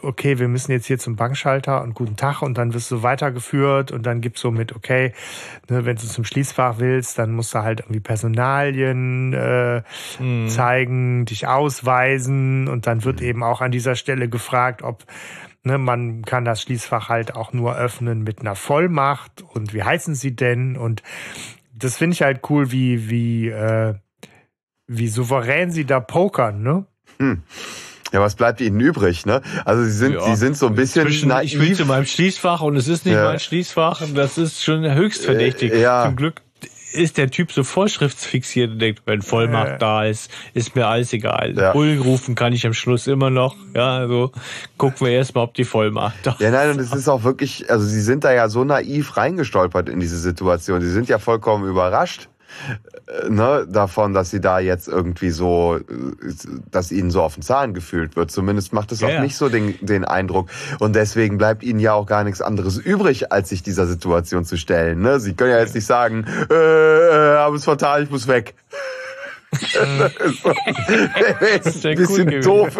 okay, wir müssen jetzt hier zum Bankschalter und guten Tag und dann wirst du weitergeführt und dann gibt's so mit, okay, ne, wenn du zum Schließfach willst, dann musst du halt irgendwie Personalien äh, Mhm. zeigen, dich ausweisen und dann wird eben auch an dieser Stelle gefragt, ob ne, man kann das Schließfach halt auch nur öffnen mit einer Vollmacht und wie heißen sie denn und das finde ich halt cool, wie wie äh, wie souverän sie da pokern, ne? Ja, was bleibt ihnen übrig, ne? Also sie sind, Ja. sie sind so ein bisschen Zwischen, ich will naiv. zu meinem Schließfach und es ist nicht Ja. mein Schließfach. Das ist schon höchst verdächtig. Äh, ja. Zum Glück ist der Typ so vorschriftsfixiert und denkt, wenn Vollmacht Äh. da ist, ist mir alles egal. Ja. Bullen rufen kann ich am Schluss immer noch. Ja, also gucken wir erstmal, ob die Vollmacht da Ja, nein, und es ist auch wirklich, also sie sind da ja so naiv reingestolpert in diese Situation. Sie sind ja vollkommen überrascht. Äh, ne, davon, dass sie da jetzt irgendwie so, äh, dass ihnen so auf den Zahn gefühlt wird. Zumindest macht es auch ja. nicht so den, den Eindruck. Und deswegen bleibt ihnen ja auch gar nichts anderes übrig, als sich dieser Situation zu stellen. Ne? Sie können ja jetzt nicht sagen, äh, äh, habe es fatal, ich muss weg. Das ist ein bisschen doof.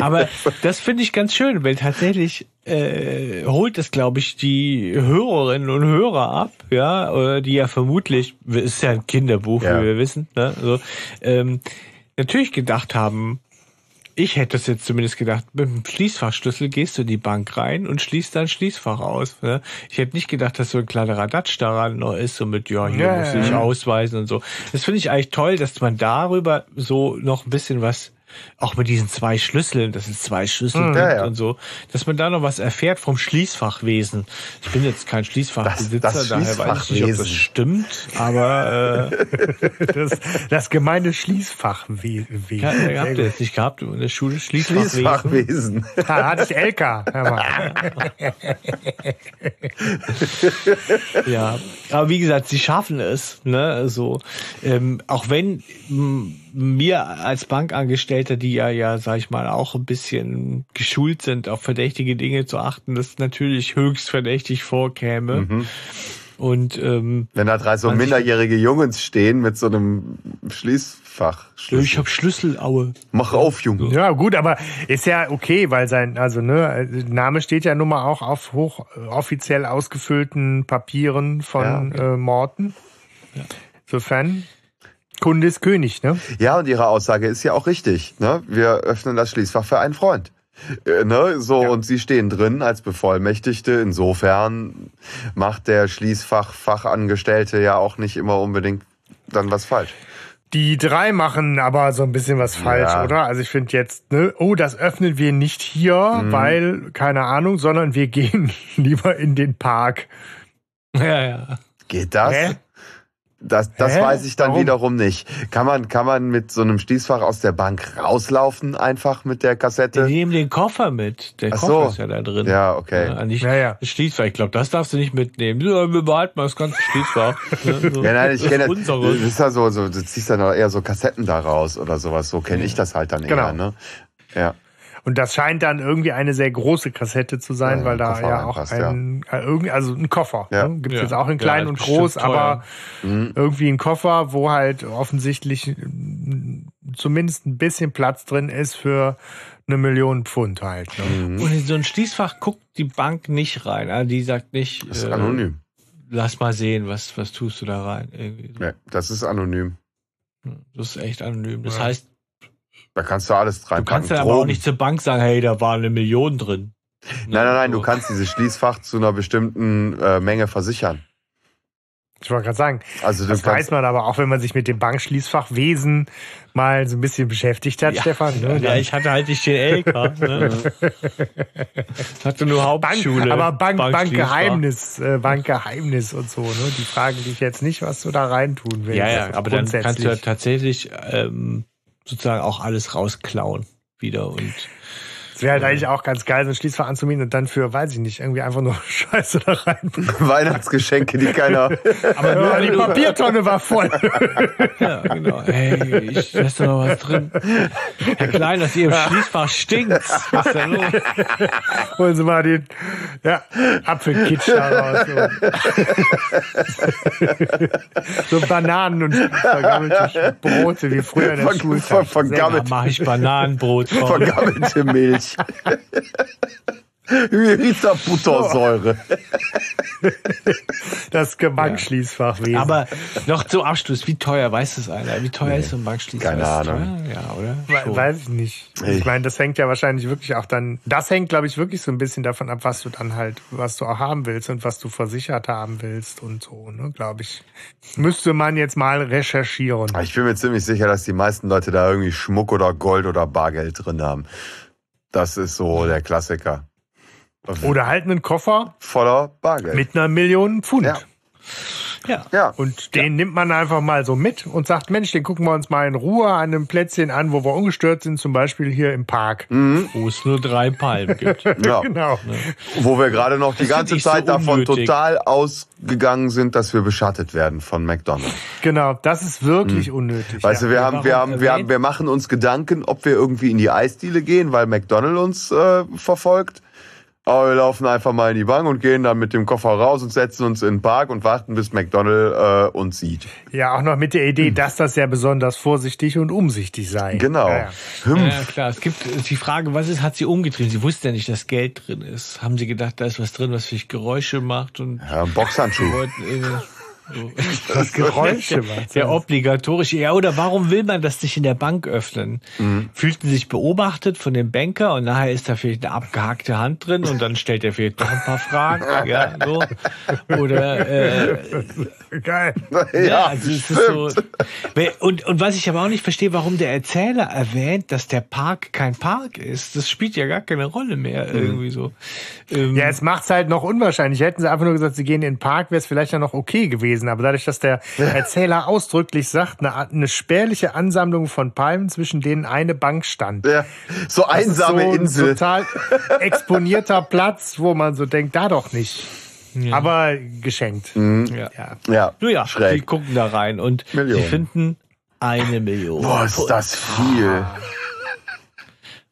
Aber das finde ich ganz schön, weil tatsächlich äh, holt es, glaube ich, die Hörerinnen und Hörer ab, ja, oder die ja vermutlich, ist ja ein Kinderbuch, Ja. wie wir wissen, ne, also, ähm, natürlich gedacht haben, ich hätte es jetzt zumindest gedacht, mit dem Schließfachschlüssel gehst du in die Bank rein und schließt dein Schließfach aus. Ne? Ich hätte nicht gedacht, dass so ein kleiner Radatsch daran noch ist, so mit, ja, hier Ja, muss ich ausweisen und so. Das finde ich eigentlich toll, dass man darüber so noch ein bisschen was, auch mit diesen zwei Schlüsseln, dass es zwei Schlüssel gibt Ja, ja. und so, dass man da noch was erfährt vom Schließfachwesen. Ich bin jetzt kein Schließfachbesitzer, Das- das daher weiß ich nicht, ob das stimmt, aber äh, <laughs> Das, das gemeine Schließfachwesen. ja, habt ihr jetzt nicht gehabt in der Schule? Schließfachwesen? Schließfachwesen. Da hatte ich mal. <laughs> Ja, aber wie gesagt, sie schaffen es, ne, so, ähm, auch wenn m, mir als Bankangestellter, die ja, ja, sag ich mal, auch ein bisschen geschult sind, auf verdächtige Dinge zu achten, das natürlich höchst verdächtig vorkäme. Und ähm, Wenn da drei so minderjährige Jungs stehen mit so einem Schließfach. ich habe Schlüsselaue. Mach auf, Junge. Ja, gut, aber ist ja okay, weil sein, also ne, Name steht ja nun mal auch auf hoch äh, offiziell ausgefüllten Papieren von äh, Morten. Insofern, Kunde ist König, ne? Ja, und ihre Aussage ist ja auch richtig. Ne? Wir öffnen das Schließfach für einen Freund. Äh, ne? So, Ja. und sie stehen drin als Bevollmächtigte. Insofern macht der Schließfach-Fachangestellte ja auch nicht immer unbedingt dann was falsch. Die drei machen aber so ein bisschen was falsch, Ja. oder? Also ich finde jetzt, ne, oh, das öffnen wir nicht hier, weil, keine Ahnung, sondern wir <laughs> gehen lieber in den Park. Ja, ja. Geht das? Hä? Das, das Hä? weiß ich dann Warum? wiederum nicht. Kann man, kann man mit so einem Schließfach aus der Bank rauslaufen, einfach mit der Die Kassette? nehmen den Koffer mit. Der Ach Koffer so. ist ja da drin. Ja, okay. Ja, nicht Ja, ja. das Schließfach. Ich glaube, das darfst du nicht mitnehmen. Ja, wir behalten mal das ganze Schließfach. <laughs> Ne, so. Ja, nein, ich kenne ist das. Das ist ja so, so, du ziehst dann eher so Kassetten da raus oder sowas. So kenne ich das halt dann Genau. eher, ne? Ja. Und das scheint dann irgendwie eine sehr große Kassette zu sein, Ja, weil da Koffer ja auch reinpasst, ein, äh, irgendwie, also ein Koffer. Ja. Ne? Gibt es Ja. jetzt auch in klein Ja, und groß, aber Mhm. irgendwie ein Koffer, wo halt offensichtlich mm, zumindest ein bisschen Platz drin ist für eine Million Pfund halt. Ne? Und in so ein Schließfach guckt die Bank nicht rein. Also die sagt nicht, Das ist äh, anonym. lass mal sehen, was, was tust du da rein. Irgendwie. Ja, das ist anonym. Das ist echt anonym. Das Ja. heißt, Da kannst du alles du reinpacken. kannst dann aber auch nicht zur Bank sagen, hey, da war eine Million drin. Nein, nein, nein, du kannst dieses Schließfach zu einer bestimmten äh, Menge versichern. Ich wollte gerade sagen, Also du das weiß man aber auch, wenn man sich mit dem Bankschließfachwesen mal so ein bisschen beschäftigt hat, Ja, Stefan. Ne? Ja, ich hatte halt nicht den LK. Ne? <laughs> Hatte nur Bank, Hauptschule. aber Bank. Bankgeheimnis, äh, Bankgeheimnis und so. Ne? Die fragen dich jetzt nicht, was du da reintun willst. Ja, ja, aber dann kannst du ja tatsächlich ähm, sozusagen auch alles rausklauen wieder und wäre halt eigentlich auch ganz geil, so ein Schließfach anzumieten und dann für, weiß ich nicht, irgendwie einfach nur <laughs> Scheiße da rein. <laughs> Weihnachtsgeschenke, die keiner. aber nur die du, Papiertonne war voll. <laughs> ja, genau. Hey, ich, da ist doch noch was drin. Herr Klein, aus Ihrem Schließfach stinkt's. Was ist da los? Holen Sie mal den ja, Apfelkitsch da raus. So, Bananen und vergammelte Brote wie früher in der Ver- Schulzeit. ver- vergammelt. Da mache ich Bananenbrot. Vergammelte Milch. Rita-Buttersäure. Das Bankschließfachwesen. Aber noch zum Abschluss, wie teuer, weiß es einer? Wie teuer ist so ein Bankschließfach? keine Ahnung. Teuer? Ja, oder? We- Schon. Weiß ich nicht. Ich meine, das hängt ja wahrscheinlich wirklich auch dann, das hängt, glaube ich, wirklich so ein bisschen davon ab, was du dann halt, was du auch haben willst und was du versichert haben willst und so, ne, glaube ich. Müsste man jetzt mal recherchieren. Ich bin mir ziemlich sicher, dass die meisten Leute da irgendwie Schmuck oder Gold oder Bargeld drin haben. Das ist so der Klassiker. Oder halt einen Koffer Voller Bargeld. mit einer Million Pfund. Ja. Ja. Ja. Und den nimmt man einfach mal so mit und sagt, Mensch, den gucken wir uns mal in Ruhe an einem Plätzchen an, wo wir ungestört sind, zum Beispiel hier im Park. Wo es nur drei Palmen gibt. <laughs> Ja. Genau. Wo wir gerade noch die Das ganze ich so Zeit davon unnötig. total ausgegangen sind, dass wir beschattet werden von McDonald's. Genau, das ist wirklich unnötig. Hm. Weißt ja. du, wir haben, wir haben, wir haben, wir machen uns Gedanken, ob wir irgendwie in die Eisdiele gehen, weil McDonald's uns äh, verfolgt. Aber wir laufen einfach mal in die Bank und gehen dann mit dem Koffer raus und setzen uns in den Park und warten, bis McDonald äh, uns sieht. ja, auch noch mit der Idee, dass das ja besonders vorsichtig und umsichtig sei. Hm. Genau. Ja, ja. Hm. Ja, klar. Es gibt die Frage, was ist, hat sie umgetrieben? Sie wusste ja nicht, dass Geld drin ist. Haben sie gedacht, da ist was drin, was vielleicht Geräusche macht und Ja, ein Boxhandschuh. <laughs> Das Geräusche macht. Der obligatorische. Ja, oder warum will man das nicht in der Bank öffnen? Mhm. Fühlten sich beobachtet von dem Banker und nachher ist da vielleicht eine abgehackte Hand drin und dann stellt er vielleicht noch ein paar Fragen. <laughs> Ja, so. Oder äh, Geil. Ja, also es ist so. Und, und was ich aber auch nicht verstehe, warum der Erzähler erwähnt, dass der Park kein Park ist. Das spielt ja gar keine Rolle mehr irgendwie so. Ähm, Ja, es macht's halt noch unwahrscheinlich. Hätten sie einfach nur gesagt, sie gehen in den Park, wäre es vielleicht ja noch okay gewesen. Aber dadurch, dass der Erzähler ausdrücklich sagt, eine, eine spärliche Ansammlung von Palmen, zwischen denen eine Bank stand. Ja, so Das einsame so ein Insel. Total exponierter <laughs> Platz, wo man so denkt, da doch nicht. Aber geschenkt. ja. Ja. Ja, ja, die schräg. gucken da rein und Millionen. sie finden eine Million. Boah, ist das viel.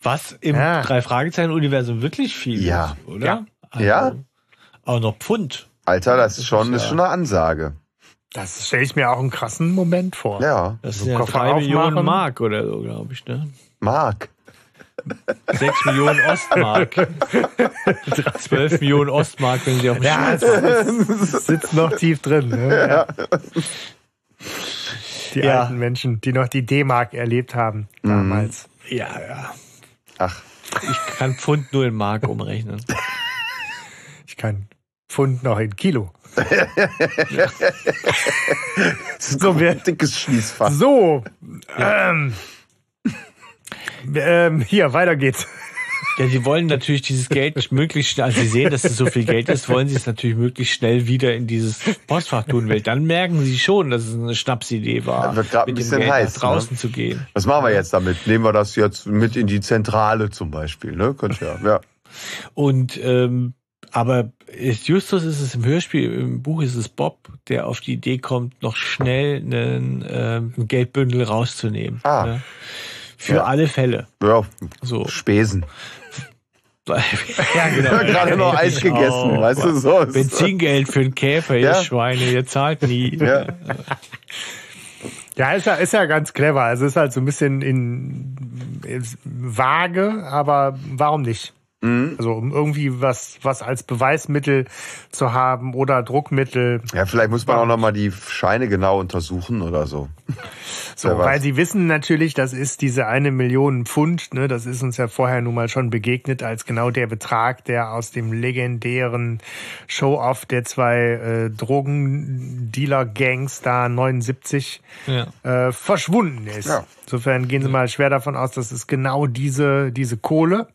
Was im Ja. Drei-Fragezeichen-Universum wirklich viel Ja. ist, oder? Ja. Also, Ja. Auch noch Pfund. Alter, das ist schon, ist ist ja- schon eine Ansage. Das stelle ich mir auch einen krassen Moment vor. Ja, Das So sind ja Koffer drei Millionen aufmachen. Mark oder so, glaube ich, ne? Mark. Sechs Millionen Ostmark. <laughs> Zwölf Millionen Ostmark, wenn sie auf dem Ja, Schiff es sitzt noch tief drin. Ne? Ja. Die Ja. alten Menschen, die noch die D-Mark erlebt haben damals. Ja, ja. Ach, Ich kann Pfund nur in Mark umrechnen. Ich kann Pfund noch in Kilo. <laughs> so wer- ein dickes Schließfach. So, ähm, ähm, hier, weiter geht's. Ja, sie wollen natürlich dieses Geld möglichst schnell, als sie sehen, dass es so viel Geld ist, wollen sie es natürlich möglichst schnell wieder in dieses Postfach tun, weil dann merken sie schon, dass es eine Schnapsidee war, Das wird ein mit dem bisschen Geld heiß, nach draußen zu gehen. Was machen wir jetzt damit? Nehmen wir das jetzt mit in die Zentrale zum Beispiel, ne? Könnte ja, ja. Und ähm, aber Justus ist es im Hörspiel, im Buch ist es Bob, der auf die Idee kommt, noch schnell einen, ähm, ein Geldbündel rauszunehmen. Ah. Ne? Für Ja. alle Fälle. Ja, So. Spesen. <laughs> ja, genau. <laughs> Gerade noch Eis gegessen, Oh, weißt du, so. Benzingeld für einen Käfer, ihr Ja. Schweine, ihr zahlt nie. Ja. Ja, ist ja, ist ja ganz clever. Also ist halt so ein bisschen in, ist vage, aber warum nicht? Also um irgendwie was, was als Beweismittel zu haben oder Druckmittel. ja, vielleicht muss man auch noch mal die Scheine genau untersuchen oder so. <laughs> So, weil sie wissen natürlich, das ist diese eine Million Pfund, ne, das ist uns ja vorher nun mal schon begegnet als genau der Betrag, der aus dem legendären Show-Off der zwei äh, Drogendealer-Gangs da 79 Ja. äh, verschwunden ist. Ja. Insofern gehen Sie mal schwer davon aus, dass es genau diese, diese Kohle,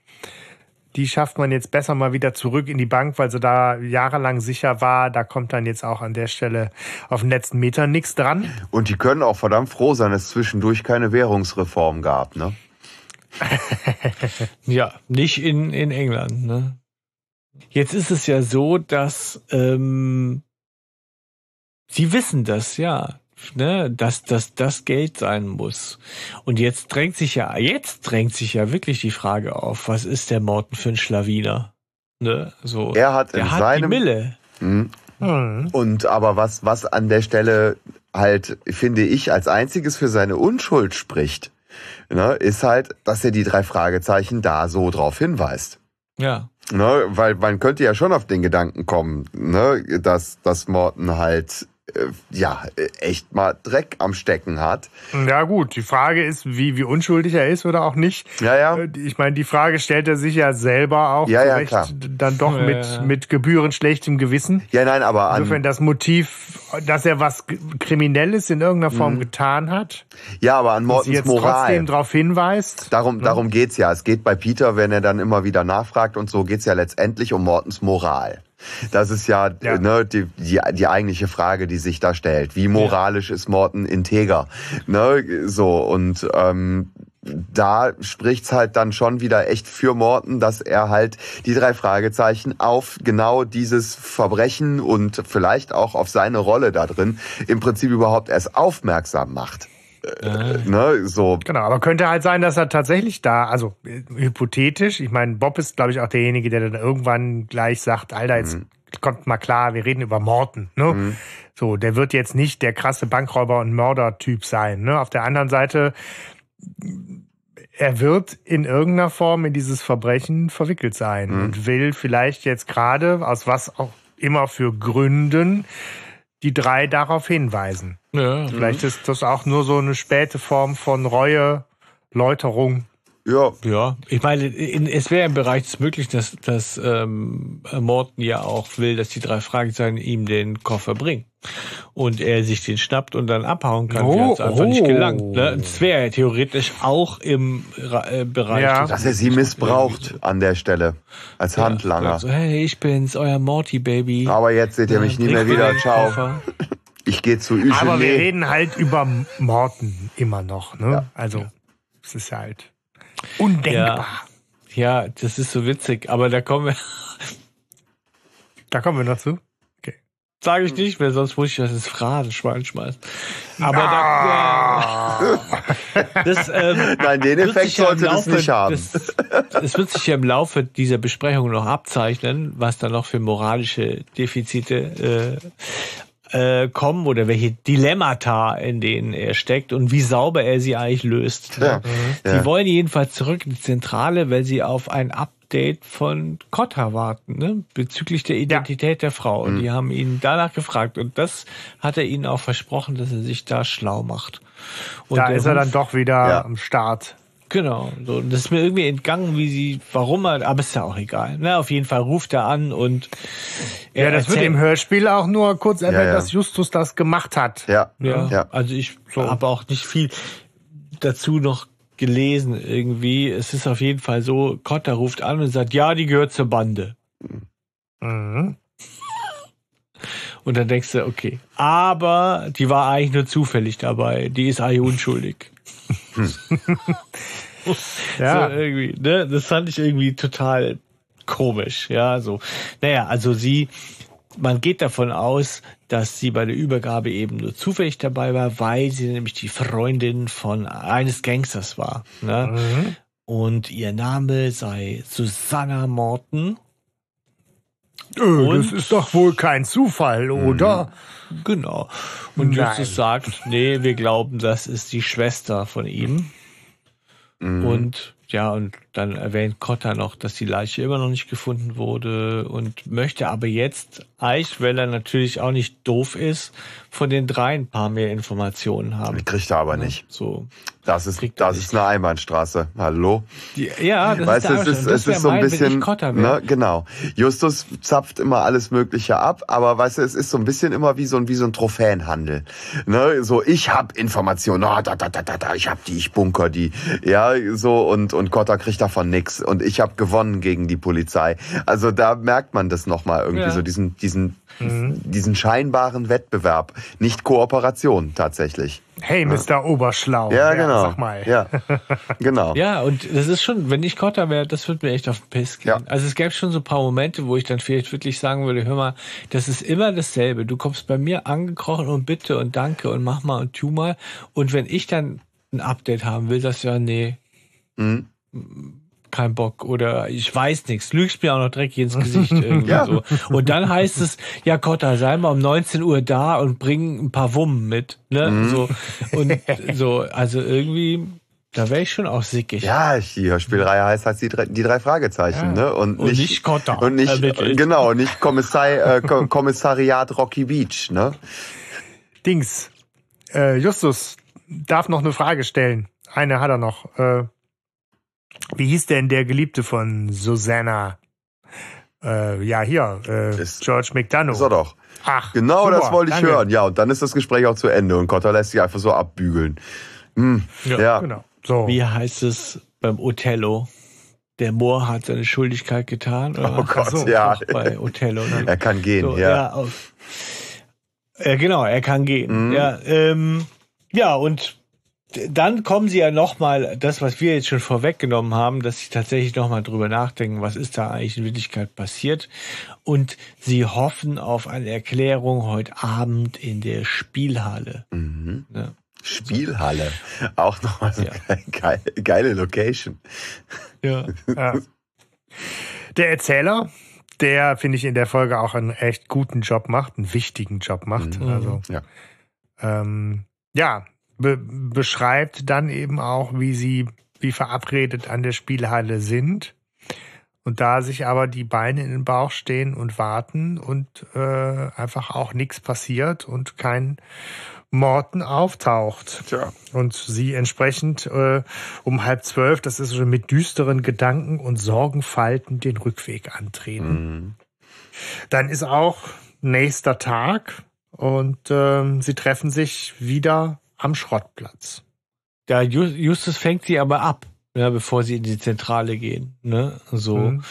die schafft man jetzt besser mal wieder zurück in die Bank, weil sie da jahrelang sicher war. Da kommt dann jetzt auch an der Stelle auf den letzten Meter nichts dran. Und die können auch verdammt froh sein, dass es zwischendurch keine Währungsreform gab, ne? <laughs> Ja, nicht in, in England. Ne? Jetzt ist es ja so, dass ähm, sie wissen das, ja, ne, dass dass das Geld sein muss. Und jetzt drängt sich ja, jetzt drängt sich ja wirklich die Frage auf, was ist der Morten für ein Schlawiner? Ne? So, Er hat in hat seinem- die Mille. Mhm. Hm. Und aber was, was an der Stelle halt, finde ich, als einziges für seine Unschuld spricht, ne, ist halt, dass er die drei Fragezeichen da so drauf hinweist. Ja. Ne, weil man könnte ja schon auf den Gedanken kommen, ne, dass, dass Morten halt ja echt mal Dreck am Stecken hat. Ja gut, die Frage ist, wie, wie unschuldig er ist oder auch nicht. Ja, ja. Äh, Ich meine, die Frage stellt er sich ja selber auch Ja, ja, klar. dann doch Ja, mit, ja. mit gebührend schlechtem Gewissen. Ja, nein, aber an, Insofern das Motiv dass er was Kriminelles in irgendeiner Form Mhm. getan hat. Ja, aber an Mortens jetzt Moral. trotzdem darauf hinweist. Darum, darum geht's ja. Es geht bei Peter, wenn er dann immer wieder nachfragt und so, geht's ja letztendlich um Mortens Moral. Das ist ja, Ja. Ne, die, die, die eigentliche Frage, die sich da stellt. Wie moralisch ist Morten integer? Ne, so, und ähm, da spricht's halt dann schon wieder echt für Morten, dass er halt die drei Fragezeichen auf genau dieses Verbrechen und vielleicht auch auf seine Rolle da drin im Prinzip überhaupt erst aufmerksam macht. Äh, ne, so Genau, aber könnte halt sein, dass er tatsächlich da, also äh, hypothetisch, ich meine, Bob ist, glaube ich, auch derjenige, der dann irgendwann gleich sagt, Alter, jetzt Mhm. kommt mal klar, wir reden über Morten. Ne? So, der wird jetzt nicht der krasse Bankräuber und Mörder-Typ sein. Ne? Auf der anderen Seite, er wird in irgendeiner Form in dieses Verbrechen verwickelt sein Mhm. und will vielleicht jetzt gerade, aus was auch immer für Gründen, die drei darauf hinweisen. Ja. Vielleicht ist das auch nur so eine späte Form von Reue, Läuterung. ja, Ja, ich meine, in, es wäre im Bereich des Möglichen, dass, dass ähm, Morten ja auch will, dass die drei Fragezeichen ihm den Koffer bringen. Und er sich den schnappt und dann abhauen kann, Oh, es einfach nicht oh. gelangt. Ne? Das wäre ja theoretisch auch im äh, Bereich Ja. dass er sie missbraucht an der Stelle als Handlanger. So, hey, ich bin's, euer Morty Baby. Aber jetzt seht ihr mich nie mehr wieder. Ciao. Koffer. <laughs> Ich gehe zu Aber wir reden halt über Morten immer noch. Ne? Also, es ist halt undenkbar. Ja, das ist so witzig, aber da kommen wir, Da kommen wir noch zu. Sage ich nicht mehr, sonst muss ich das ins Phrasenschwein schmeißen. Aber Ah. da, äh, <laughs> das, ähm, Nein, den Effekt ja sollte das Laufe nicht haben. des- <laughs> Es wird sich ja im Laufe dieser Besprechung noch abzeichnen, was da noch für moralische Defizite äh, äh, kommen oder welche Dilemmata, in denen er steckt und wie sauber er sie eigentlich löst. Ja, Sie ja. wollen jedenfalls zurück in die Zentrale, weil sie auf ein Update von Kotta warten, ne? bezüglich der Identität der Frau. Mhm. Und die haben ihn danach gefragt. Und das hat er ihnen auch versprochen, dass er sich da schlau macht. Und Da ist er dann doch wieder Ja. am Start. Genau. So, und das ist mir irgendwie entgangen, wie sie, warum er, aber ist ja auch egal. Ne? Auf jeden Fall ruft er an und er Ja, das wird erzählt- im Hörspiel auch nur kurz erwähnt, ja. dass Justus das gemacht hat. Ja, Ja, ja. also ich So. habe auch nicht viel dazu noch gelesen irgendwie. Es ist auf jeden Fall so, Kotter ruft an und sagt, ja, die gehört zur Bande. Mhm. Und dann denkst du, okay, aber die war eigentlich nur zufällig dabei. Die ist eigentlich unschuldig. <laughs> Ja. So irgendwie, ne? Das fand ich irgendwie total komisch, ja, so. Naja, also sie, man geht davon aus, dass sie bei der Übergabe eben nur zufällig dabei war, weil sie nämlich die Freundin von eines Gangsters war, ne? Mhm. Und ihr Name sei Susanna Morton. Und? das ist doch wohl kein Zufall, oder? Genau. Und Nein. Justus sagt, nee, wir glauben, das ist die Schwester von ihm. Mhm. Und ja, und dann erwähnt Kotta noch, dass die Leiche immer noch nicht gefunden wurde und möchte aber jetzt, eigentlich, weil er natürlich auch nicht doof ist, von den drei ein paar mehr Informationen haben. Kriegt er aber nicht. So. Das ist, das ist eine Einbahnstraße. Hallo? Die, ja, das weißt ist es ist, es ist so ein bisschen, ne, genau. Justus zapft immer alles Mögliche ab, aber weißt du, es ist so ein bisschen immer wie so ein, wie so ein Trophäenhandel. Ne, so, ich hab Informationen, oh, da, da, da, da, da, ich hab die, ich bunker die. Ja, so, und, und Kotta kriegt davon nix. Und ich hab gewonnen gegen die Polizei. Also da merkt man das nochmal irgendwie, Ja. so diesen, diesen, diesen scheinbaren Wettbewerb. Nicht Kooperation, tatsächlich. Hey, Mr. Oberschlau. Ja, genau. Sag mal. Ja, <laughs> genau. Ja, und das ist schon, wenn ich Kotter wäre, das würde mir echt auf den Piss gehen. Ja. Also es gäbe schon so ein paar Momente, wo ich dann vielleicht wirklich sagen würde, hör mal, das ist immer dasselbe. Du kommst bei mir angekrochen und bitte und danke und mach mal und tu mal. Und wenn ich dann ein Update haben will, du ja, nee, Mhm. Kein Bock oder ich weiß nichts, lügst mir auch noch dreckig ins Gesicht <laughs> irgendwie Ja. so. Und dann heißt es, ja Kotta, sei mal um 19 Uhr da und bring ein paar Wummen mit, ne? Mhm. So und so, also irgendwie, da wäre ich schon auch sickig. Ja, die Hörspielreihe heißt halt die drei, die drei Fragezeichen, Ja. ne? Und Und nicht, nicht Kotter Und nicht, ermittelt. genau, nicht Kommissar, äh, Ko- Kommissariat Rocky Beach, ne? Dings. Äh, Justus darf noch eine Frage stellen. Eine hat er noch. Äh, wie hieß denn der Geliebte von Susanna? Äh, ja, hier, äh, Ist- George McDonough. Ist er doch. Ach, Genau super, das wollte ich danke. hören. Ja, und dann ist das Gespräch auch zu Ende und Cotter lässt sich einfach so abbügeln. Hm, ja. Genau. So. Wie heißt es beim Othello? Der Moor hat seine Schuldigkeit getan. Oder? Oh Gott, so, ja. doch Bei Othello. Ne? Er kann gehen, So, ja. ja. auf- Ja, genau, er kann gehen. Mhm. Ja, ähm, ja, und dann kommen sie ja nochmal, das, was wir jetzt schon vorweggenommen haben, dass sie tatsächlich nochmal drüber nachdenken, was ist da eigentlich in Wirklichkeit passiert. Und sie hoffen auf eine Erklärung heute Abend in der Spielhalle. Mhm. Ne? Spielhalle. Auch nochmal so Ja. eine geile, geile Location. Ja. Ja. Der Erzähler, der finde ich in der Folge auch einen echt guten Job macht, einen wichtigen Job macht. Mhm. Also Ja. ähm, ja, be beschreibt dann eben auch, wie sie wie verabredet an der Spielhalle sind. Und da sich aber die Beine in den Bauch stehen und warten und äh, einfach auch nichts passiert und kein Morten auftaucht. Tja. Und sie entsprechend äh, um halb zwölf, das ist schon mit düsteren Gedanken und Sorgenfalten den Rückweg antreten. Mhm. Dann ist auch nächster Tag und ähm, sie treffen sich wieder am Schrottplatz. Da Ju- Justus fängt sie aber ab, ja, bevor sie in die Zentrale gehen. Ne? So. Mhm.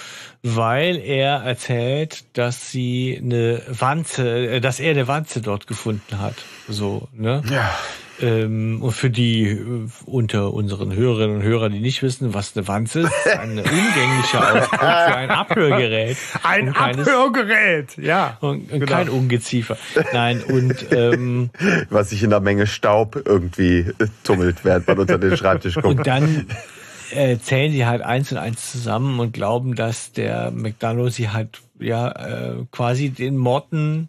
Weil er erzählt, dass sie eine Wanze, äh, dass er eine Wanze dort gefunden hat. So, ne? Ja. Ähm, und für die äh, unter unseren Hörerinnen und Hörern, die nicht wissen, was eine Wanze ist, ein <laughs> umgänglicher Ausdruck für ein Abhörgerät. Ein Abhörgerät, ja. Und, und Genau. kein Ungeziefer. Nein, und ähm, <laughs> Was sich in der Menge Staub irgendwie tummelt, während man unter den Schreibtisch guckt. Und dann äh, zählen sie halt eins und eins zusammen und glauben, dass der McDonough sie halt ja äh, quasi den Morten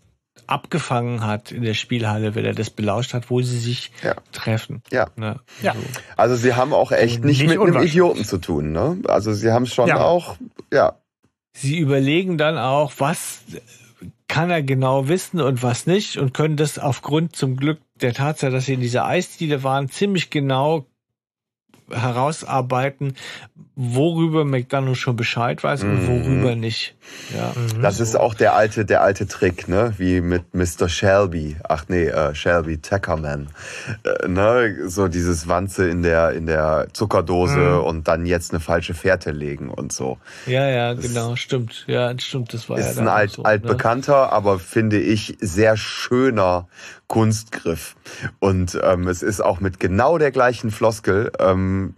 abgefangen hat in der Spielhalle, wenn er das belauscht hat, wo sie sich Ja. treffen. Ja. Ne? Ja. So. Also sie haben auch echt nicht, Nicht mit einem. Idioten zu tun, ne? Also sie haben schon Ja. auch, ja. Sie überlegen dann auch, was kann er genau wissen und was nicht und können das aufgrund zum Glück der Tatsache, dass sie in dieser Eisdiele waren, ziemlich genau herausarbeiten, worüber McDonough schon Bescheid weiß und Mhm. worüber nicht. Ja. Das ist auch der alte, der alte Trick, ne? Wie mit Mr. Shelby. Ach nee, äh, Shelby Tackerman. Äh, ne? So dieses Wanze in der, in der Zuckerdose Mhm. und dann jetzt eine falsche Fährte legen und so. Ja, ja, genau, stimmt. Ja, stimmt, das war ja Ist dann ein alt, so, altbekannter, aber finde ich sehr schöner Kunstgriff. Und ähm, es ist auch mit genau der gleichen Floskel ähm,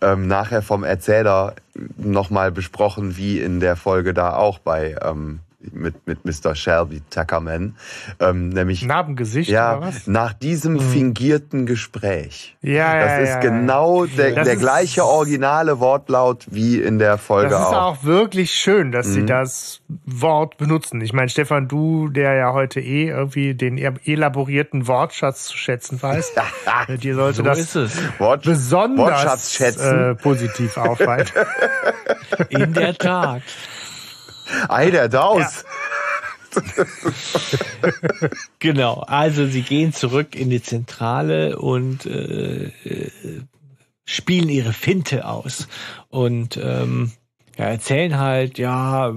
ähm, nachher vom Erzähler nochmal besprochen, wie in der Folge da auch bei ähm, mit, mit Mr. Shelby Tackerman. Ähm, nämlich Narbengesicht ja, oder was? nach diesem fingierten Gespräch. Ja, ja, Das ist ja, ja. genau der, Das der ist- gleiche originale Wortlaut wie in der Folge Das ist auch. auch wirklich schön, dass sie Mhm. das Wort benutzen. Ich meine, Stefan, du, der ja heute eh irgendwie den elaborierten Wortschatz zu schätzen weiß, <laughs> äh, dir sollte So das ist es. Wort, besonders Wortschatz schätzen. äh, positiv auffallen. <laughs> In der Tat. Ei, der Daus. Genau. Also sie gehen zurück in die Zentrale und äh, äh, spielen ihre Finte aus und ähm, ja, erzählen halt, ja,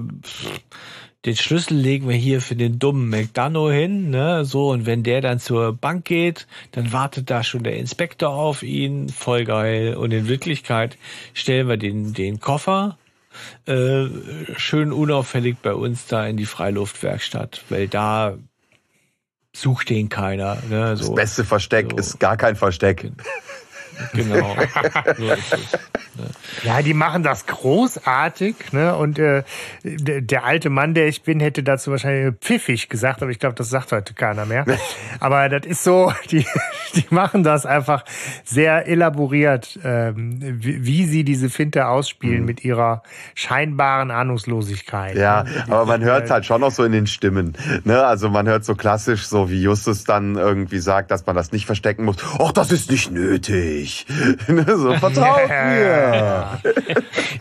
den Schlüssel legen wir hier für den dummen McDonough hin, ne, so und wenn der dann zur Bank geht, dann wartet da schon der Inspektor auf ihn, voll geil und in Wirklichkeit stellen wir den den Koffer äh, schön unauffällig bei uns da in die Freiluftwerkstatt, weil da sucht den keiner. Ne? Das So, beste Versteck so. ist gar kein Versteck. Genau. <laughs> so ist es. Ja, die machen das großartig, ne? Und äh, der, alte Mann, der ich bin, hätte dazu wahrscheinlich pfiffig gesagt, aber ich glaube, das sagt heute keiner mehr. <laughs> aber das ist so, <laughs> die, die machen das einfach sehr elaboriert, ähm, wie, wie sie diese Finte ausspielen mit ihrer scheinbaren Ahnungslosigkeit. Mhm. Ja, ne? aber man hört halt schon noch so in den Stimmen. Ne? Also man hört so klassisch, so wie Justus dann irgendwie sagt, dass man das nicht verstecken muss. Och, das ist nicht nötig. Nicht. <laughs> so, vertraut <laughs> mir. <laughs>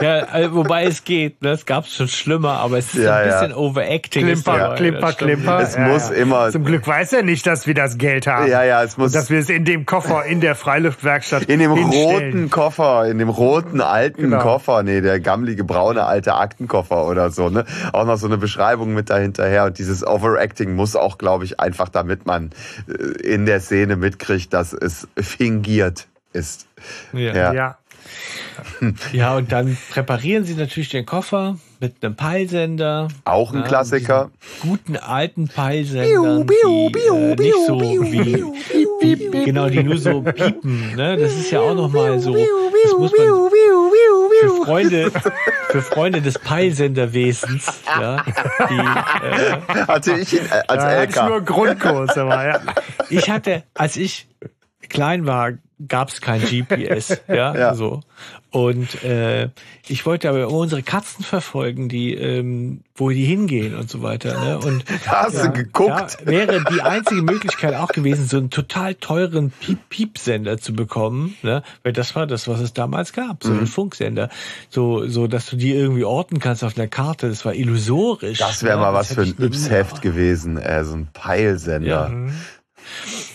Ja, also, wobei es geht, ne? es gab schon schlimmer, aber es ist Ja, ein ja. bisschen Overacting. ist Klimper, dabei, Klimper. Klimper. Es muss immer- Zum Glück weiß er nicht, dass wir das Geld haben. Ja, ja, es muss Und dass wir es in dem Koffer in der Freiluftwerkstatt in dem hinstellen. roten Koffer, in dem roten alten Genau. Koffer, nee, der gammlige braune alte Aktenkoffer oder so, ne? Auch noch so eine Beschreibung mit dahinterher und dieses Overacting muss auch, glaube ich, einfach damit man äh, in der Szene mitkriegt, dass es fingiert ist. Ja. Ja. Ja. ja, und dann präparieren sie natürlich den Koffer mit einem Peilsender. Auch ein Ja, Klassiker. guten alten Peilsendern, die äh, nicht so wie, genau, die nur so piepen. Ne? Das ist ja auch noch mal so. Das muss man für Freunde, für Freunde des Peilsenderwesens, ja, die, äh, Hatte ich ihn äh, als Da hatte ich nur LK. Grundkurs, aber ja. ich hatte, als ich klein war, gab es kein GPS, <laughs> ja, Ja. so. Und äh, ich wollte aber unsere Katzen verfolgen, die, ähm, wo die hingehen und so weiter. Ne? Und <laughs> Da hast du geguckt. da wäre die einzige Möglichkeit auch gewesen, so einen total teuren Piep-Piep-Sender zu bekommen, ne? Weil das war das, was es damals gab, so Mhm. ein Funksender. So, so, dass du die irgendwie orten kannst auf einer Karte. Das war illusorisch. Das wäre ne? mal was für ein Yps-Heft gewesen, äh, so ein Peilsender. Ja.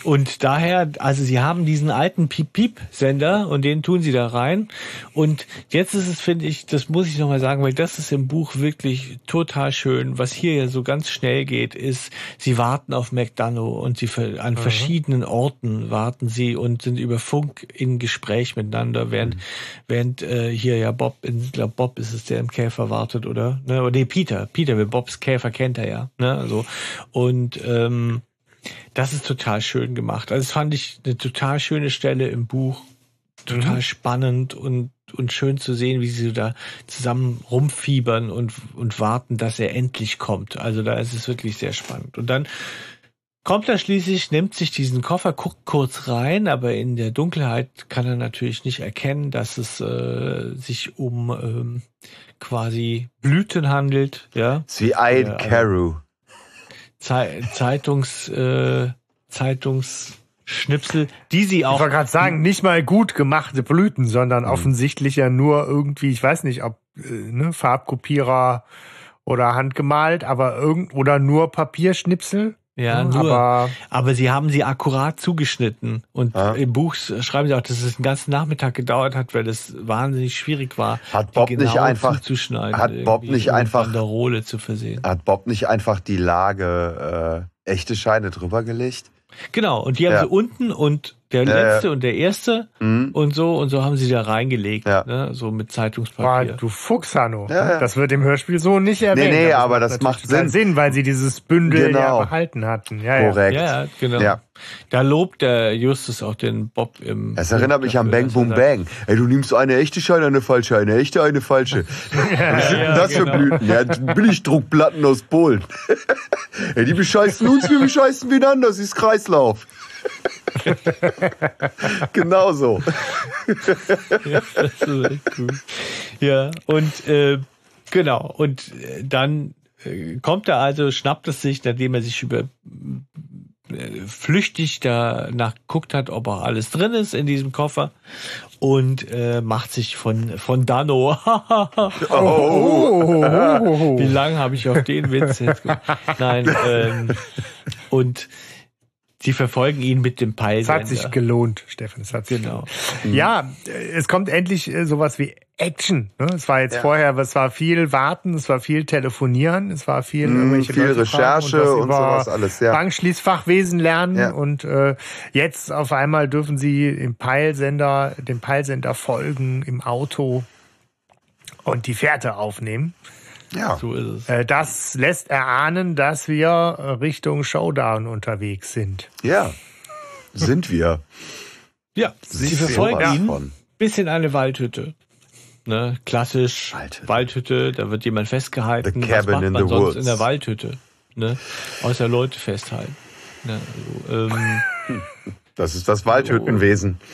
Und daher, also sie haben diesen alten Piep-Piep-Sender und den tun sie da rein. Und jetzt ist es, finde ich, das muss ich nochmal sagen, weil das ist im Buch wirklich total schön. Was hier ja so ganz schnell geht, ist, sie warten auf McDonough und sie an verschiedenen Orten warten sie und sind über Funk in Gespräch miteinander, während, während äh, hier ja Bob, ich glaube Bob ist es, der im Käfer wartet, oder? Ne? Oder nee, Peter, Peter, weil Bobs Käfer kennt er ja. Ne? Also, und ähm, das ist total schön gemacht. Also das fand ich eine total schöne Stelle im Buch. Total spannend und, und schön zu sehen, wie sie da zusammen rumfiebern und, und warten, dass er endlich kommt. Also da ist es wirklich sehr spannend. Und dann kommt er schließlich, nimmt sich diesen Koffer, guckt kurz rein, aber in der Dunkelheit kann er natürlich nicht erkennen, dass es äh, sich um ähm, quasi Blüten handelt. Ja, Ist wie Eid Ja, also- Zeitungs, äh, Zeitungsschnipsel, die sie Ich auch. wollte gerade sagen, nicht mal gut gemachte Blüten, sondern offensichtlich ja nur irgendwie, ich weiß nicht, ob äh, ne, Farbkopierer oder handgemalt, aber irgend oder nur Papierschnipsel. Ja, Ne, nur. Aber, Aber sie haben sie akkurat zugeschnitten. Und Ja. im Buch schreiben sie auch, dass es einen ganzen Nachmittag gedauert hat, weil es wahnsinnig schwierig war, Hat Bob nicht genau einfach- zuzuschneiden. hat Bob nicht einfach- Banderole zu versehen. Hat Bob nicht einfach die Lage äh, echte Scheine drüber gelegt? Genau, und die haben Ja. sie unten und der ja. letzte und der erste Mhm. und so und so haben sie da reingelegt, Ja. ne? so mit Boah, Zeitungspapier. du Fuchs, Hanno. Ja, ja. Das wird im Hörspiel so nicht erwähnt. nee, das aber das natürlich macht Sinn. Sinn, weil sie dieses Bündel Genau. ja behalten hatten. Ja, ja. Korrekt. Ja, genau. Ja. Da lobt der Justus auch den Bob im. Es erinnert mich an Bang Boom Bang. Ey, du nimmst eine echte Scheine, eine falsche, eine echte, eine falsche. <laughs> Was sind denn ja, das für genau. Blüten? Ja, Billigdruckplatten aus Polen. <laughs> Ey, die bescheißen uns, wir bescheißen wen anders, ist Kreislauf. <laughs> genau so. <laughs> Ja, das ist echt gut. Ja, und äh, genau, und äh, dann äh, kommt er also, schnappt es sich, nachdem er sich über äh, flüchtig danach geguckt hat, ob auch alles drin ist in diesem Koffer und äh, macht sich von von Dano. <laughs> Oh. Wie lange habe ich auf den Witz jetzt gemacht? Nein, ähm, und sie verfolgen ihn mit dem Es Peilsender. hat sich gelohnt, Steffen. Es hat sich Genau. Ja, äh, es kommt endlich äh, sowas wie Action. Ne? Es war jetzt Ja. vorher, es war viel Warten, es war viel Telefonieren, es war viel Mm, irgendwelche viel Leute Recherche und über sowas alles, ja. Bankschließfachwesen lernen Ja. und äh, jetzt auf einmal dürfen sie im Peilsender, dem Peilsender folgen im Auto und die Fährte aufnehmen. Ja. So ist es. Äh, das lässt erahnen, dass wir Richtung Showdown unterwegs sind. Ja. Sind wir. Ja, sie Sind verfolgen sowas ihn von. bis in eine Waldhütte. Ne, klassisch Waldhütte. Waldhütte. da wird jemand festgehalten. The Was cabin macht in man the sonst woods. in der Waldhütte? Ne? Außer Leute festhalten. Ne, also, ähm, <laughs> Das ist das Waldhüttenwesen. <laughs>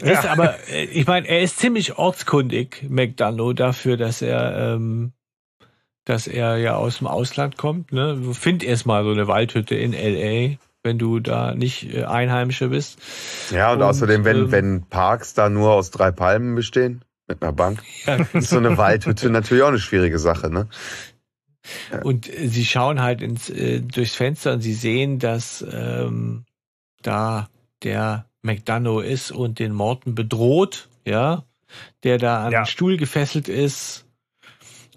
Ist aber, äh, ich meine, er ist ziemlich ortskundig, McDonough, dafür, dass er, ähm, dass er ja aus dem Ausland kommt. Ne? Find erst mal so eine Waldhütte in L.A., wenn du da nicht äh, Einheimische bist. Ja, und, und außerdem, wenn, ähm, wenn Parks da nur aus drei Palmen bestehen, mit einer Bank, ja. ist so eine Waldhütte natürlich auch eine schwierige Sache, ne? Ja. Und sie schauen halt ins, äh, durchs Fenster und sie sehen, dass ähm, da der McDonough ist und den Morton bedroht, ja, der da an ja. den Stuhl gefesselt ist.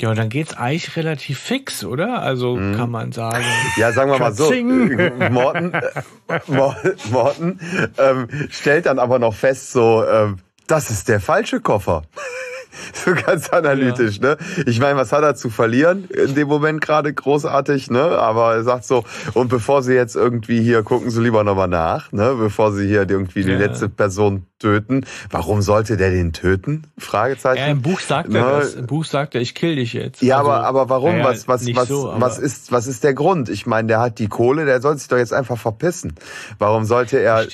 Ja, und dann geht's eigentlich relativ fix, oder? Also mhm. kann man sagen. Ja, sagen wir mal so. Morten, äh, Morten ähm, stellt dann aber noch fest, so, ähm, das ist der falsche Koffer. <laughs> so ganz analytisch, ja. ne? Ich meine, was hat er zu verlieren? In dem Moment gerade großartig, ne? Aber er sagt so, und bevor Sie jetzt irgendwie hier, gucken Sie lieber nochmal nach, ne? Bevor Sie hier irgendwie die ja. letzte Person töten. Warum sollte der den töten? Fragezeichen. Ja, im Buch sagt er das. Im Buch sagt er, ich kill dich jetzt. Ja, also, aber, aber warum? Ja, was, was, was, so, was ist, was ist der Grund? Ich meine, der hat die Kohle, der soll sich doch jetzt einfach verpissen. Warum sollte er,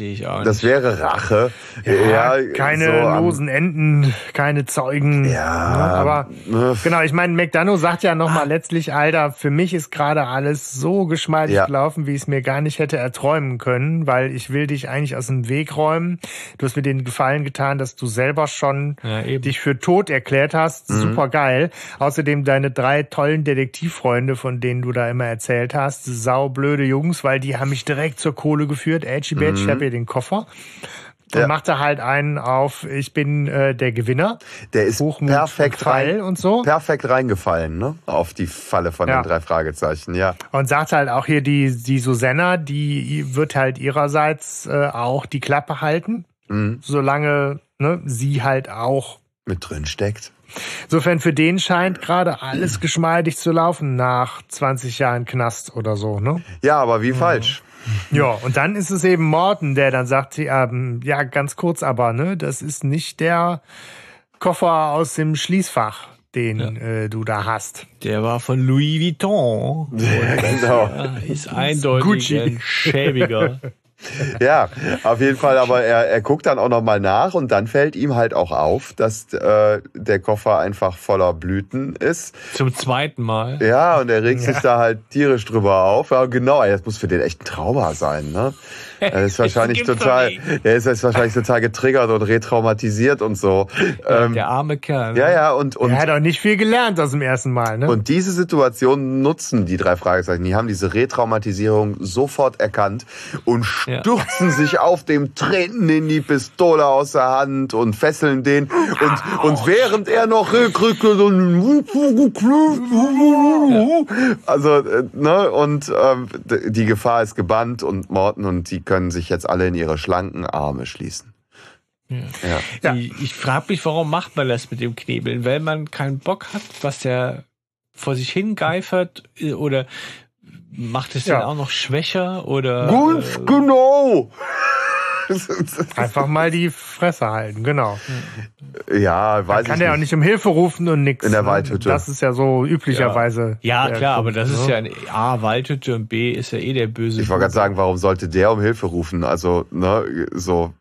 das wäre Rache. Ja, ja keine so losen Enden, keine Zeugen. Ja. Ne? Aber, genau, ich meine, McDonough sagt ja nochmal ah. letztlich, Alter, für mich ist gerade alles so geschmeidig ja. gelaufen, wie ich es mir gar nicht hätte erträumen können, weil ich will dich eigentlich aus dem Weg räumen. Du hast mir den den Gefallen getan, dass du selber schon ja, dich für tot erklärt hast. Mhm. Super geil. Außerdem deine drei tollen Detektivfreunde, von denen du da immer erzählt hast, saublöde Jungs, weil die haben mich direkt zur Kohle geführt. Edgy Badge, mhm. ich habe hier den Koffer. Und ja. macht er halt einen auf, ich bin äh, der Gewinner. Der ist Hochmut perfekt rein, und so. Perfekt reingefallen, ne? Auf die Falle von ja. den drei Fragezeichen, ja. Und sagt halt auch hier die, die Susanna, die wird halt ihrerseits äh, auch die Klappe halten. Mhm. Solange ne, sie halt auch mit drin steckt. Insofern für den scheint gerade alles geschmeidig zu laufen nach 20 Jahren Knast oder so, ne? Ja, aber wie mhm. falsch. Ja, und dann ist es eben Morten, der dann sagt, ähm, ja, ganz kurz aber, ne, das ist nicht der Koffer aus dem Schließfach, den ja. äh, du da hast. Der war von Louis Vuitton. Ja, genau. ist eindeutig Gucci. ein schäbiger. <laughs> ja, auf jeden Fall, aber er, er guckt dann auch nochmal nach und dann fällt ihm halt auch auf, dass äh, der Koffer einfach voller Blüten ist. Zum zweiten Mal. Ja, und er regt ja. sich da halt tierisch drüber auf. Ja, genau, das muss für den echt ein Trauma sein, ne? Er ist <laughs> wahrscheinlich total, er ist jetzt wahrscheinlich total getriggert und retraumatisiert und so. Ja, ähm, der arme Kerl. Ne? Ja, ja, und, und. Er hat auch nicht viel gelernt aus dem ersten Mal, ne? Und diese Situation nutzen die drei Fragezeichen. Die haben diese Retraumatisierung sofort erkannt und stürzen ja. sich auf dem, treten in die Pistole aus der Hand und fesseln den. Und, und während er noch also, äh, ne, und ähm, die Gefahr ist gebannt und Morten und die können sich jetzt alle in ihre schlanken Arme schließen. Ja. Ja. Ich, ich frage mich, warum macht man das mit dem Knebeln? Weil man keinen Bock hat, was der vor sich hingeifert äh, oder macht es ja. den auch noch schwächer oder? Ganz äh, genau. <laughs> Einfach mal die Fresse halten, genau. Ja, weiß Dann kann der auch nicht um Hilfe rufen und nix. In der ne? Waldhütte. Das ist ja so üblicherweise. Ja, ja klar, aber das ne? ist ja ein A, Waldhütte und B ist ja eh der böse. Ich wollte gerade sagen, warum sollte der um Hilfe rufen? Also, ne, so.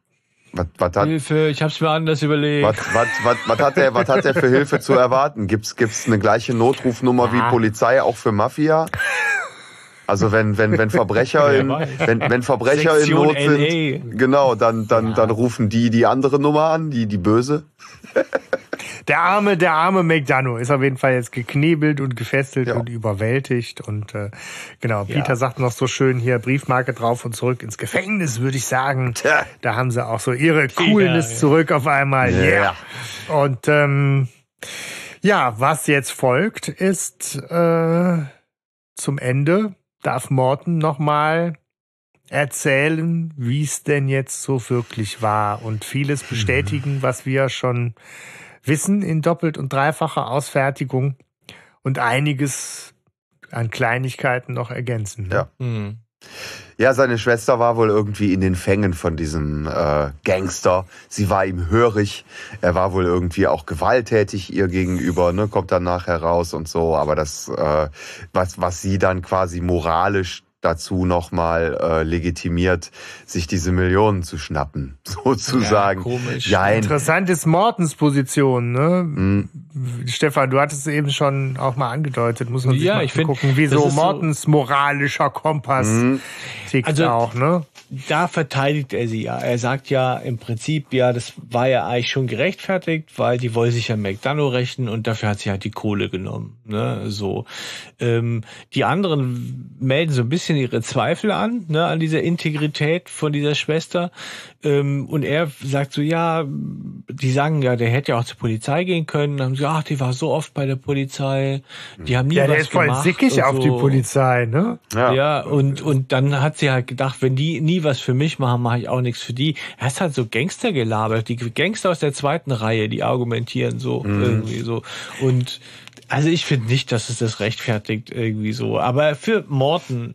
Was, was hat, Hilfe, ich hab's mir anders überlegt. Was, was, was, was, hat der, was hat der für Hilfe zu erwarten? Gibt's, gibt's eine gleiche Notrufnummer ja. wie Polizei auch für Mafia? Also wenn wenn wenn Verbrecher <laughs> in wenn wenn Verbrecher in Not sind, genau, dann dann ja. dann rufen die die andere Nummer an, die die böse. <laughs> Der arme der arme McDonough ist auf jeden Fall jetzt geknebelt und gefesselt ja. und überwältigt und äh, genau. Peter ja. sagt noch so schön hier Briefmarke drauf und zurück ins Gefängnis, würde ich sagen. Tja. Da haben sie auch so ihre Coolness zurück auf einmal. Ja. Yeah. Und ähm, ja, was jetzt folgt, ist äh, zum Ende darf Morten nochmal erzählen, wie es denn jetzt so wirklich war und vieles mhm. bestätigen, was wir schon wissen in doppelt und dreifacher Ausfertigung und einiges an Kleinigkeiten noch ergänzen. Ne? Ja. Mhm. Ja, seine Schwester war wohl irgendwie in den Fängen von diesem äh, Gangster. Sie war ihm hörig. Er war wohl irgendwie auch gewalttätig ihr gegenüber, ne, kommt dann nachher raus und so. Aber das, äh, was, was sie dann quasi moralisch dazu nochmal äh, legitimiert, sich diese Millionen zu schnappen, <laughs> sozusagen. Ja, komisch. Ja, Interessant ist Mortens Position, ne? Mhm. Stefan, du hattest es eben schon auch mal angedeutet, muss man sich ja, mal ich gucken, wie so Mortens so moralischer Kompass. Mhm. tickt Also- auch, ne? da verteidigt er sie ja. Er sagt ja im Prinzip, ja, das war ja eigentlich schon gerechtfertigt, weil die wollen sich ja McDonough rächen und dafür hat sie halt die Kohle genommen. Ne? So. Ähm, die anderen melden so ein bisschen ihre Zweifel an, ne, an dieser Integrität von dieser Schwester. Ähm, und er sagt so, ja, die sagen ja, der hätte ja auch zur Polizei gehen können. Dann haben sie, ach, die war so oft bei der Polizei. Die haben nie Ja, was der ist voll gemacht sickig auf die. Polizei, ne? Ja, und, und dann hat sie halt gedacht, wenn die nie was für mich machen, mache ich auch nichts für die. Er ist halt so Gangster gelabert. Die Gangster aus der zweiten Reihe, die argumentieren so irgendwie so. Und also ich finde nicht, dass es das rechtfertigt irgendwie so. Aber für Morten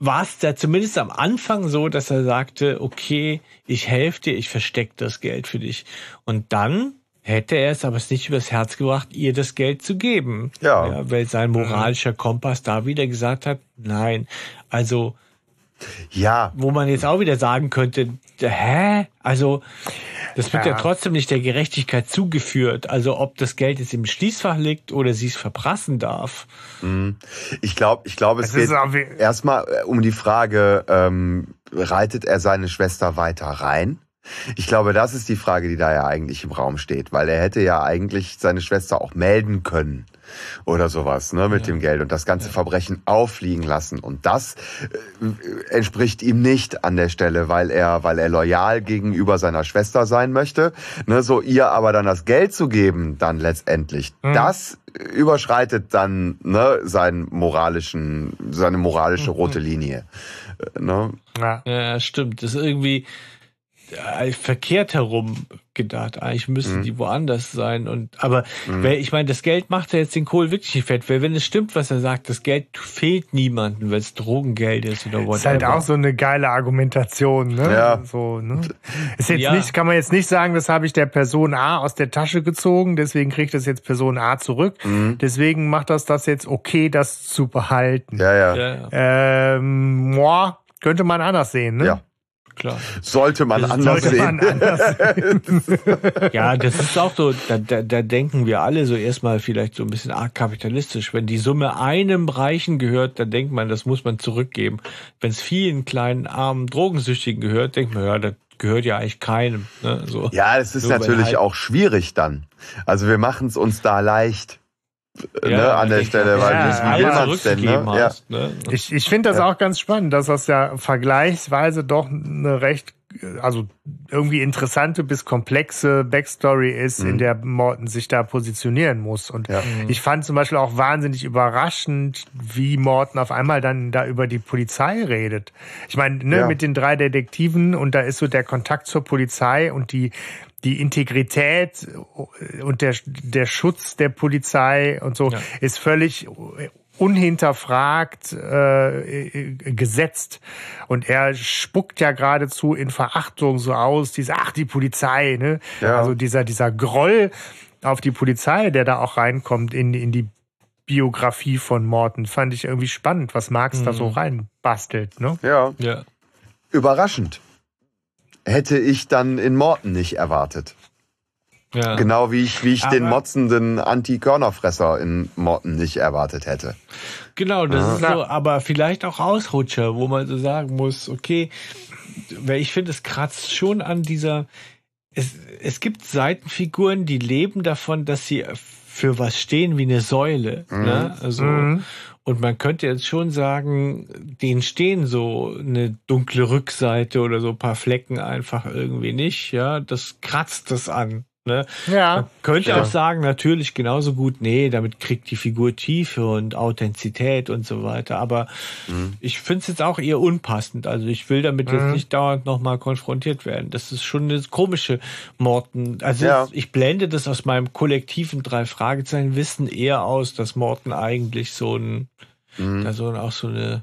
war es da zumindest am Anfang so, dass er sagte, okay, ich helfe dir, ich verstecke das Geld für dich. Und dann hätte er es aber es nicht übers Herz gebracht, ihr das Geld zu geben. Ja. weil sein moralischer Kompass da wieder gesagt hat, nein. Also, Ja, wo man jetzt auch wieder sagen könnte, hä? Also, das wird ja. Ja. trotzdem nicht der Gerechtigkeit zugeführt. Also, ob das Geld jetzt im Schließfach liegt oder sie es verprassen darf. ich glaube, ich glaube, es Es geht erstmal äh, um die Frage, ähm, reitet er seine Schwester weiter rein? Ich glaube, das ist die Frage, die da ja eigentlich im Raum steht, weil er hätte ja eigentlich seine Schwester auch melden können oder sowas, ne, mit dem Geld und das ganze Verbrechen auffliegen lassen. Und das äh, entspricht ihm nicht an der Stelle, weil er, weil er loyal gegenüber seiner Schwester sein möchte. Ne, so ihr aber dann das Geld zu geben, dann letztendlich, das überschreitet dann ne, seinen moralischen, seine moralische rote Linie. Äh, Ne? Ja. Ja, stimmt. Das ist irgendwie verkehrt herum gedacht. Eigentlich müssen die woanders sein. Und aber weil, ich meine, das Geld macht ja jetzt den Kohl wirklich nicht fett. Weil wenn es stimmt, was er sagt, das Geld fehlt niemandem, weil es Drogengeld ist oder whatever. Ist halt auch so eine geile Argumentation, ne? Ja. So, ne? Ist jetzt Ja. nicht, kann man jetzt nicht sagen, das habe ich der Person A aus der Tasche gezogen, deswegen kriegt das jetzt Person A zurück. Deswegen macht das das jetzt okay, das zu behalten. Ja, ja, ja, ja, Ähm, boah, könnte man anders sehen, ne? ja. Klar. Sollte man Das anders Sollte sehen. man anders sehen. <laughs> Ja, das ist auch so, da, da, da denken wir alle so erstmal vielleicht so ein bisschen arg kapitalistisch. Wenn die Summe einem Reichen gehört, dann denkt man, das muss man zurückgeben. Wenn es vielen kleinen, armen Drogensüchtigen gehört, denkt man, ja, das gehört ja eigentlich keinem. Ne? So. Ja, es ist Nur natürlich halt- auch schwierig dann. Also wir machen es uns da leicht äh, ne, an der Stelle, weil ja, wie, ja, will ja, man es denn? Ne? Ja. hast, ne? Ich, ich finde das auch ganz spannend, dass das ja vergleichsweise doch eine recht, also irgendwie interessante bis komplexe Backstory ist, in der Morton sich da positionieren muss. Und Ja. ich fand zum Beispiel auch wahnsinnig überraschend, wie Morton auf einmal dann da über die Polizei redet. Ich meine, ne, Ja. mit den drei Detektiven und da ist so der Kontakt zur Polizei und die die Integrität und der, der Schutz der Polizei und so Ja. ist völlig unhinterfragt äh, gesetzt und er spuckt ja geradezu in Verachtung so aus, diese ach die Polizei, ne? Ja. Also dieser dieser Groll auf die Polizei, der da auch reinkommt in in die Biografie von Morton, fand ich irgendwie spannend, was Marx da so reinbastelt, ne? ja, Ja. überraschend. Hätte ich dann in Morten nicht erwartet. Ja. Genau wie ich, wie ich den motzenden Anti-Körnerfresser in Morten nicht erwartet hätte. Genau, das ist Ja. so, aber vielleicht auch Ausrutscher, wo man so sagen muss, okay, weil ich finde, es kratzt schon an dieser, es, es gibt Seitenfiguren, die leben davon, dass sie für was stehen wie eine Säule. Ne? Also, Mhm. Und man könnte jetzt schon sagen, denen stehen so eine dunkle Rückseite oder so ein paar Flecken einfach irgendwie nicht. Ja, das kratzt das an. Ne? Ja. Könnte Ja. auch sagen, natürlich genauso gut, nee, damit kriegt die Figur Tiefe und Authentizität und so weiter. Aber ich finde es jetzt auch eher unpassend. Also ich will damit jetzt nicht dauernd nochmal konfrontiert werden. Das ist schon eine komische Morten. Also Ja. ich blende das aus meinem kollektiven drei Fragezeichen Wissen eher aus, dass Morten eigentlich so ein, also auch so eine,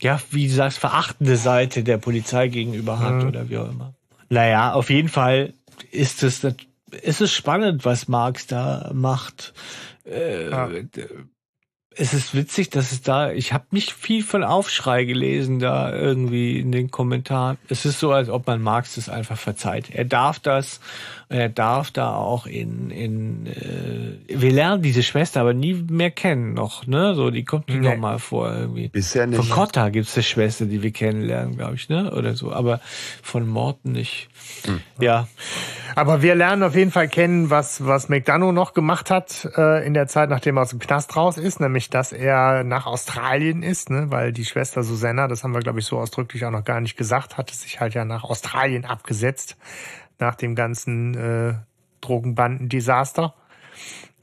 ja, wie du sagst, verachtende Seite der Polizei gegenüber hat oder wie auch immer. Naja, auf jeden Fall ist es, nat- ist es spannend, was Marx da macht. Äh, Ja. es ist witzig, dass es da, ich habe nicht viel von Aufschrei gelesen da irgendwie in den Kommentaren. Es ist so, als ob man Marx das einfach verzeiht. Er darf das, er darf da auch in, in äh, wir lernen diese Schwester aber nie mehr kennen noch, ne? So, die kommt nicht nee. noch mal vor irgendwie. Bisher nicht. Von Cotta gibt's eine Schwester, die wir kennenlernen, glaube ich, ne? Oder so, aber von Morten nicht. Hm. Ja. Aber wir lernen auf jeden Fall kennen, was, was McDonough noch gemacht hat äh, in der Zeit, nachdem er aus dem Knast raus ist, nämlich, dass er nach Australien ist, ne? weil die Schwester Susanna, das haben wir, glaube ich, so ausdrücklich auch noch gar nicht gesagt, hatte sich halt ja nach Australien abgesetzt, nach dem ganzen äh, Drogenbanden-Desaster.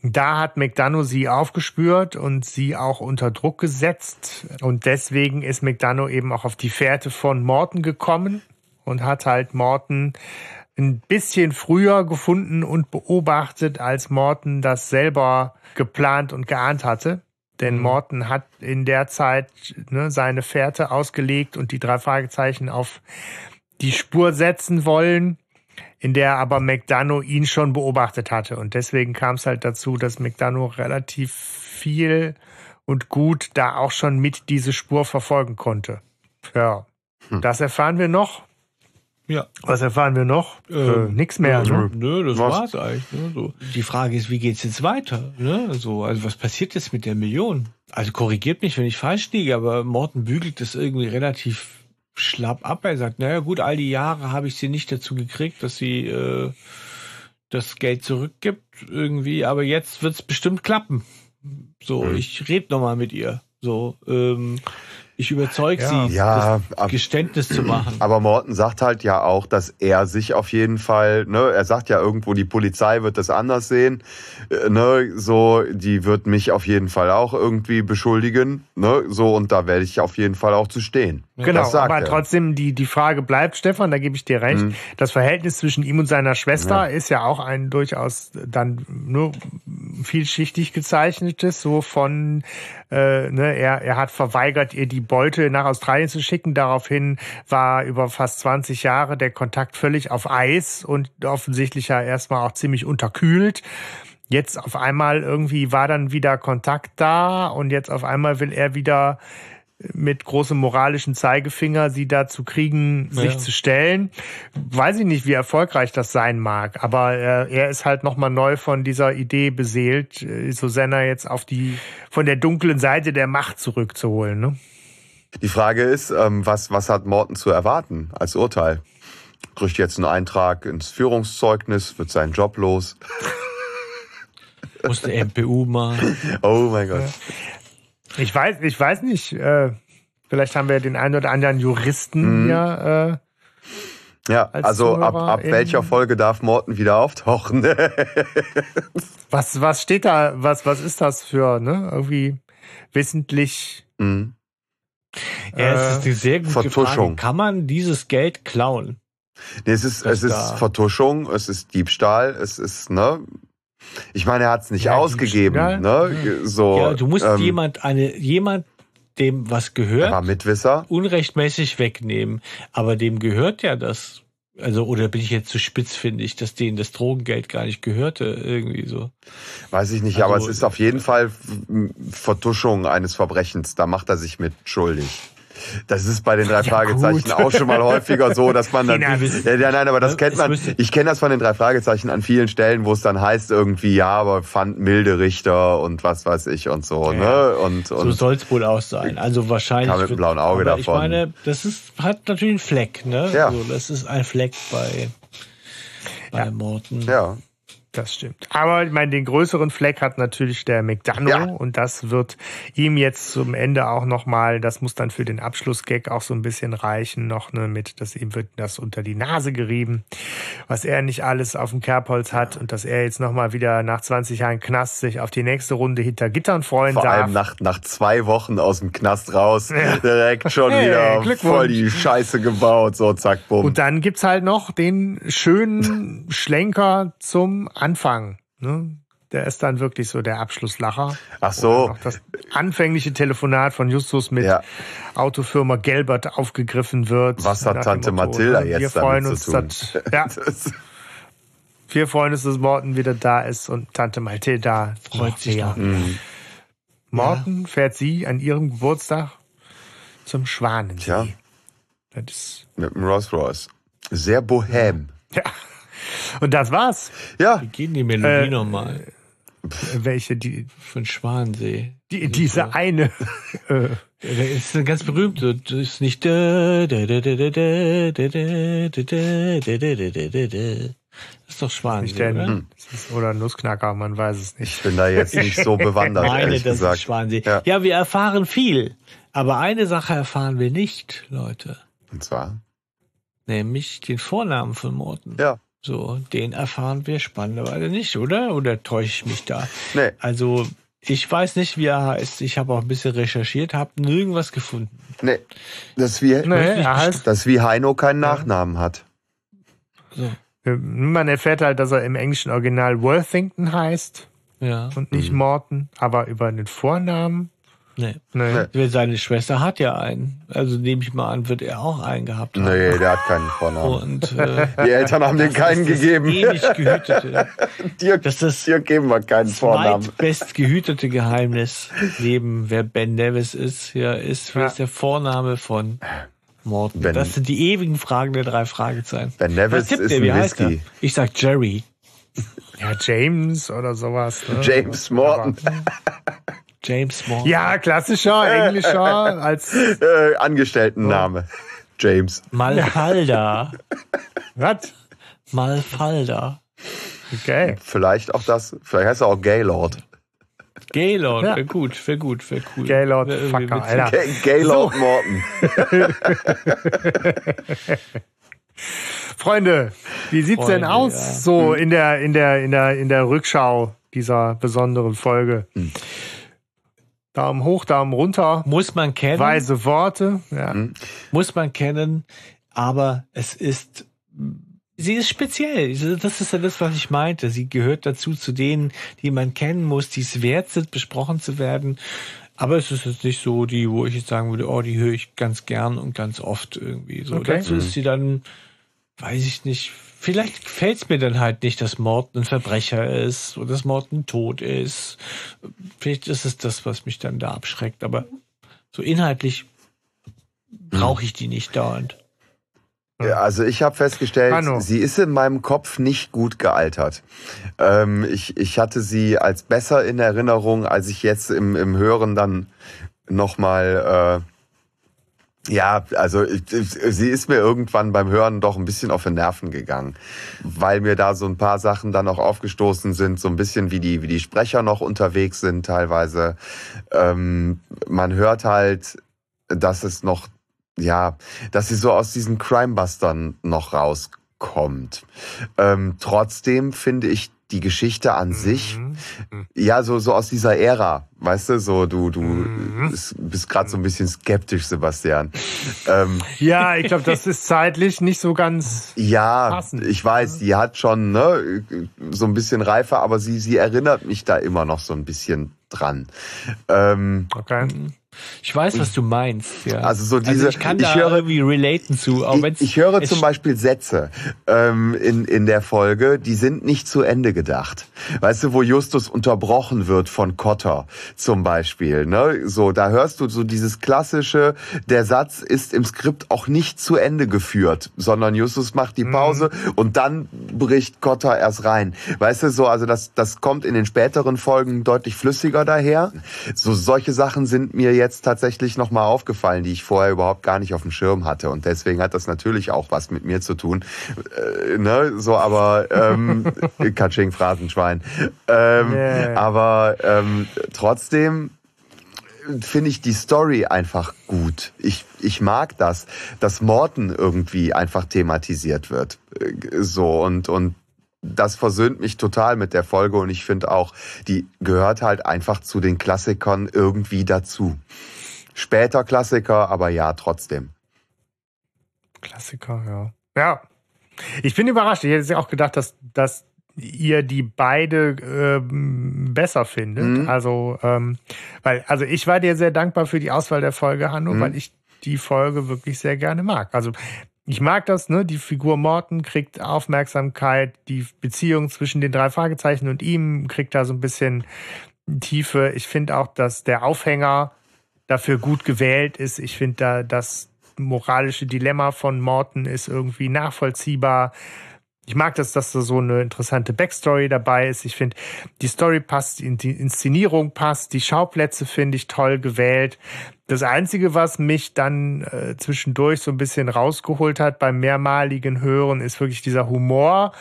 Da hat McDonough sie aufgespürt und sie auch unter Druck gesetzt. Und deswegen ist McDonough eben auch auf die Fährte von Morton gekommen und hat halt Morton ein bisschen früher gefunden und beobachtet, als Morton das selber geplant und geahnt hatte. Denn mhm. Morton hat in der Zeit ne, seine Fährte ausgelegt und die drei Fragezeichen auf die Spur setzen wollen, in der aber McDonough ihn schon beobachtet hatte. Und deswegen kam es halt dazu, dass McDonough relativ viel und gut da auch schon mit diese Spur verfolgen konnte. Ja, hm. das erfahren wir noch. Ja. Was erfahren wir noch? Ähm, äh, nix mehr. Ne? Nö, das was? war's eigentlich. Ne? So. Die Frage ist, wie geht's jetzt weiter? Ne? So, also was passiert jetzt mit der Million? Also korrigiert mich, wenn ich falsch liege, aber Morten bügelt das irgendwie relativ schlapp ab. Er sagt, naja gut, all die Jahre habe ich sie nicht dazu gekriegt, dass sie äh, das Geld zurückgibt irgendwie, aber jetzt wird's bestimmt klappen. So, hm. ich red noch mal mit ihr. So, ähm, ich überzeuge ja. sie, ja, das Geständnis zu machen. Aber Morten sagt halt ja auch, dass er sich auf jeden Fall, ne, er sagt ja irgendwo, die Polizei wird das anders sehen, äh, ne, so, die wird mich auf jeden Fall auch irgendwie beschuldigen, ne, so, und da werde ich auf jeden Fall auch zu stehen. Genau, aber er. trotzdem die, die Frage bleibt, Stefan, da gebe ich dir recht. Mhm. Das Verhältnis zwischen ihm und seiner Schwester ja. ist ja auch ein durchaus dann nur vielschichtig gezeichnetes, so von, äh, ne, er, er hat verweigert, ihr die Beute nach Australien zu schicken. Daraufhin war über fast 20 Jahre der Kontakt völlig auf Eis und offensichtlich ja erstmal auch ziemlich unterkühlt. Jetzt auf einmal irgendwie war dann wieder Kontakt da und jetzt auf einmal will er wieder mit großem moralischen Zeigefinger sie dazu kriegen, sich ja. zu stellen. Weiß ich nicht, wie erfolgreich das sein mag, aber er, er ist halt nochmal neu von dieser Idee beseelt, äh, Susanna jetzt auf die, von der dunklen Seite der Macht zurückzuholen. Ne? Die Frage ist, ähm, was, was hat Morton zu erwarten als Urteil? Kriegt jetzt einen Eintrag ins Führungszeugnis, wird seinen Job los. Muss der MPU mal. Oh mein Gott. Ich weiß, ich weiß nicht. Äh, vielleicht haben wir den einen oder anderen Juristen mhm. hier. Äh, ja, also ab, ab welcher Folge darf Morten wieder auftauchen? <laughs> was, was steht da? Was, was ist das für, ne? Irgendwie wissentlich. Mhm. Ja, es ist eine sehr gute Vertuschung. Frage. Kann man dieses Geld klauen? Nee, es ist, es ist Vertuschung, es ist Diebstahl, es ist, ne? Ich meine, er hat es nicht ja, ausgegeben, ne? So, ja, du musst ähm, jemand, eine, jemand, dem was gehört, Mitwisser. unrechtmäßig wegnehmen. Aber dem gehört ja das. Also, oder bin ich jetzt zu spitz, finde ich, dass denen das Drogengeld gar nicht gehörte, irgendwie so. Weiß ich nicht, also, aber es ist auf jeden Fall Vertuschung eines Verbrechens. Da macht er sich mit schuldig. Das ist bei den drei <laughs> ja, Fragezeichen gut. auch schon mal häufiger so, dass man dann. <laughs> ja, ja, nein, aber das kennt man. Ich kenne das von den drei Fragezeichen an vielen Stellen, wo es dann heißt irgendwie, ja, aber fand milde Richter und was weiß ich und so. Ja, ne? Und, und so soll es wohl auch sein. Also wahrscheinlich. Kam mit einem blauen Auge davon. Ich meine, das ist hat natürlich einen Fleck. Ne? Ja. Also das ist ein Fleck bei bei. Morten. Ja. Das stimmt. Aber ich meine, den größeren Fleck hat natürlich der McDonough ja. und das wird ihm jetzt zum Ende auch nochmal, das muss dann für den Abschlussgag auch so ein bisschen reichen, noch ne, mit, dass ihm wird das unter die Nase gerieben, was er nicht alles auf dem Kerbholz hat und dass er jetzt nochmal wieder nach 20 Jahren Knast sich auf die nächste Runde hinter Gittern freuen Vor darf. Vor allem nach, nach zwei Wochen aus dem Knast raus, ja. direkt schon hey, wieder voll die Scheiße gebaut, so zack, bumm. Und dann gibt's halt noch den schönen <laughs> Schlenker zum Anfang. Ne? Der ist dann wirklich so der Abschlusslacher. Ach so. das anfängliche Telefonat von Justus mit ja. Autofirma Gelbert aufgegriffen wird. Was hat Tante Motto, Mathilda jetzt wir freuen uns, zu tun? <laughs> Das, ja. wir freuen uns, dass Morten wieder da ist und Tante Mathilda freut sich. Mhm. Morten fährt sie an ihrem Geburtstag zum Schwanensee. Tja. Das ist, Mit dem Rolls Royce. Sehr bohem. ja. Und das war's. Ja. Wie gehen die Melodie äh, nochmal? Welche? Die, von Schwansee. Die, diese eine. Äh, ist eine ganz berühmt. Das ist nicht. Das ist doch Schwansee. Nicht oder? Hm. oder Nussknacker, man weiß es nicht. Ich bin da jetzt nicht so bewandert. Ich meine, das gesagt. ist Schwansee. Ja. ja, wir erfahren viel. Aber eine Sache erfahren wir nicht, Leute. Und zwar? Nämlich den Vornamen von Morten. Ja. So, den erfahren wir spannenderweise nicht, oder? Oder täusche ich mich da? nee, Also, ich weiß nicht, wie er heißt. Ich habe auch ein bisschen recherchiert, habe nirgendwas gefunden. nee. Das ist wie, Nee, er heißt, das ist wie Heino keinen Nachnamen hat. So, man erfährt halt, dass er im englischen Original Worthington heißt ja. und nicht Morton, aber über den Vornamen. Nee. Nee. Nee. Seine Schwester hat ja einen. Also nehme ich mal an, wird er auch einen gehabt haben. Nee, der hat keinen Vornamen. Und äh, Die Eltern haben den keinen das gegeben. ewig gehütete, <laughs> Dirk, das ist geben wir keinen Vornamen. zweitbest gehütete Geheimnis neben wer Ben Nevis ist, ja, ist, wie Ja. ist der Vorname von Morton? Ben- das sind die ewigen Fragen der drei Fragezeichen. Ben Nevis ist ihr? Wie ein heißt er? Whisky. Ich sag Jerry. Ja, James oder sowas. Ne? James Morton. James Morton. Ja, klassischer, englischer, als, Äh, Angestelltenname. James. Malfalda. <laughs> was? Malfalda. Okay. Vielleicht auch das. Vielleicht heißt er auch Gaylord. Gaylord, Ja. wäre gut, wäre gut, wäre cool. Gaylord Wär Fucker. Alter. Ga- Gaylord Morton. <laughs> Freunde, wie sieht's denn Freunde, aus ja. so in der, in der, in der, in der Rückschau dieser besonderen Folge? Daumen hoch, Daumen runter, Muss man kennen, weise Worte. Ja. muss man kennen, aber es ist, sie ist speziell. Das ist ja das, was ich meinte. Sie gehört dazu zu denen, die man kennen muss, die es wert sind, besprochen zu werden. Aber es ist jetzt nicht so die, wo ich jetzt sagen würde, oh, die höre ich ganz gern und ganz oft irgendwie. So Okay. dazu ist sie dann, weiß ich nicht, vielleicht gefällt es mir dann halt nicht, dass Morten ein Verbrecher ist oder dass Morten tot ist. Vielleicht ist es das, was mich dann da abschreckt. Aber so inhaltlich brauche ich die nicht dauernd. Ja, also ich habe festgestellt, Hanno. sie ist in meinem Kopf nicht gut gealtert. Ähm, ich, ich hatte sie als besser in Erinnerung, als ich jetzt im, im Hören dann nochmal... Ja, also sie ist mir irgendwann beim Hören doch ein bisschen auf den Nerven gegangen, weil mir da so ein paar Sachen dann auch aufgestoßen sind, so ein bisschen wie die wie die Sprecher noch unterwegs sind teilweise. Ähm, man hört halt, dass es noch ja, dass sie so aus diesen Crimebustern noch rauskommt. Ähm, trotzdem finde ich die Geschichte an sich, Mhm. ja, so, so aus dieser Ära, weißt du, so du, du Mhm. bist gerade so ein bisschen skeptisch, Sebastian. ähm, Ja, ich glaube, das ist zeitlich nicht so ganz. ja, Passend. ich weiß, die hat schon ne, so ein bisschen reifer, aber sie, sie erinnert mich da immer noch so ein bisschen dran. Ähm, Okay. Ich weiß, was du meinst. Ja. Also so diese- ich kann ich da höre- irgendwie relaten zu. Auch ich, ich höre zum Beispiel Sätze ähm, in, in der Folge, die sind nicht zu Ende gedacht. Weißt du, wo Justus unterbrochen wird von Cotter zum Beispiel. Ne? So, da hörst du so dieses klassische, der Satz ist im Skript auch nicht zu Ende geführt, sondern Justus macht die Pause und dann bricht Cotter erst rein. Weißt du, so, also das, das kommt in den späteren Folgen deutlich flüssiger daher. So, solche Sachen sind mir jetzt tatsächlich nochmal aufgefallen, die ich vorher überhaupt gar nicht auf dem Schirm hatte. Und deswegen hat das natürlich auch was mit mir zu tun. Äh, ne? So, aber ähm, <laughs> Katsching, Phrasenschwein. Ähm, Yeah. Aber ähm, trotzdem finde ich die Story einfach gut. Ich, ich mag das, dass Morten irgendwie einfach thematisiert wird. Äh, So und, und das versöhnt mich total mit der Folge und ich finde auch, die gehört halt einfach zu den Klassikern irgendwie dazu. Später Klassiker, aber ja, trotzdem. Klassiker, ja. Ja. Ich bin überrascht. Ich hätte auch gedacht, dass, dass ihr die beide ähm, besser findet. Mhm. Also, ähm, weil, also ich war dir sehr dankbar für die Auswahl der Folge, Hanno, Mhm. weil ich die Folge wirklich sehr gerne mag. Also ich mag das, ne? Die Figur Morten kriegt Aufmerksamkeit, die Beziehung zwischen den drei Fragezeichen und ihm kriegt da so ein bisschen Tiefe. Ich finde auch, dass der Aufhänger dafür gut gewählt ist. Ich finde da das moralische Dilemma von Morton ist irgendwie nachvollziehbar. Ich mag das, dass da so eine interessante Backstory dabei ist. Ich finde, die Story passt, die Inszenierung passt, die Schauplätze finde ich toll gewählt. Das Einzige, was mich dann äh, zwischendurch so ein bisschen rausgeholt hat beim mehrmaligen Hören, ist wirklich dieser Humor,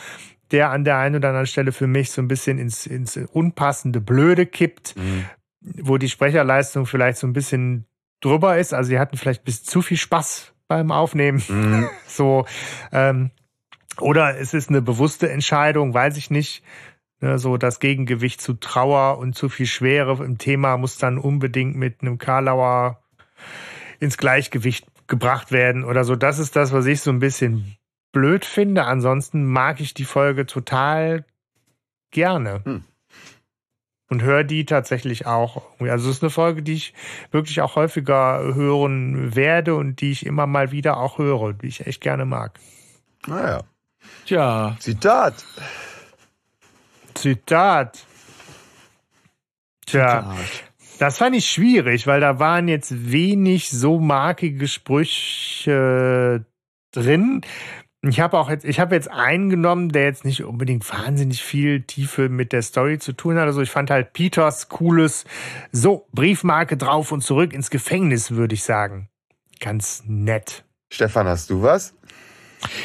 der an der einen oder anderen Stelle für mich so ein bisschen ins, ins unpassende Blöde kippt, mhm. wo die Sprecherleistung vielleicht so ein bisschen drüber ist. Also sie hatten vielleicht bis zu viel Spaß beim Aufnehmen. Mhm. <laughs> so, ähm, oder es ist eine bewusste Entscheidung, weiß ich nicht. Ne, so das Gegengewicht zu Trauer und zu viel Schwere im Thema muss dann unbedingt mit einem Karlauer ins Gleichgewicht gebracht werden oder so. Das ist das, was ich so ein bisschen blöd finde. Ansonsten mag ich die Folge total gerne. Hm. Und höre die tatsächlich auch. Also es ist eine Folge, die ich wirklich auch häufiger hören werde und die ich immer mal wieder auch höre, die ich echt gerne mag. Naja. Tja. Zitat. Zitat. Tja. Zitat. Das fand ich schwierig, weil da waren jetzt wenig so markige Sprüche drin. Ich habe auch jetzt, ich habe jetzt einen genommen, der jetzt nicht unbedingt wahnsinnig viel Tiefe mit der Story zu tun hat. Also ich fand halt Peters cooles, so Briefmarke drauf und zurück ins Gefängnis, würde ich sagen. Ganz nett. Stefan, hast du was?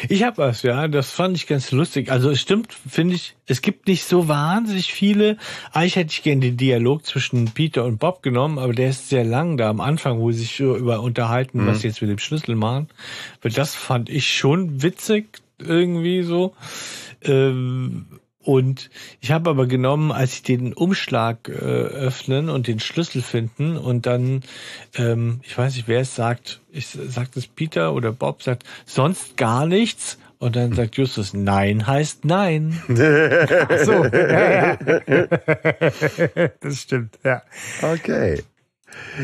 Ich habe was, ja. Das fand ich ganz lustig. Also es stimmt, finde ich, es gibt nicht so wahnsinnig viele. Eigentlich hätte ich gerne den Dialog zwischen Peter und Bob genommen, aber der ist sehr lang da am Anfang, wo sie sich über unterhalten, mhm. was sie jetzt mit dem Schlüssel machen. Das fand ich schon witzig irgendwie so. Ähm, und ich habe aber genommen, als ich den Umschlag äh, öffnen und den Schlüssel finden und dann, ähm, ich weiß nicht, wer es sagt, ich sagt es Peter oder Bob, sagt sonst gar nichts. Und dann sagt Justus, nein heißt nein. <laughs> Ach so, ja, ja. <laughs> Das stimmt, ja. Okay.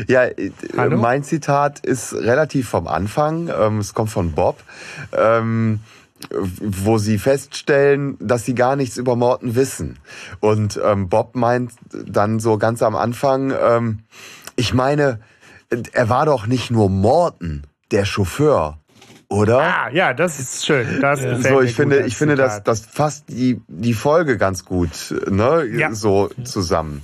Ja, äh, Hallo? mein Zitat ist relativ vom Anfang. Ähm, es kommt von Bob. Ähm, wo sie feststellen, dass sie gar nichts über Morton wissen. Und ähm, Bob meint dann so ganz am Anfang, ähm, ich meine, er war doch nicht nur Morton, der Chauffeur, oder? Ah, ja, das ist schön. Das ja. So, ich finde, ich finde, das, das fasst die die Folge ganz gut, ne, ja. so zusammen.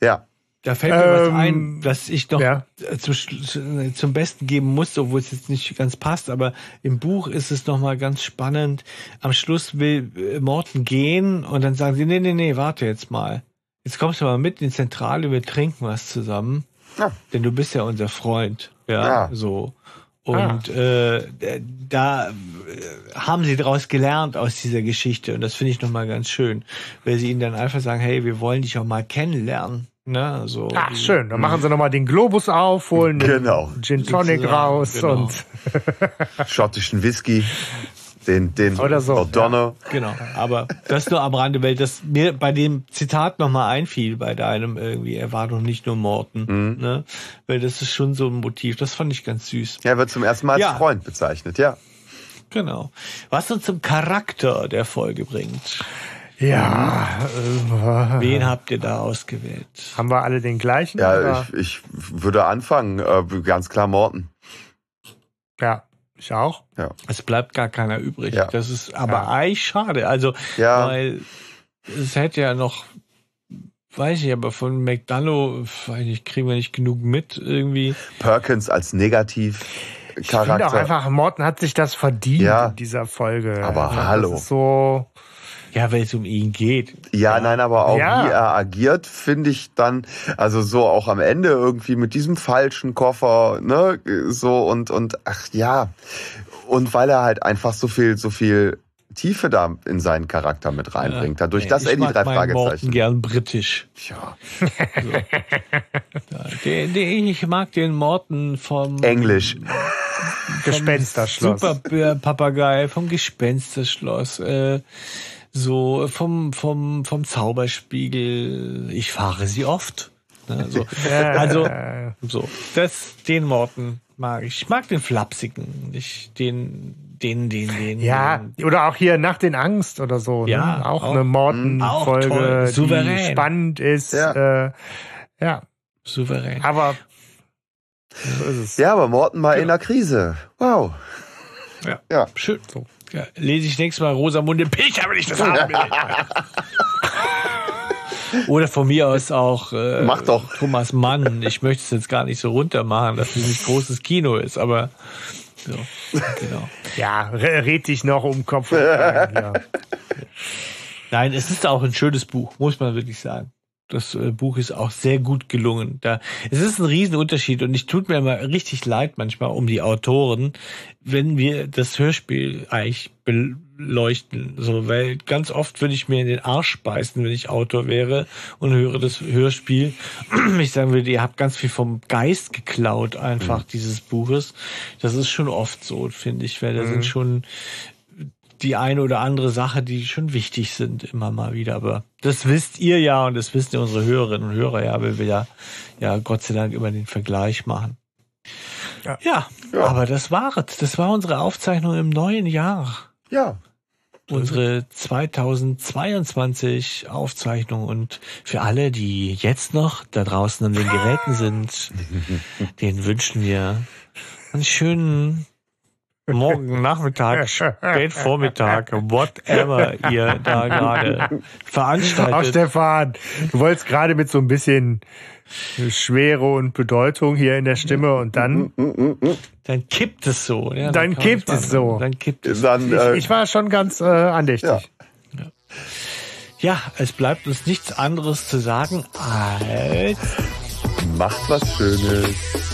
Ja. Da fällt mir ähm, was ein, dass ich noch ja. zu, zum Besten geben muss, obwohl es jetzt nicht ganz passt, aber im Buch ist es nochmal ganz spannend. Am Schluss will äh, Morten gehen und dann sagen sie, nee, nee, nee, warte jetzt mal. Jetzt kommst du mal mit in die Zentrale, wir trinken was zusammen. Ja. Denn du bist ja unser Freund. Ja, ja. so. Und ah. äh, da äh, haben sie daraus gelernt aus dieser Geschichte und das finde ich nochmal ganz schön, weil sie ihnen dann einfach sagen, hey, wir wollen dich auch mal kennenlernen. Ne, so Ach, schön. Dann machen sie nochmal den Globus auf, holen genau. den Gin Tonic raus genau. und <laughs> schottischen Whisky. Den, den Oder so, O'Donnell. Ja. Genau. Aber das nur am Rande, weil das mir bei dem Zitat nochmal einfiel, bei deinem irgendwie, er war doch nicht nur Morten. Mhm. Ne? Weil das ist schon so ein Motiv. Das fand ich ganz süß. Er wird zum ersten Mal als ja. Freund bezeichnet, ja. Genau. Was uns zum Charakter der Folge bringt. Ja. Äh, Wen habt ihr da ausgewählt? Haben wir alle den gleichen? Ja, ich, ich würde anfangen. Äh, ganz klar Morten. Ja, ich auch. Ja. Es bleibt gar keiner übrig. Ja. Das ist aber ja. eigentlich schade. Also, ja. weil es hätte ja noch, weiß ich, aber von McDonough, weiß ich, kriegen wir nicht genug mit irgendwie. Perkins als negativ. Charakter. Ich finde auch einfach, Morten hat sich das verdient ja. in dieser Folge. Aber hallo. so ja, weil es um ihn geht. Ja, ja. nein, aber auch ja. wie er agiert, finde ich dann, also so auch am Ende irgendwie mit diesem falschen Koffer, ne, so und, und, ach ja. Und weil er halt einfach so viel, so viel Tiefe da in seinen Charakter mit reinbringt. Dadurch, dass er die drei Fragezeichen. Ich gern britisch. <laughs> Ja. So. den, den, ich mag den Morten vom Englisch. Gespensterschloss. Super Papagei vom Gespensterschloss. Äh, so vom, vom, vom Zauberspiegel, ich fahre sie oft. Ne, so. <laughs> also, so, das, den Morten mag ich. Ich mag den Flapsigen, nicht den, den, den, den. Ja, den, oder auch hier Nacht in Angst oder so. Ja, ne? auch, auch- eine Morten-Folge, toll, die souverän. spannend ist. Ja. Äh, ja, souverän. aber so ist es. Ja, aber Morten mal in der Krise. Wow. Ja. Ja. Schön. So. Ja, lese ich nächstes Mal Rosamunde Pilcher, wenn ich das haben will. <laughs> Oder von mir aus auch äh, Mach doch. Thomas Mann. Ich möchte es jetzt gar nicht so runter machen, dass es nicht großes Kino ist, aber so, genau. Ja, re- red dich noch um Kopf und ja. Nein, es ist auch ein schönes Buch, muss man wirklich sagen. Das äh, Buch ist auch sehr gut gelungen. Da, es ist ein Riesenunterschied und ich tut mir immer richtig leid manchmal um die Autoren, wenn wir das Hörspiel eigentlich beleuchten. So, weil ganz oft würde ich mir in den Arsch beißen, wenn ich Autor wäre und höre das Hörspiel. <clears throat> Ich sagen würde, ihr habt ganz viel vom Geist geklaut, einfach dieses Buches. Das ist schon oft so, finde ich, weil da sind schon die eine oder andere Sache, die schon wichtig sind, immer mal wieder. Aber das wisst ihr ja und das wissen ja unsere Hörerinnen und Hörer ja, weil wir ja, ja Gott sei Dank immer den Vergleich machen. Ja. Ja, Ja. aber das war es. Das war unsere Aufzeichnung im neuen Jahr. Ja. Unsere 2022 Aufzeichnung und für alle, die jetzt noch da draußen an den Geräten sind, <laughs> denen wünschen wir einen schönen Morgen, Nachmittag, <laughs> spät Vormittag, whatever ihr da <laughs> gerade Auch veranstaltet. Stefan, du wolltest gerade mit so ein bisschen Schwere und Bedeutung hier in der Stimme und dann, Dann kippt es so. Ja, Dann kann kippt es so. Dann kippt es. Dann, ich, äh, ich war schon ganz äh, andächtig. Ja. Ja, es bleibt uns nichts anderes zu sagen als macht was Schönes.